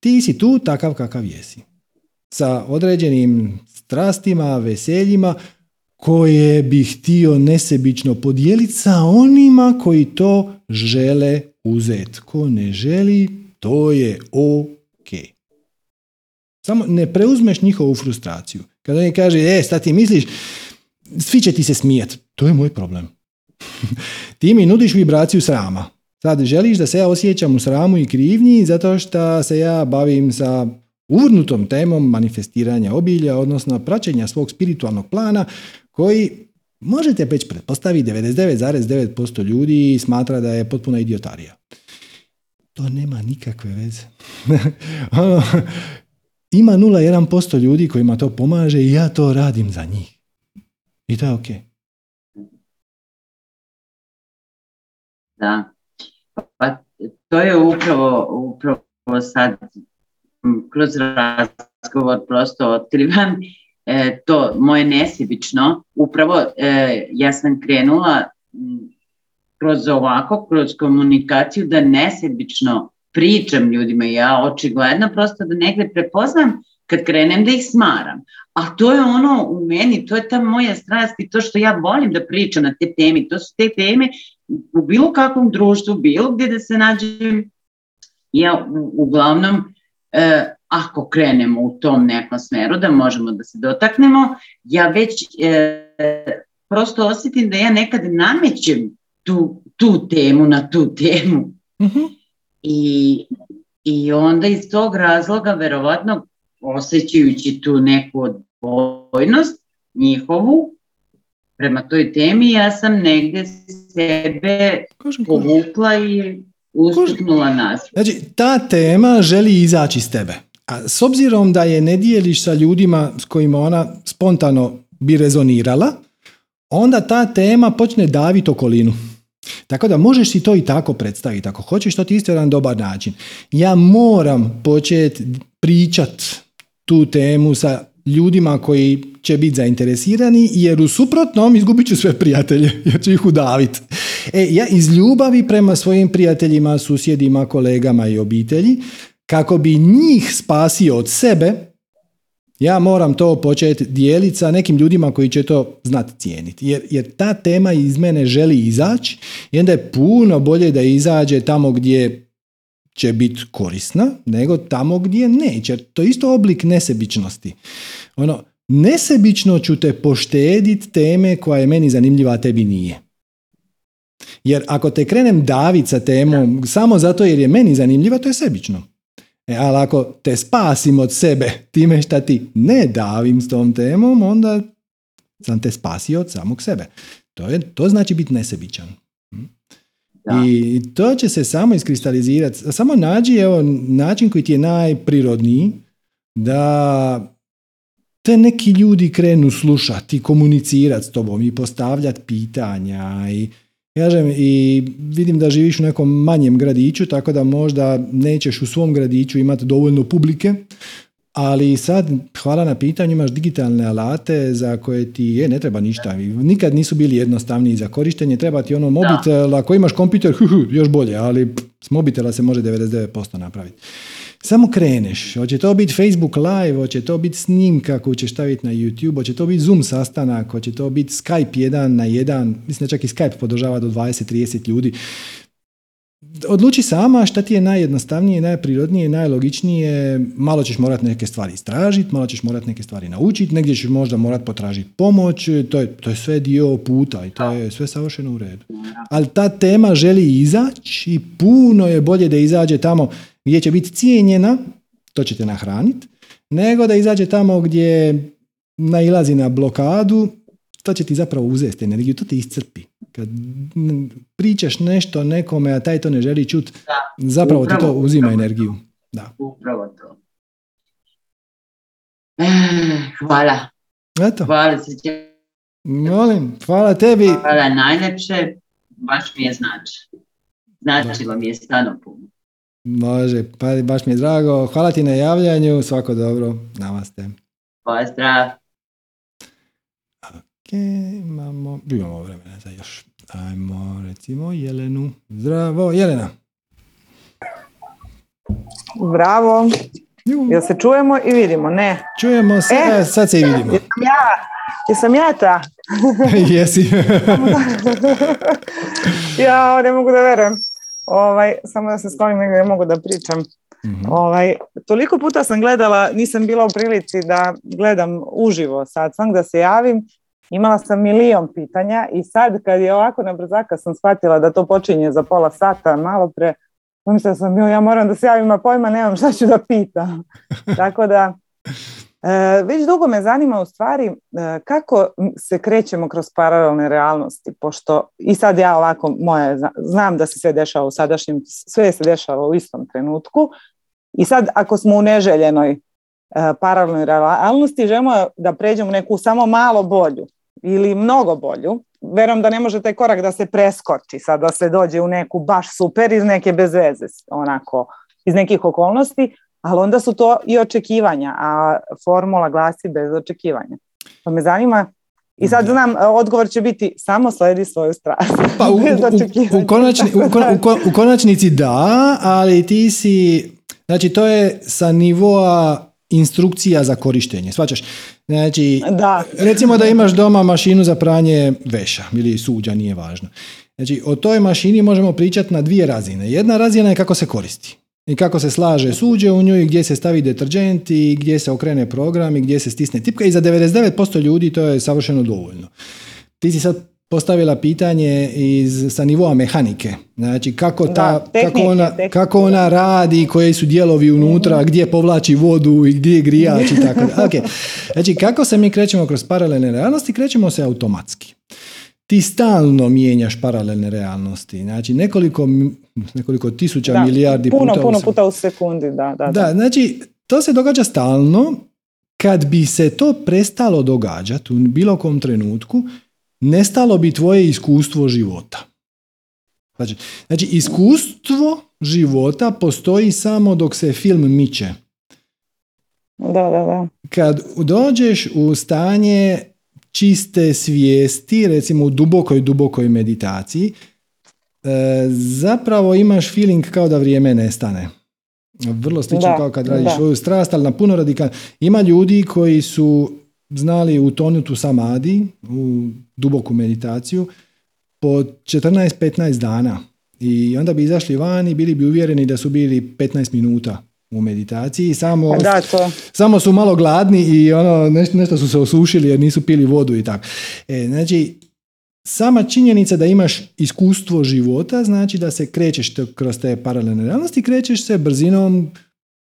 Ti si tu takav kakav jesi. Sa određenim strastima, veseljima, koje bi htio nesebično podijeliti sa onima koji to žele uzeti. Ko ne želi, to je ok. Samo ne preuzmeš njihovu frustraciju. Kada oni kaže, e, šta ti misliš, svi će ti se smijati. To je moj problem. ti mi nudiš vibraciju srama. Sad želiš da se ja osjećam u sramu i krivnji zato što se ja bavim sa uvrnutom temom manifestiranja obilja, odnosno praćenja svog spiritualnog plana koji možete već pretpostaviti 99,9% ljudi smatra da je potpuna idiotarija. To nema nikakve veze. ono, ima 0,1% ljudi kojima to pomaže i ja to radim za njih. I to je ok. Da. Pa to je upravo, upravo sad kroz razgovor prosto otkrivam e, to moje nesebično. Upravo e, ja sam krenula kroz ovako, kroz komunikaciju da nesebično pričam ljudima. Ja očigledno prosto da negde prepoznam kad krenem da ih smaram. A to je ono u meni, to je ta moja strast i to što ja volim da pričam na te teme. To su te teme u bilo kakvom društvu, bilo gdje da se nađem, ja uglavnom, e, ako krenemo u tom nekom smeru, da možemo da se dotaknemo, ja već e, prosto osjetim da ja nekad namećem tu, tu temu na tu temu. Mhm. I, I onda iz tog razloga, verovatno, osjećajući tu neku odbojnost njihovu prema toj temi, ja sam negde sebe povukla i ustuknula nas. Znači, ta tema želi izaći iz tebe. A s obzirom da je ne dijeliš sa ljudima s kojima ona spontano bi rezonirala, onda ta tema počne daviti okolinu. Tako da možeš si to i tako predstaviti. Ako hoćeš, to ti isto jedan dobar način. Ja moram početi pričat tu temu sa ljudima koji će biti zainteresirani, jer u suprotnom izgubit ću sve prijatelje, jer ću ih udaviti. E, ja iz ljubavi prema svojim prijateljima, susjedima, kolegama i obitelji, kako bi njih spasio od sebe, ja moram to početi dijeliti sa nekim ljudima koji će to znati cijeniti. Jer, jer ta tema iz mene želi izaći i onda je puno bolje da izađe tamo gdje će biti korisna, nego tamo gdje neće. To je isto oblik nesebičnosti. Ono, nesebično ću te poštedit teme koja je meni zanimljiva, a tebi nije. Jer ako te krenem davit sa temom samo zato jer je meni zanimljiva, to je sebično. E, ali ako te spasim od sebe time šta ti ne davim s tom temom, onda sam te spasio od samog sebe. To, je, to znači biti nesebičan. Da. I to će se samo iskristalizirati. Samo nađi evo, način koji ti je najprirodniji da te neki ljudi krenu slušati, komunicirati s tobom i postavljati pitanja i Kažem, i vidim da živiš u nekom manjem gradiću, tako da možda nećeš u svom gradiću imati dovoljno publike, ali sad, hvala na pitanju, imaš digitalne alate za koje ti je, ne treba ništa. Nikad nisu bili jednostavniji za korištenje, treba ti ono mobitel, ako imaš kompjuter, još bolje, ali pff, s mobitela se može 99% napraviti. Samo kreneš, hoće to biti Facebook live, hoće to biti snimka koju ćeš staviti na YouTube, hoće to biti Zoom sastanak, hoće to biti Skype jedan na jedan, mislim da čak i Skype podržava do 20-30 ljudi. Odluči sama šta ti je najjednostavnije, najprirodnije, najlogičnije, malo ćeš morat neke stvari istražiti, malo ćeš morat neke stvari naučiti, negdje ćeš možda morat potražiti pomoć, to je, to je sve dio puta i to je sve savršeno u redu. Ali ta tema želi izaći i puno je bolje da izađe tamo gdje će biti cijenjena, to ćete nahraniti, nego da izađe tamo gdje nailazi na blokadu, to će ti zapravo uzeti energiju, to te iscrpi. Kad pričaš nešto nekome, a taj to ne želi čut, zapravo ti to upravo, uzima upravo. energiju. Da. Upravo to. Eh, Hvala. Eto, Hvala se će- molim, hvala tebi. Hvala najljepše. Baš mi je znači. Značilo mi je stvarno puno. Može, pa baš mi je drago. Hvala ti na javljanju, svako dobro, namaste. Pozdrav. Ok, imamo, imamo vremena za još. Ajmo, recimo, Jelenu. Zdravo, Jelena. Bravo. Jel se čujemo i vidimo? Ne. Čujemo se, e, sad se i vidimo. Jesam ja, jesam ja ta. Jesi. ja ne mogu da verujem. Ovaj, samo da se sklonim negdje, ne mogu da pričam. Mhm. Ovaj, toliko puta sam gledala, nisam bila u prilici da gledam uživo satsang, da se javim. Imala sam milion pitanja i sad kad je ovako na brzaka sam shvatila da to počinje za pola sata, malo pre, pomislila sam, "Joj, ja moram da se javim, a pojma nemam šta ću da pitam. Tako da, već dugo me zanima u stvari e, kako se krećemo kroz paralelne realnosti, pošto i sad ja ovako moje, zna- znam da se sve dešava u sadašnjem, sve se dešava u istom trenutku i sad ako smo u neželjenoj e, paralelnoj realnosti, želimo da pređemo neku samo malo bolju ili mnogo bolju, verujem da ne može taj korak da se preskoči sad, da se dođe u neku baš super iz neke bez veze, onako, iz nekih okolnosti, ali onda su to i očekivanja, a formula glasi bez očekivanja. Pa me zanima, i sad znam, e, odgovor će biti samo sledi svoju strast. Pa u, u, u, konačni- u kon- u kon- u konačnici da, ali ti si, znači to je sa nivoa instrukcija za korištenje, svačaš? Znači, Da, recimo da imaš doma mašinu za pranje veša ili suđa, nije važno. Znači, o toj mašini možemo pričati na dvije razine. Jedna razina je kako se koristi. I kako se slaže suđe u njoj, gdje se stavi deterđent i gdje se okrene program i gdje se stisne tipka i za 99% ljudi to je savršeno dovoljno. Ti si sad postavila pitanje iz, sa nivoa mehanike. Znači, kako, ta, Da, tehnike, kako, ona, tehnike, kako ona radi, koji su dijelovi unutra, gdje povlači vodu i gdje je grijač i tako da. Ok. Znači, kako se mi krećemo kroz paralelne realnosti? Krećemo se automatski. Ti stalno mijenjaš paralelne realnosti. Znači, nekoliko, nekoliko tisuća da. milijardi puno, puta puno puta u sekundi, da, da. da, znači, to se događa stalno. Kad bi se to prestalo događati u bilo kom trenutku, nestalo bi tvoje iskustvo života. Znači, znači, iskustvo života postoji samo dok se film miče. Da, da, da. Kad dođeš u stanje čiste svijesti, recimo u dubokoj, dubokoj meditaciji, e, zapravo imaš feeling kao da vrijeme nestane. Vrlo slično Da, kao kad radiš da. svoju strast, ali na puno radikalno. Ima ljudi koji su znali utonuti u samadi, u duboku meditaciju, po 14-15 dana. I onda bi izašli van i bili bi uvjereni da su bili 15 minuta u meditaciji. Samo, Pa Da, to. samo su malo gladni i ono, nešto, nešto su se osušili jer nisu pili vodu i tako. E, znači, sama činjenica da imaš iskustvo života znači da se krećeš kroz te paralelne realnosti, krećeš se brzinom,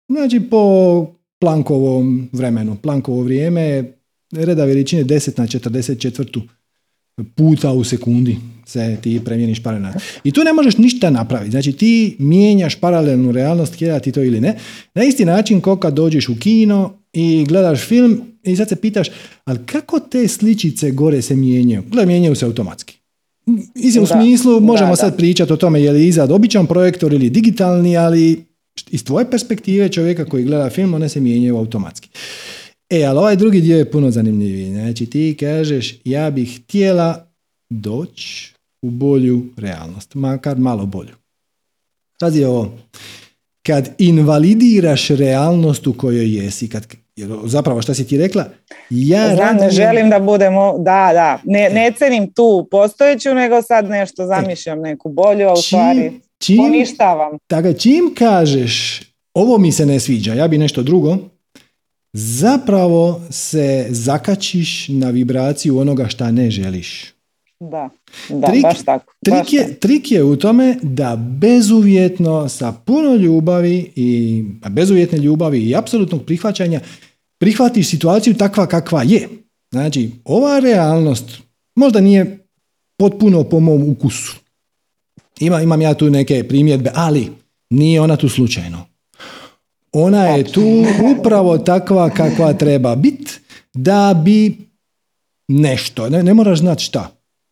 znači po Plankovom vremenu. Plankovo vrijeme je reda veličine 10 na 44 puta u sekundi se ti premjeniš paralelno. I tu ne možeš ništa napraviti. Znači ti mijenjaš paralelnu realnost, htjela ti to ili ne, na isti način kao kad dođeš u kino i gledaš film i sad se pitaš, ali kako te sličice gore se mijenjaju? Gle, mijenjaju se automatski. Mislim, u smislu možemo da, sad pričati o tome je li izad običan projektor ili digitalni, ali iz tvoje perspektive čovjeka koji gleda film, one se mijenjaju automatski. E, ali ovaj drugi dio je puno zanimljiviji. Znači, ti kažeš, ja bih htjela doći u bolju realnost, makar malo bolju. Pazi ovo, kad invalidiraš realnost u kojoj jesi, kad, jer zapravo šta si ti rekla, ja Znam, ne želim da budemo, da, da, ne, ne cenim tu postojeću, nego sad nešto zamišljam neku bolju, a u stvari čim, poništavam. Dakle, čim kažeš ovo mi se ne sviđa, ja bi nešto drugo, zapravo se zakačiš na vibraciju onoga šta ne želiš. Da, da, Trik- baš tako. baš Trik je, trik je u tome da bezuvjetno, sa puno ljubavi i bezuvjetne ljubavi i apsolutnog prihvaćanja prihvatiš situaciju takva kakva je. Znači, ova realnost možda nije potpuno po mom ukusu. Ima, imam ja tu neke primjedbe, ali nije ona tu slučajno. Ona je tu upravo takva kakva treba biti da bi nešto, ne, ne moraš znati šta.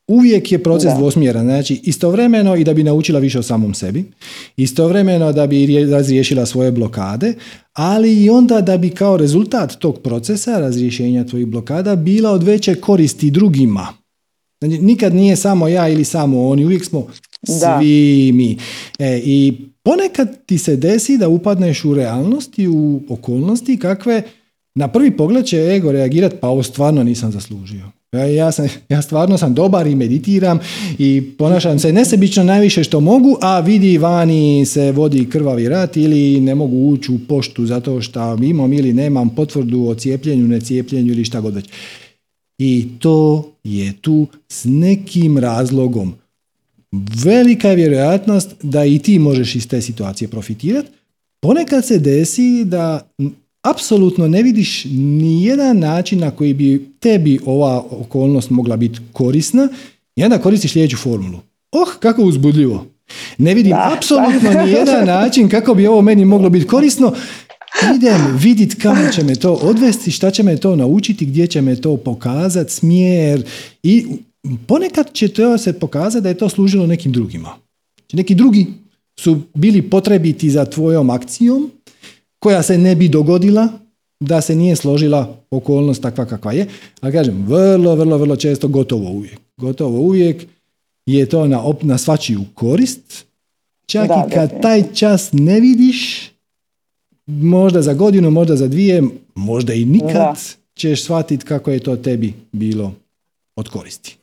Uvijek je proces Da. dvosmjeran, znači istovremeno i da bi naučila više o samom sebi, istovremeno da bi rije- razriješila svoje blokade, ali i onda da bi kao rezultat tog procesa razrješenja tvojih blokada bila od veće koristi drugima. Znači, nikad nije samo ja ili samo oni, uvijek smo. Svi mi. E, I ponekad ti se desi da upadneš u realnosti, u okolnosti kakve na prvi pogled će ego reagirati, pa ovo stvarno nisam zaslužio. Ja, ja, sam, ja stvarno sam dobar i meditiram i ponašam se nesebično najviše što mogu, a vidi vani se vodi krvavi rat ili ne mogu ući u poštu zato što imam ili nemam potvrdu o cijepljenju, necijepljenju ili šta god već. I to je tu s nekim razlogom. Velika je vjerojatnost da i ti možeš iz te situacije profitirati. Ponekad se desi da apsolutno ne vidiš ni jedan način na koji bi tebi ova okolnost mogla biti korisna i onda koristiš sljedeću formulu. Oh, kako uzbudljivo. Ne vidim Da, apsolutno ni jedan način kako bi ovo meni moglo biti korisno. Idem vidit kamo će me to odvesti, šta će me to naučiti, gdje će me to pokazati, smjer i ponekad će to se pokazati da je to služilo nekim drugima. Znači, Neki drugi su bili potrebiti za tvojom akcijom koja se ne bi dogodila da se nije složila okolnost takva kakva je. Ali kažem, vrlo, vrlo, vrlo često gotovo uvijek. Gotovo uvijek je to na, op- na svačiju korist. Čak Da, i kad taj čas ne vidiš, možda za godinu, možda za dvije, možda i nikad Da. ćeš shvatiti kako je to tebi bilo od koristi.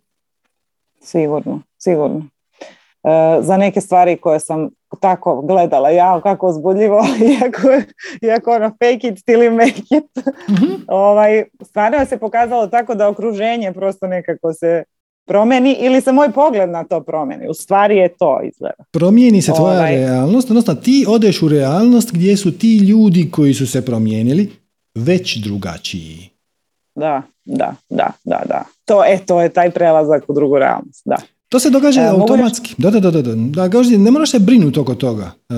Sigurno, sigurno. E, za neke stvari koje sam tako gledala, ja kako uzbudljivo, iako, iako ono fake it you make it, ovaj, stvarno se pokazalo tako da okruženje prosto nekako se promeni ili se moj pogled na to promeni. U stvari je to izgleda. Promijeni se tvoja Ovaj. realnost, odnosno ti odeš u realnost gdje su ti ljudi koji su se promijenili već drugačiji. Da, da, da, da, da. To, e, to je taj prelazak u drugu realnost, da. To se događa E, automatski. Da, da, da, da, da. Ne moraš se brinuti oko toga. E,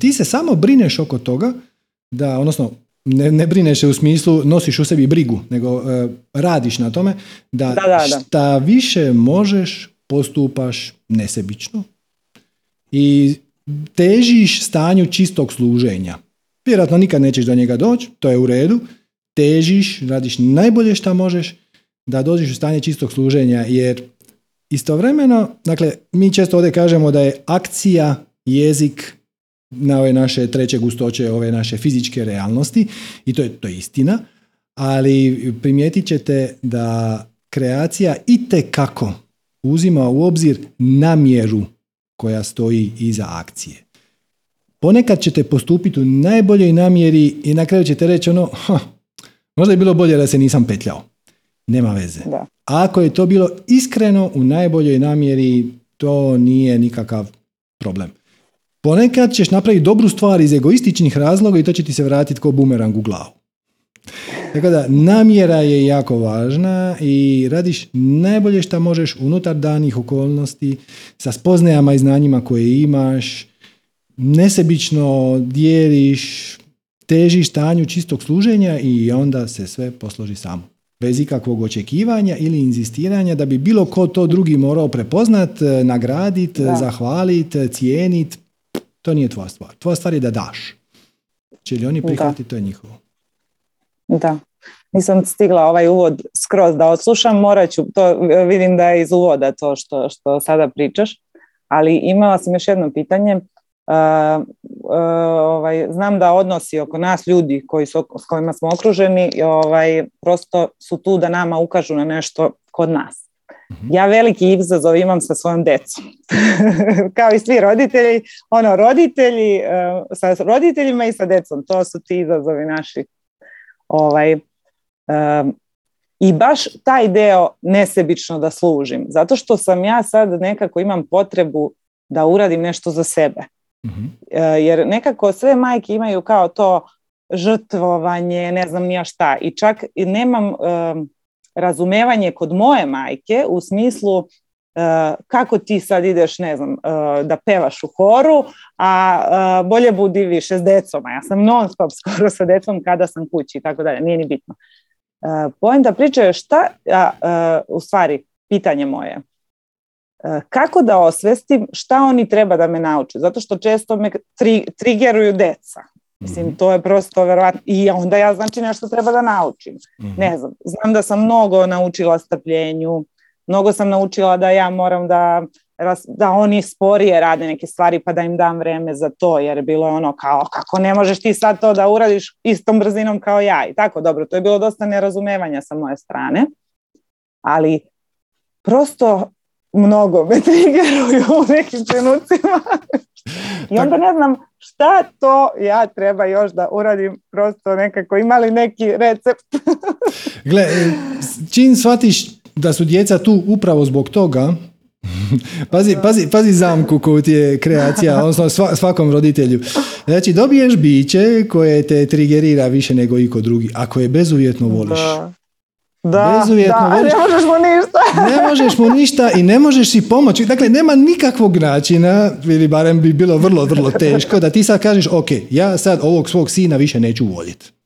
ti se samo brineš oko toga da, odnosno, ne, ne brineš se u smislu nosiš u sebi brigu, nego e, radiš na tome da, Da, da, da. šta više možeš postupaš nesebično i težiš stanju čistog služenja. Vjerojatno nikad nećeš do njega doći, to je u redu. Težiš, radiš najbolje šta možeš da dođeš u stanje čistog služenja, jer istovremeno, dakle, mi često ovdje kažemo da je akcija jezik na ove naše treće gustoće, ove naše fizičke realnosti i to je, to je istina, ali primijetit ćete da kreacija itekako uzima u obzir namjeru koja stoji iza akcije. Ponekad ćete postupiti u najboljoj namjeri i na kraju ćete reći ono, "Ha, možda je bilo bolje da se nisam petljao. Nema veze. da. Ako je to bilo iskreno u najboljoj namjeri, to nije nikakav problem. Ponekad ćeš napraviti dobru stvar iz egoističnih razloga i to će ti se vratiti kao bumerang u glavu. Tako da namjera je jako važna i radiš najbolje što možeš unutar danih okolnosti sa spoznajama i znanjima koje imaš, nesebično dijeliš, težiš stanju čistog služenja i onda se sve posloži samo. Bez ikakvog očekivanja ili inzistiranja da bi bilo ko to drugi morao prepoznat, eh, nagradit, Da. zahvalit, cijenit. To nije tvoja stvar. Tvoja stvar je da daš. Će li oni Da. prihvatiti, to je njihovo. Da. Nisam stigla ovaj uvod skroz da odslušam, morat ću, to e, vidim da je iz uvoda to što, što sada pričaš, ali imala sam još jedno pitanje. E, e, ovaj, znam da odnosi oko nas ljudi koji su, s kojima smo okruženi ovaj, prosto su tu da nama ukažu na nešto kod nas. Ja veliki izazov imam sa svojom decom. Kao i svi roditelji, ono roditelji, e, sa roditeljima i sa decom, to su ti izazovi naši ovaj, i baš taj deo nesebično da služim, zato što sam ja sad nekako imam potrebu da uradim nešto za sebe. E, jer nekako sve majke imaju kao to žrtvovanje, ne znam nija šta i čak nemam em, razumevanje kod moje majke u smislu e, kako ti sad ideš, ne znam, e, da pevaš u horu, a e, bolje budi više s decom, a ja sam non stop skoro sa decom kada sam kući i tako dalje, nije ni bitno. Poenta priče je šta, u stvari, pitanje moje, kako da osvestim šta oni treba da me nauče, zato što često me tri, trigeruju deca. Mislim, mhm. to je prosto verovatno. I onda ja znači nešto treba da naučim. Mhm. Ne znam, znam da sam mnogo naučila strpljenju, mnogo sam naučila da ja moram da, da oni sporije rade neke stvari pa da im dam vreme za to, jer je bilo ono kao kako ne možeš ti sad to da uradiš istom brzinom kao ja i tako, dobro, to je bilo dosta nerazumevanja sa moje strane, ali prosto mnogo me triggeruju u nekim trenucima i onda ne znam šta to ja treba još da uradim prosto nekako imali neki recept Gle, čim shvatiš da su djeca tu upravo zbog toga, pazi, pazi, pazi zamku koju ti je kreacija, odnosno svakom roditelju. Znači, dobiješ biće koje te trigerira više nego iko drugi, ako je bezuvjetno voliš. Da. Da, da, ne možeš mu ništa. ne možeš mu ništa i ne možeš si pomoći. Dakle, nema nikakvog načina, ili barem bi bilo vrlo, vrlo teško, da ti sad kažeš, ok, ja sad ovog svog sina više neću voljeti.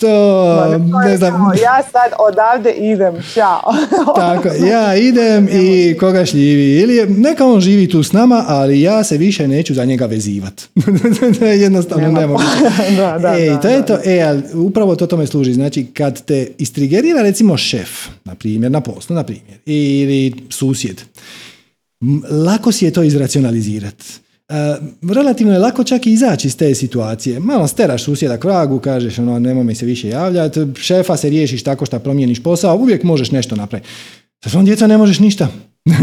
To, ne, znam. Ja sad odavde idem, čao. Tako, ja idem i koga šljivi. Ili neka on živi tu s nama, ali ja se više neću za njega vezivat. Jednostavno ne mogu. da, da, e, to je to. E, ali upravo to tome služi. Znači, kad te istrigerira recimo šef, na primjer, na poslu, na primjer, ili susjed, lako si je to izracionalizirati E, relativno je lako čak i izaći iz te situacije. Malo steraš susjeda kragu, kažeš ono, nemoj mi se više javljati, šefa se riješiš tako što promijeniš posao, uvijek možeš nešto napraviti. Sa svom djeca ne možeš ništa.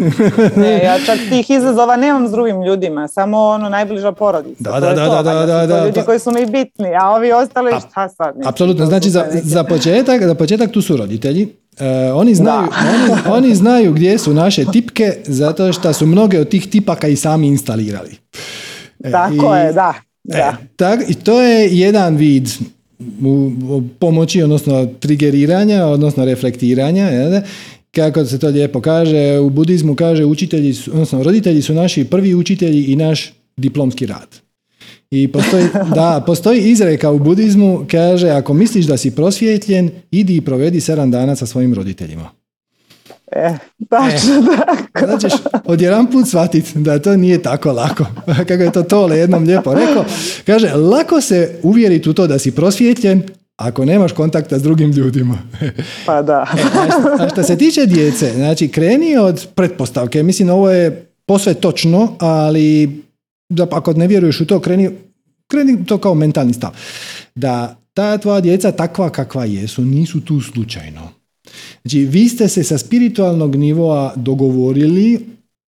ne, ja čak tih izazova nemam s drugim ljudima, samo ono najbliža porodica. Da, da, da, da, da, da, ljudi koji su mi bitni, a ovi ostali šta sad? Apsolutno, znači za, za, početak, za početak tu su roditelji, E, oni, znaju, oni, oni, znaju gdje su naše tipke zato što su mnoge od tih tipaka i sami instalirali. E, Tako je, da. E, da. tak, I to je jedan vid u, pomoći, odnosno trigeriranja, odnosno reflektiranja. Je, kako se to lijepo kaže, u budizmu kaže učitelji, su, odnosno roditelji su naši prvi učitelji i naš diplomski rad. I postoji, da, postoji izreka u budizmu, kaže, ako misliš da si prosvjetljen, idi i provedi sedam dana sa svojim roditeljima. E, tačno e, Da ćeš odjedan put shvatiti da to nije tako lako. Kako je to Tole jednom lijepo rekao. Kaže, lako se uvjeriti u to da si prosvjetljen, ako nemaš kontakta s drugim ljudima. Pa da. E, a što se tiče djece, znači kreni od pretpostavke, mislim ovo je posve točno, ali da ako ne vjeruješ u to, kreni, kreni to kao mentalni stav. Da ta tvoja djeca takva kakva jesu, nisu tu slučajno. Znači, vi ste se sa spiritualnog nivoa dogovorili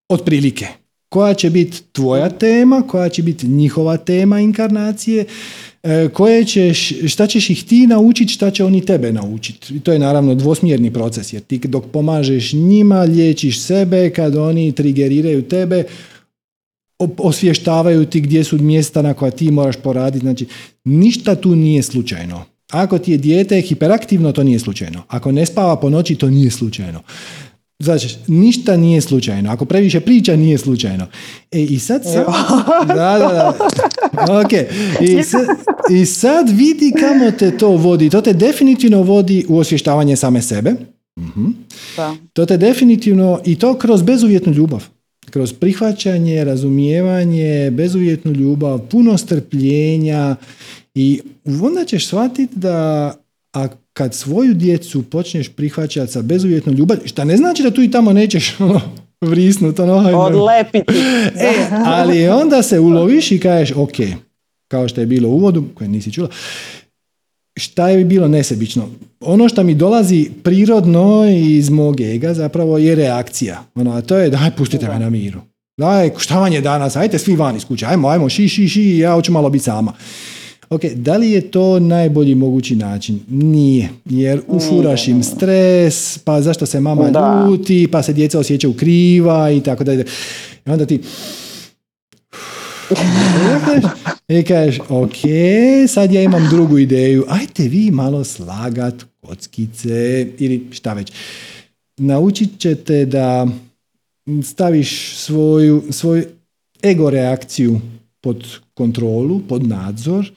otprilike. Koja će biti tvoja tema, koja će biti njihova tema inkarnacije, e, koje ćeš, šta ćeš ih ti naučiti, šta će oni tebe naučiti. I to je naravno dvosmjerni proces, jer ti dok pomažeš njima, liječiš sebe, kad oni trigeriraju tebe, osvještavaju ti gdje su mjesta na koja ti moraš poraditi. Znači, ništa tu nije slučajno. Ako ti je dijete hiperaktivno, to nije slučajno. Ako ne spava po noći, to nije slučajno. Znači, ništa nije slučajno. Ako previše priča, nije slučajno. E, i sad... sad da, da, da. Ok. I sad, I sad vidi kamo te to vodi. To te definitivno vodi u osvještavanje same sebe. uh To te definitivno, i to kroz bezuvjetnu ljubav kroz prihvaćanje, razumijevanje, bezuvjetnu ljubav, puno strpljenja i onda ćeš shvatiti da a kad svoju djecu počneš prihvaćati sa bezuvjetnom ljubav, šta ne znači da tu i tamo nećeš ono, vrisnut, ono, odlepiti. e, ali onda se uloviš i kažeš, ok, kao što je bilo u uvodu, koje nisi čula, šta je bilo nesebično? Ono što mi dolazi prirodno iz mog ega zapravo je reakcija. Ono, a to je daj pustite me na miru. Daj, šta vam je danas? Ajte svi van iz kuće. Ajmo, ajmo, ši, ši, ši, ja hoću malo biti sama. Ok, da li je to najbolji mogući način? Nije, jer ufuraš im stres, pa zašto se mama ljuti, pa se djeca osjećaju kriva i tako dalje. I onda ti i kažeš, ok, sad ja imam drugu ideju, ajte vi malo slagat kockice ili šta već. Naučit ćete da staviš svoju, svoju ego reakciju pod kontrolu, pod nadzor,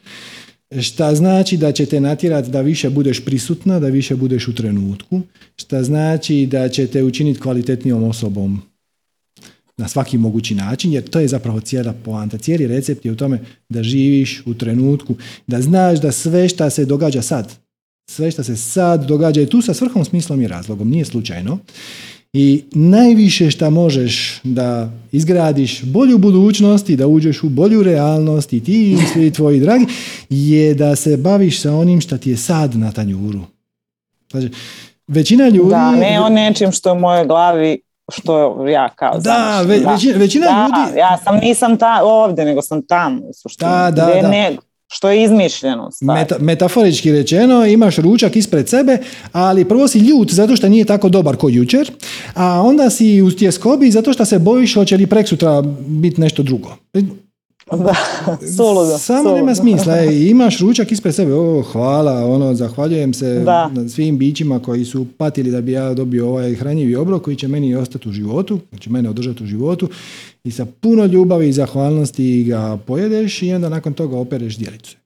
šta znači da će te natjerati da više budeš prisutna, da više budeš u trenutku, šta znači da će te učiniti kvalitetnijom osobom na svaki mogući način, jer to je zapravo cijela poanta. Cijeli recept je u tome da živiš u trenutku, da znaš da sve šta se događa sad, sve što se sad događa i tu sa svrhom, smislom i razlogom, nije slučajno. I najviše što možeš da izgradiš bolju budućnost i da uđeš u bolju realnost i ti i svi tvoji dragi, je da se baviš sa onim što ti je sad na tanjuru. Znači, većina ljudi... Da, ne o nečim što je u mojoj glavi što ja kao da, većina, većina da, ljudi... ja sam nisam ta, ovdje, nego sam tamo u suštini. Da, da, da. Ne, što je izmišljeno. Meta, metaforički rečeno, imaš ručak ispred sebe, ali prvo si ljut zato što nije tako dobar kao jučer, a onda si u tjeskobi zato što se bojiš hoće li preksutra biti nešto drugo. Da, suludo. Samo nema smisla. E, imaš ručak ispred sebe, o, hvala, ono, zahvaljujem se da. svim bićima koji su patili da bi ja dobio ovaj hranjivi obrok koji će meni ostati u životu, znači mene održati u životu i sa puno ljubavi i zahvalnosti ga pojedeš i onda nakon toga opereš djelicu.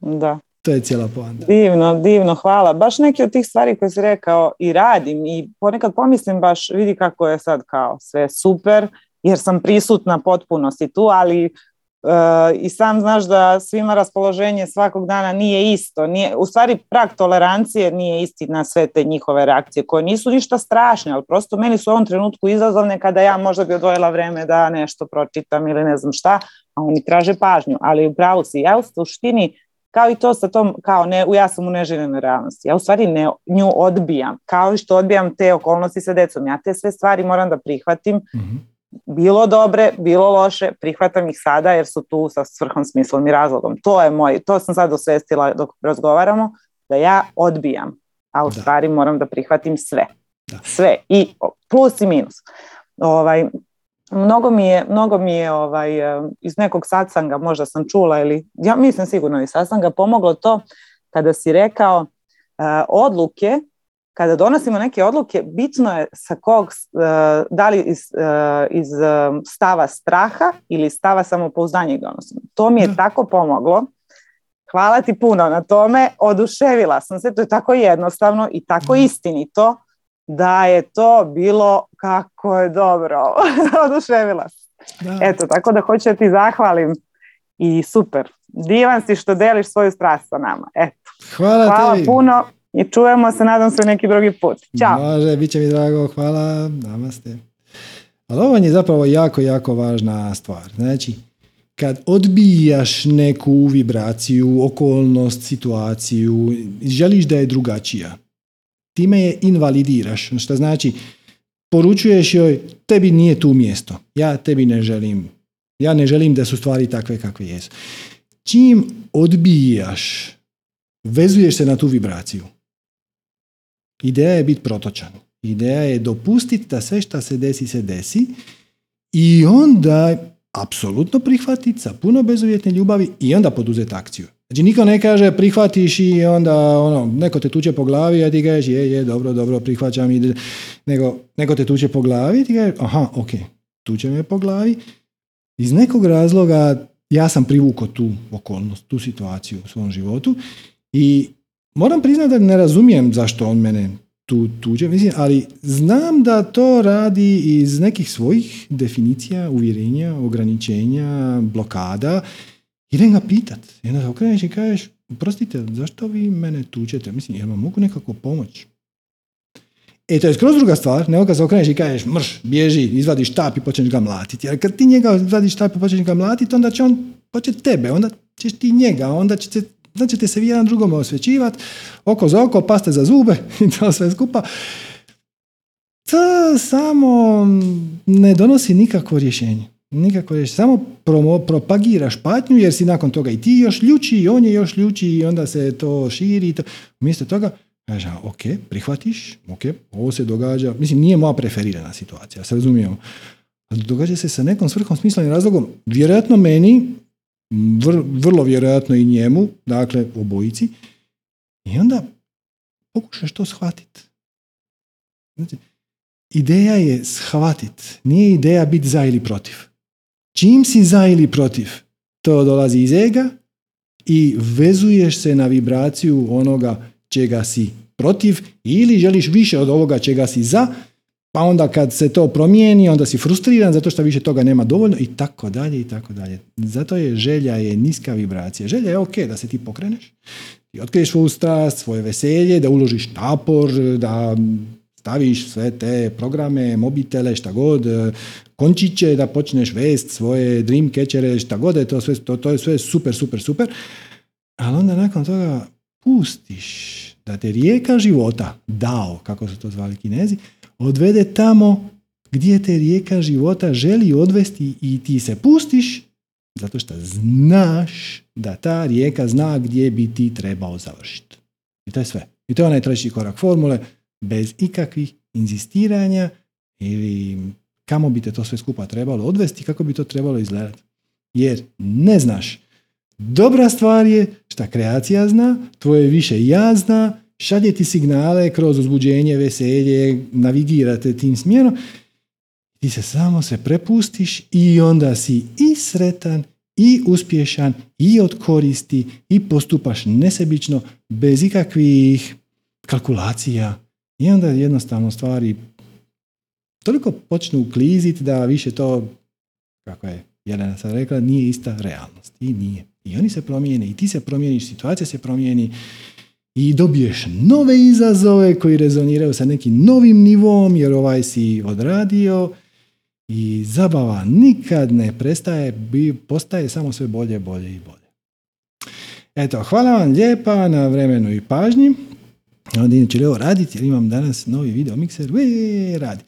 Da. To je cijela poanta. Divno, divno, hvala. Baš neke od tih stvari koje si rekao i radim i ponekad pomislim baš vidi kako je sad kao sve super jer sam prisutna potpunosti tu, ali e, i sam znaš da svima raspoloženje svakog dana nije isto. Nije, u stvari prag tolerancije nije isti na sve te njihove reakcije koje nisu ništa strašne, ali prosto meni su u ovom trenutku izazovne kada ja možda bi odvojila vreme da nešto pročitam ili ne znam šta, a oni traže pažnju. Ali u pravu si, ja u suštini kao i to sa tom, kao ne, ja sam u neželjenoj realnosti. Ja u stvari ne, nju odbijam, kao i što odbijam te okolnosti sa decom. Ja te sve stvari moram da prihvatim mhm bilo dobre, bilo loše, prihvatam ih sada jer su tu sa svrhom, smislom i razlogom. To je moj, to sam sad osvestila dok razgovaramo, da ja odbijam, a u stvari moram da prihvatim sve. Sve i plus i minus. Ovaj, mnogo mi je, mnogo mi je ovaj, iz nekog satsanga, možda sam čula ili, ja mislim sigurno iz satsanga, pomoglo to kada si rekao odluke kada donosimo neke odluke, bitno je sa kog, eh, da li iz, eh, iz eh, stava straha ili stava samopouzdanja ih donosimo. To mi je tako pomoglo. Hvala ti puno na tome. Oduševila sam se. To je tako jednostavno i tako istinito da je to bilo kako je dobro. Oduševila sam. Eto, tako da hoću da ti zahvalim i super. Divan si što deliš svoju strast sa nama. Eto. Hvala, Hvala puno i čujemo se, nadam se, neki drugi put. Ćao. Može, bit će mi drago, hvala, namaste. Ali ovo je zapravo jako, jako važna stvar. Znači, kad odbijaš neku vibraciju, okolnost, situaciju, želiš da je drugačija, time je invalidiraš. Što znači, poručuješ joj, tebi nije tu mjesto. Ja tebi ne želim. Ja ne želim da su stvari takve kakve jesu. Čim odbijaš, vezuješ se na tu vibraciju. Ideja je biti protočan. Ideja je dopustiti da sve što se desi, se desi i onda apsolutno prihvatiti sa puno bezuvjetne ljubavi i onda poduzeti akciju. Znači niko ne kaže prihvatiš i onda ono, neko te tuče po glavi, a ti kažeš je, je, dobro, dobro, prihvaćam, ide. Nego, neko te tuče po glavi i ti kažeš aha, ok, tuče me po glavi. Iz nekog razloga ja sam privukao tu okolnost, tu situaciju u svom životu i moram priznati da ne razumijem zašto on mene tu tuđe, mislim, ali znam da to radi iz nekih svojih definicija, uvjerenja, ograničenja, blokada. Idem ga pitat. I onda okreneš i kažeš, prostite, zašto vi mene tučete? Mislim, jel vam mogu nekako pomoć? E, to je skroz druga stvar, nego kad se okreneš i kažeš mrš, bježi, izvadiš štap i počneš ga mlatiti. Jer kad ti njega izvadiš štap i počneš ga mlatiti, onda će on početi tebe, onda ćeš ti njega, onda će se da ćete se vi jedan drugome osvećivati, oko za oko, paste za zube i to sve skupa. To samo ne donosi nikakvo rješenje. Nikako rješenje. Samo promo, propagiraš patnju jer si nakon toga i ti još ljuči i on je još ljuči i onda se to širi. To. Umjesto toga, kaže, ok, prihvatiš, ok, ovo se događa. Mislim, nije moja preferirana situacija, se razumijemo. Događa se sa nekom svrhom, smislom i razlogom. Vjerojatno meni, vrlo vjerojatno i njemu, dakle obojici, i onda pokušaš to shvatiti. Znači, ideja je shvatit, nije ideja biti za ili protiv. Čim si za ili protiv, to dolazi iz ega i vezuješ se na vibraciju onoga čega si protiv ili želiš više od ovoga čega si za, pa onda kad se to promijeni, onda si frustriran zato što više toga nema dovoljno i tako dalje i tako dalje. Zato je želja je niska vibracija. Želja je ok da se ti pokreneš, ti otkriješ svoju strast, svoje veselje, da uložiš napor, da staviš sve te programe, mobitele, šta god, končiće, da počneš vest svoje dream catchere, šta god to sve, to, to je sve super, super, super. Ali onda nakon toga pustiš da te rijeka života, dao, kako su to zvali kinezi, odvede tamo gdje te rijeka života želi odvesti i ti se pustiš zato što znaš da ta rijeka zna gdje bi ti trebao završiti. I to je sve. I to je onaj treći korak formule, bez ikakvih inzistiranja ili kamo bi te to sve skupa trebalo odvesti, kako bi to trebalo izgledati. Jer ne znaš. Dobra stvar je šta kreacija zna, tvoje više ja zna, šalje ti signale kroz uzbuđenje, veselje, navigirate tim smjerom, ti se samo se prepustiš i onda si i sretan i uspješan i od koristi i postupaš nesebično bez ikakvih kalkulacija i onda jednostavno stvari toliko počnu ukliziti da više to, kako je Jelena sad rekla, nije ista realnost. I nije. I oni se promijene, i ti se promijeniš, situacija se promijeni i dobiješ nove izazove koji rezoniraju sa nekim novim nivom jer ovaj si odradio i zabava nikad ne prestaje, postaje samo sve bolje, bolje i bolje. Eto, hvala vam lijepa na vremenu i pažnji. Onda inače ovo raditi jer imam danas novi video mikser. Ue, radi.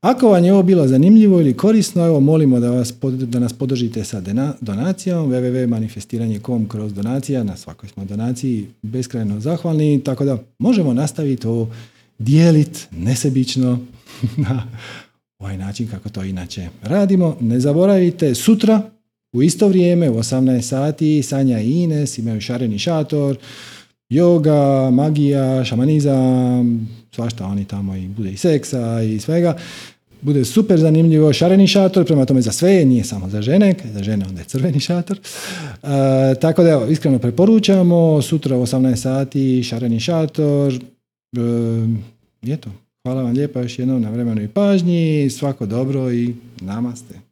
Ako vam je ovo bilo zanimljivo ili korisno, evo molimo da, vas, da nas podržite sa donacijom www.manifestiranje.com kroz donacija, na svakoj smo donaciji beskrajno zahvalni, tako da možemo nastaviti ovo dijeliti nesebično na ovaj način kako to inače radimo. Ne zaboravite, sutra u isto vrijeme u 18 sati Sanja i Ines imaju šareni šator, yoga, magija, šamanizam, svašta oni tamo i bude i seksa i svega. Bude super zanimljivo, šareni šator, prema tome za sve, nije samo za žene, za žene onda je crveni šator. E, tako da evo, iskreno preporučamo, sutra u 18 sati šareni šator. E, eto, hvala vam lijepa još jednom na vremenu i pažnji, svako dobro i namaste.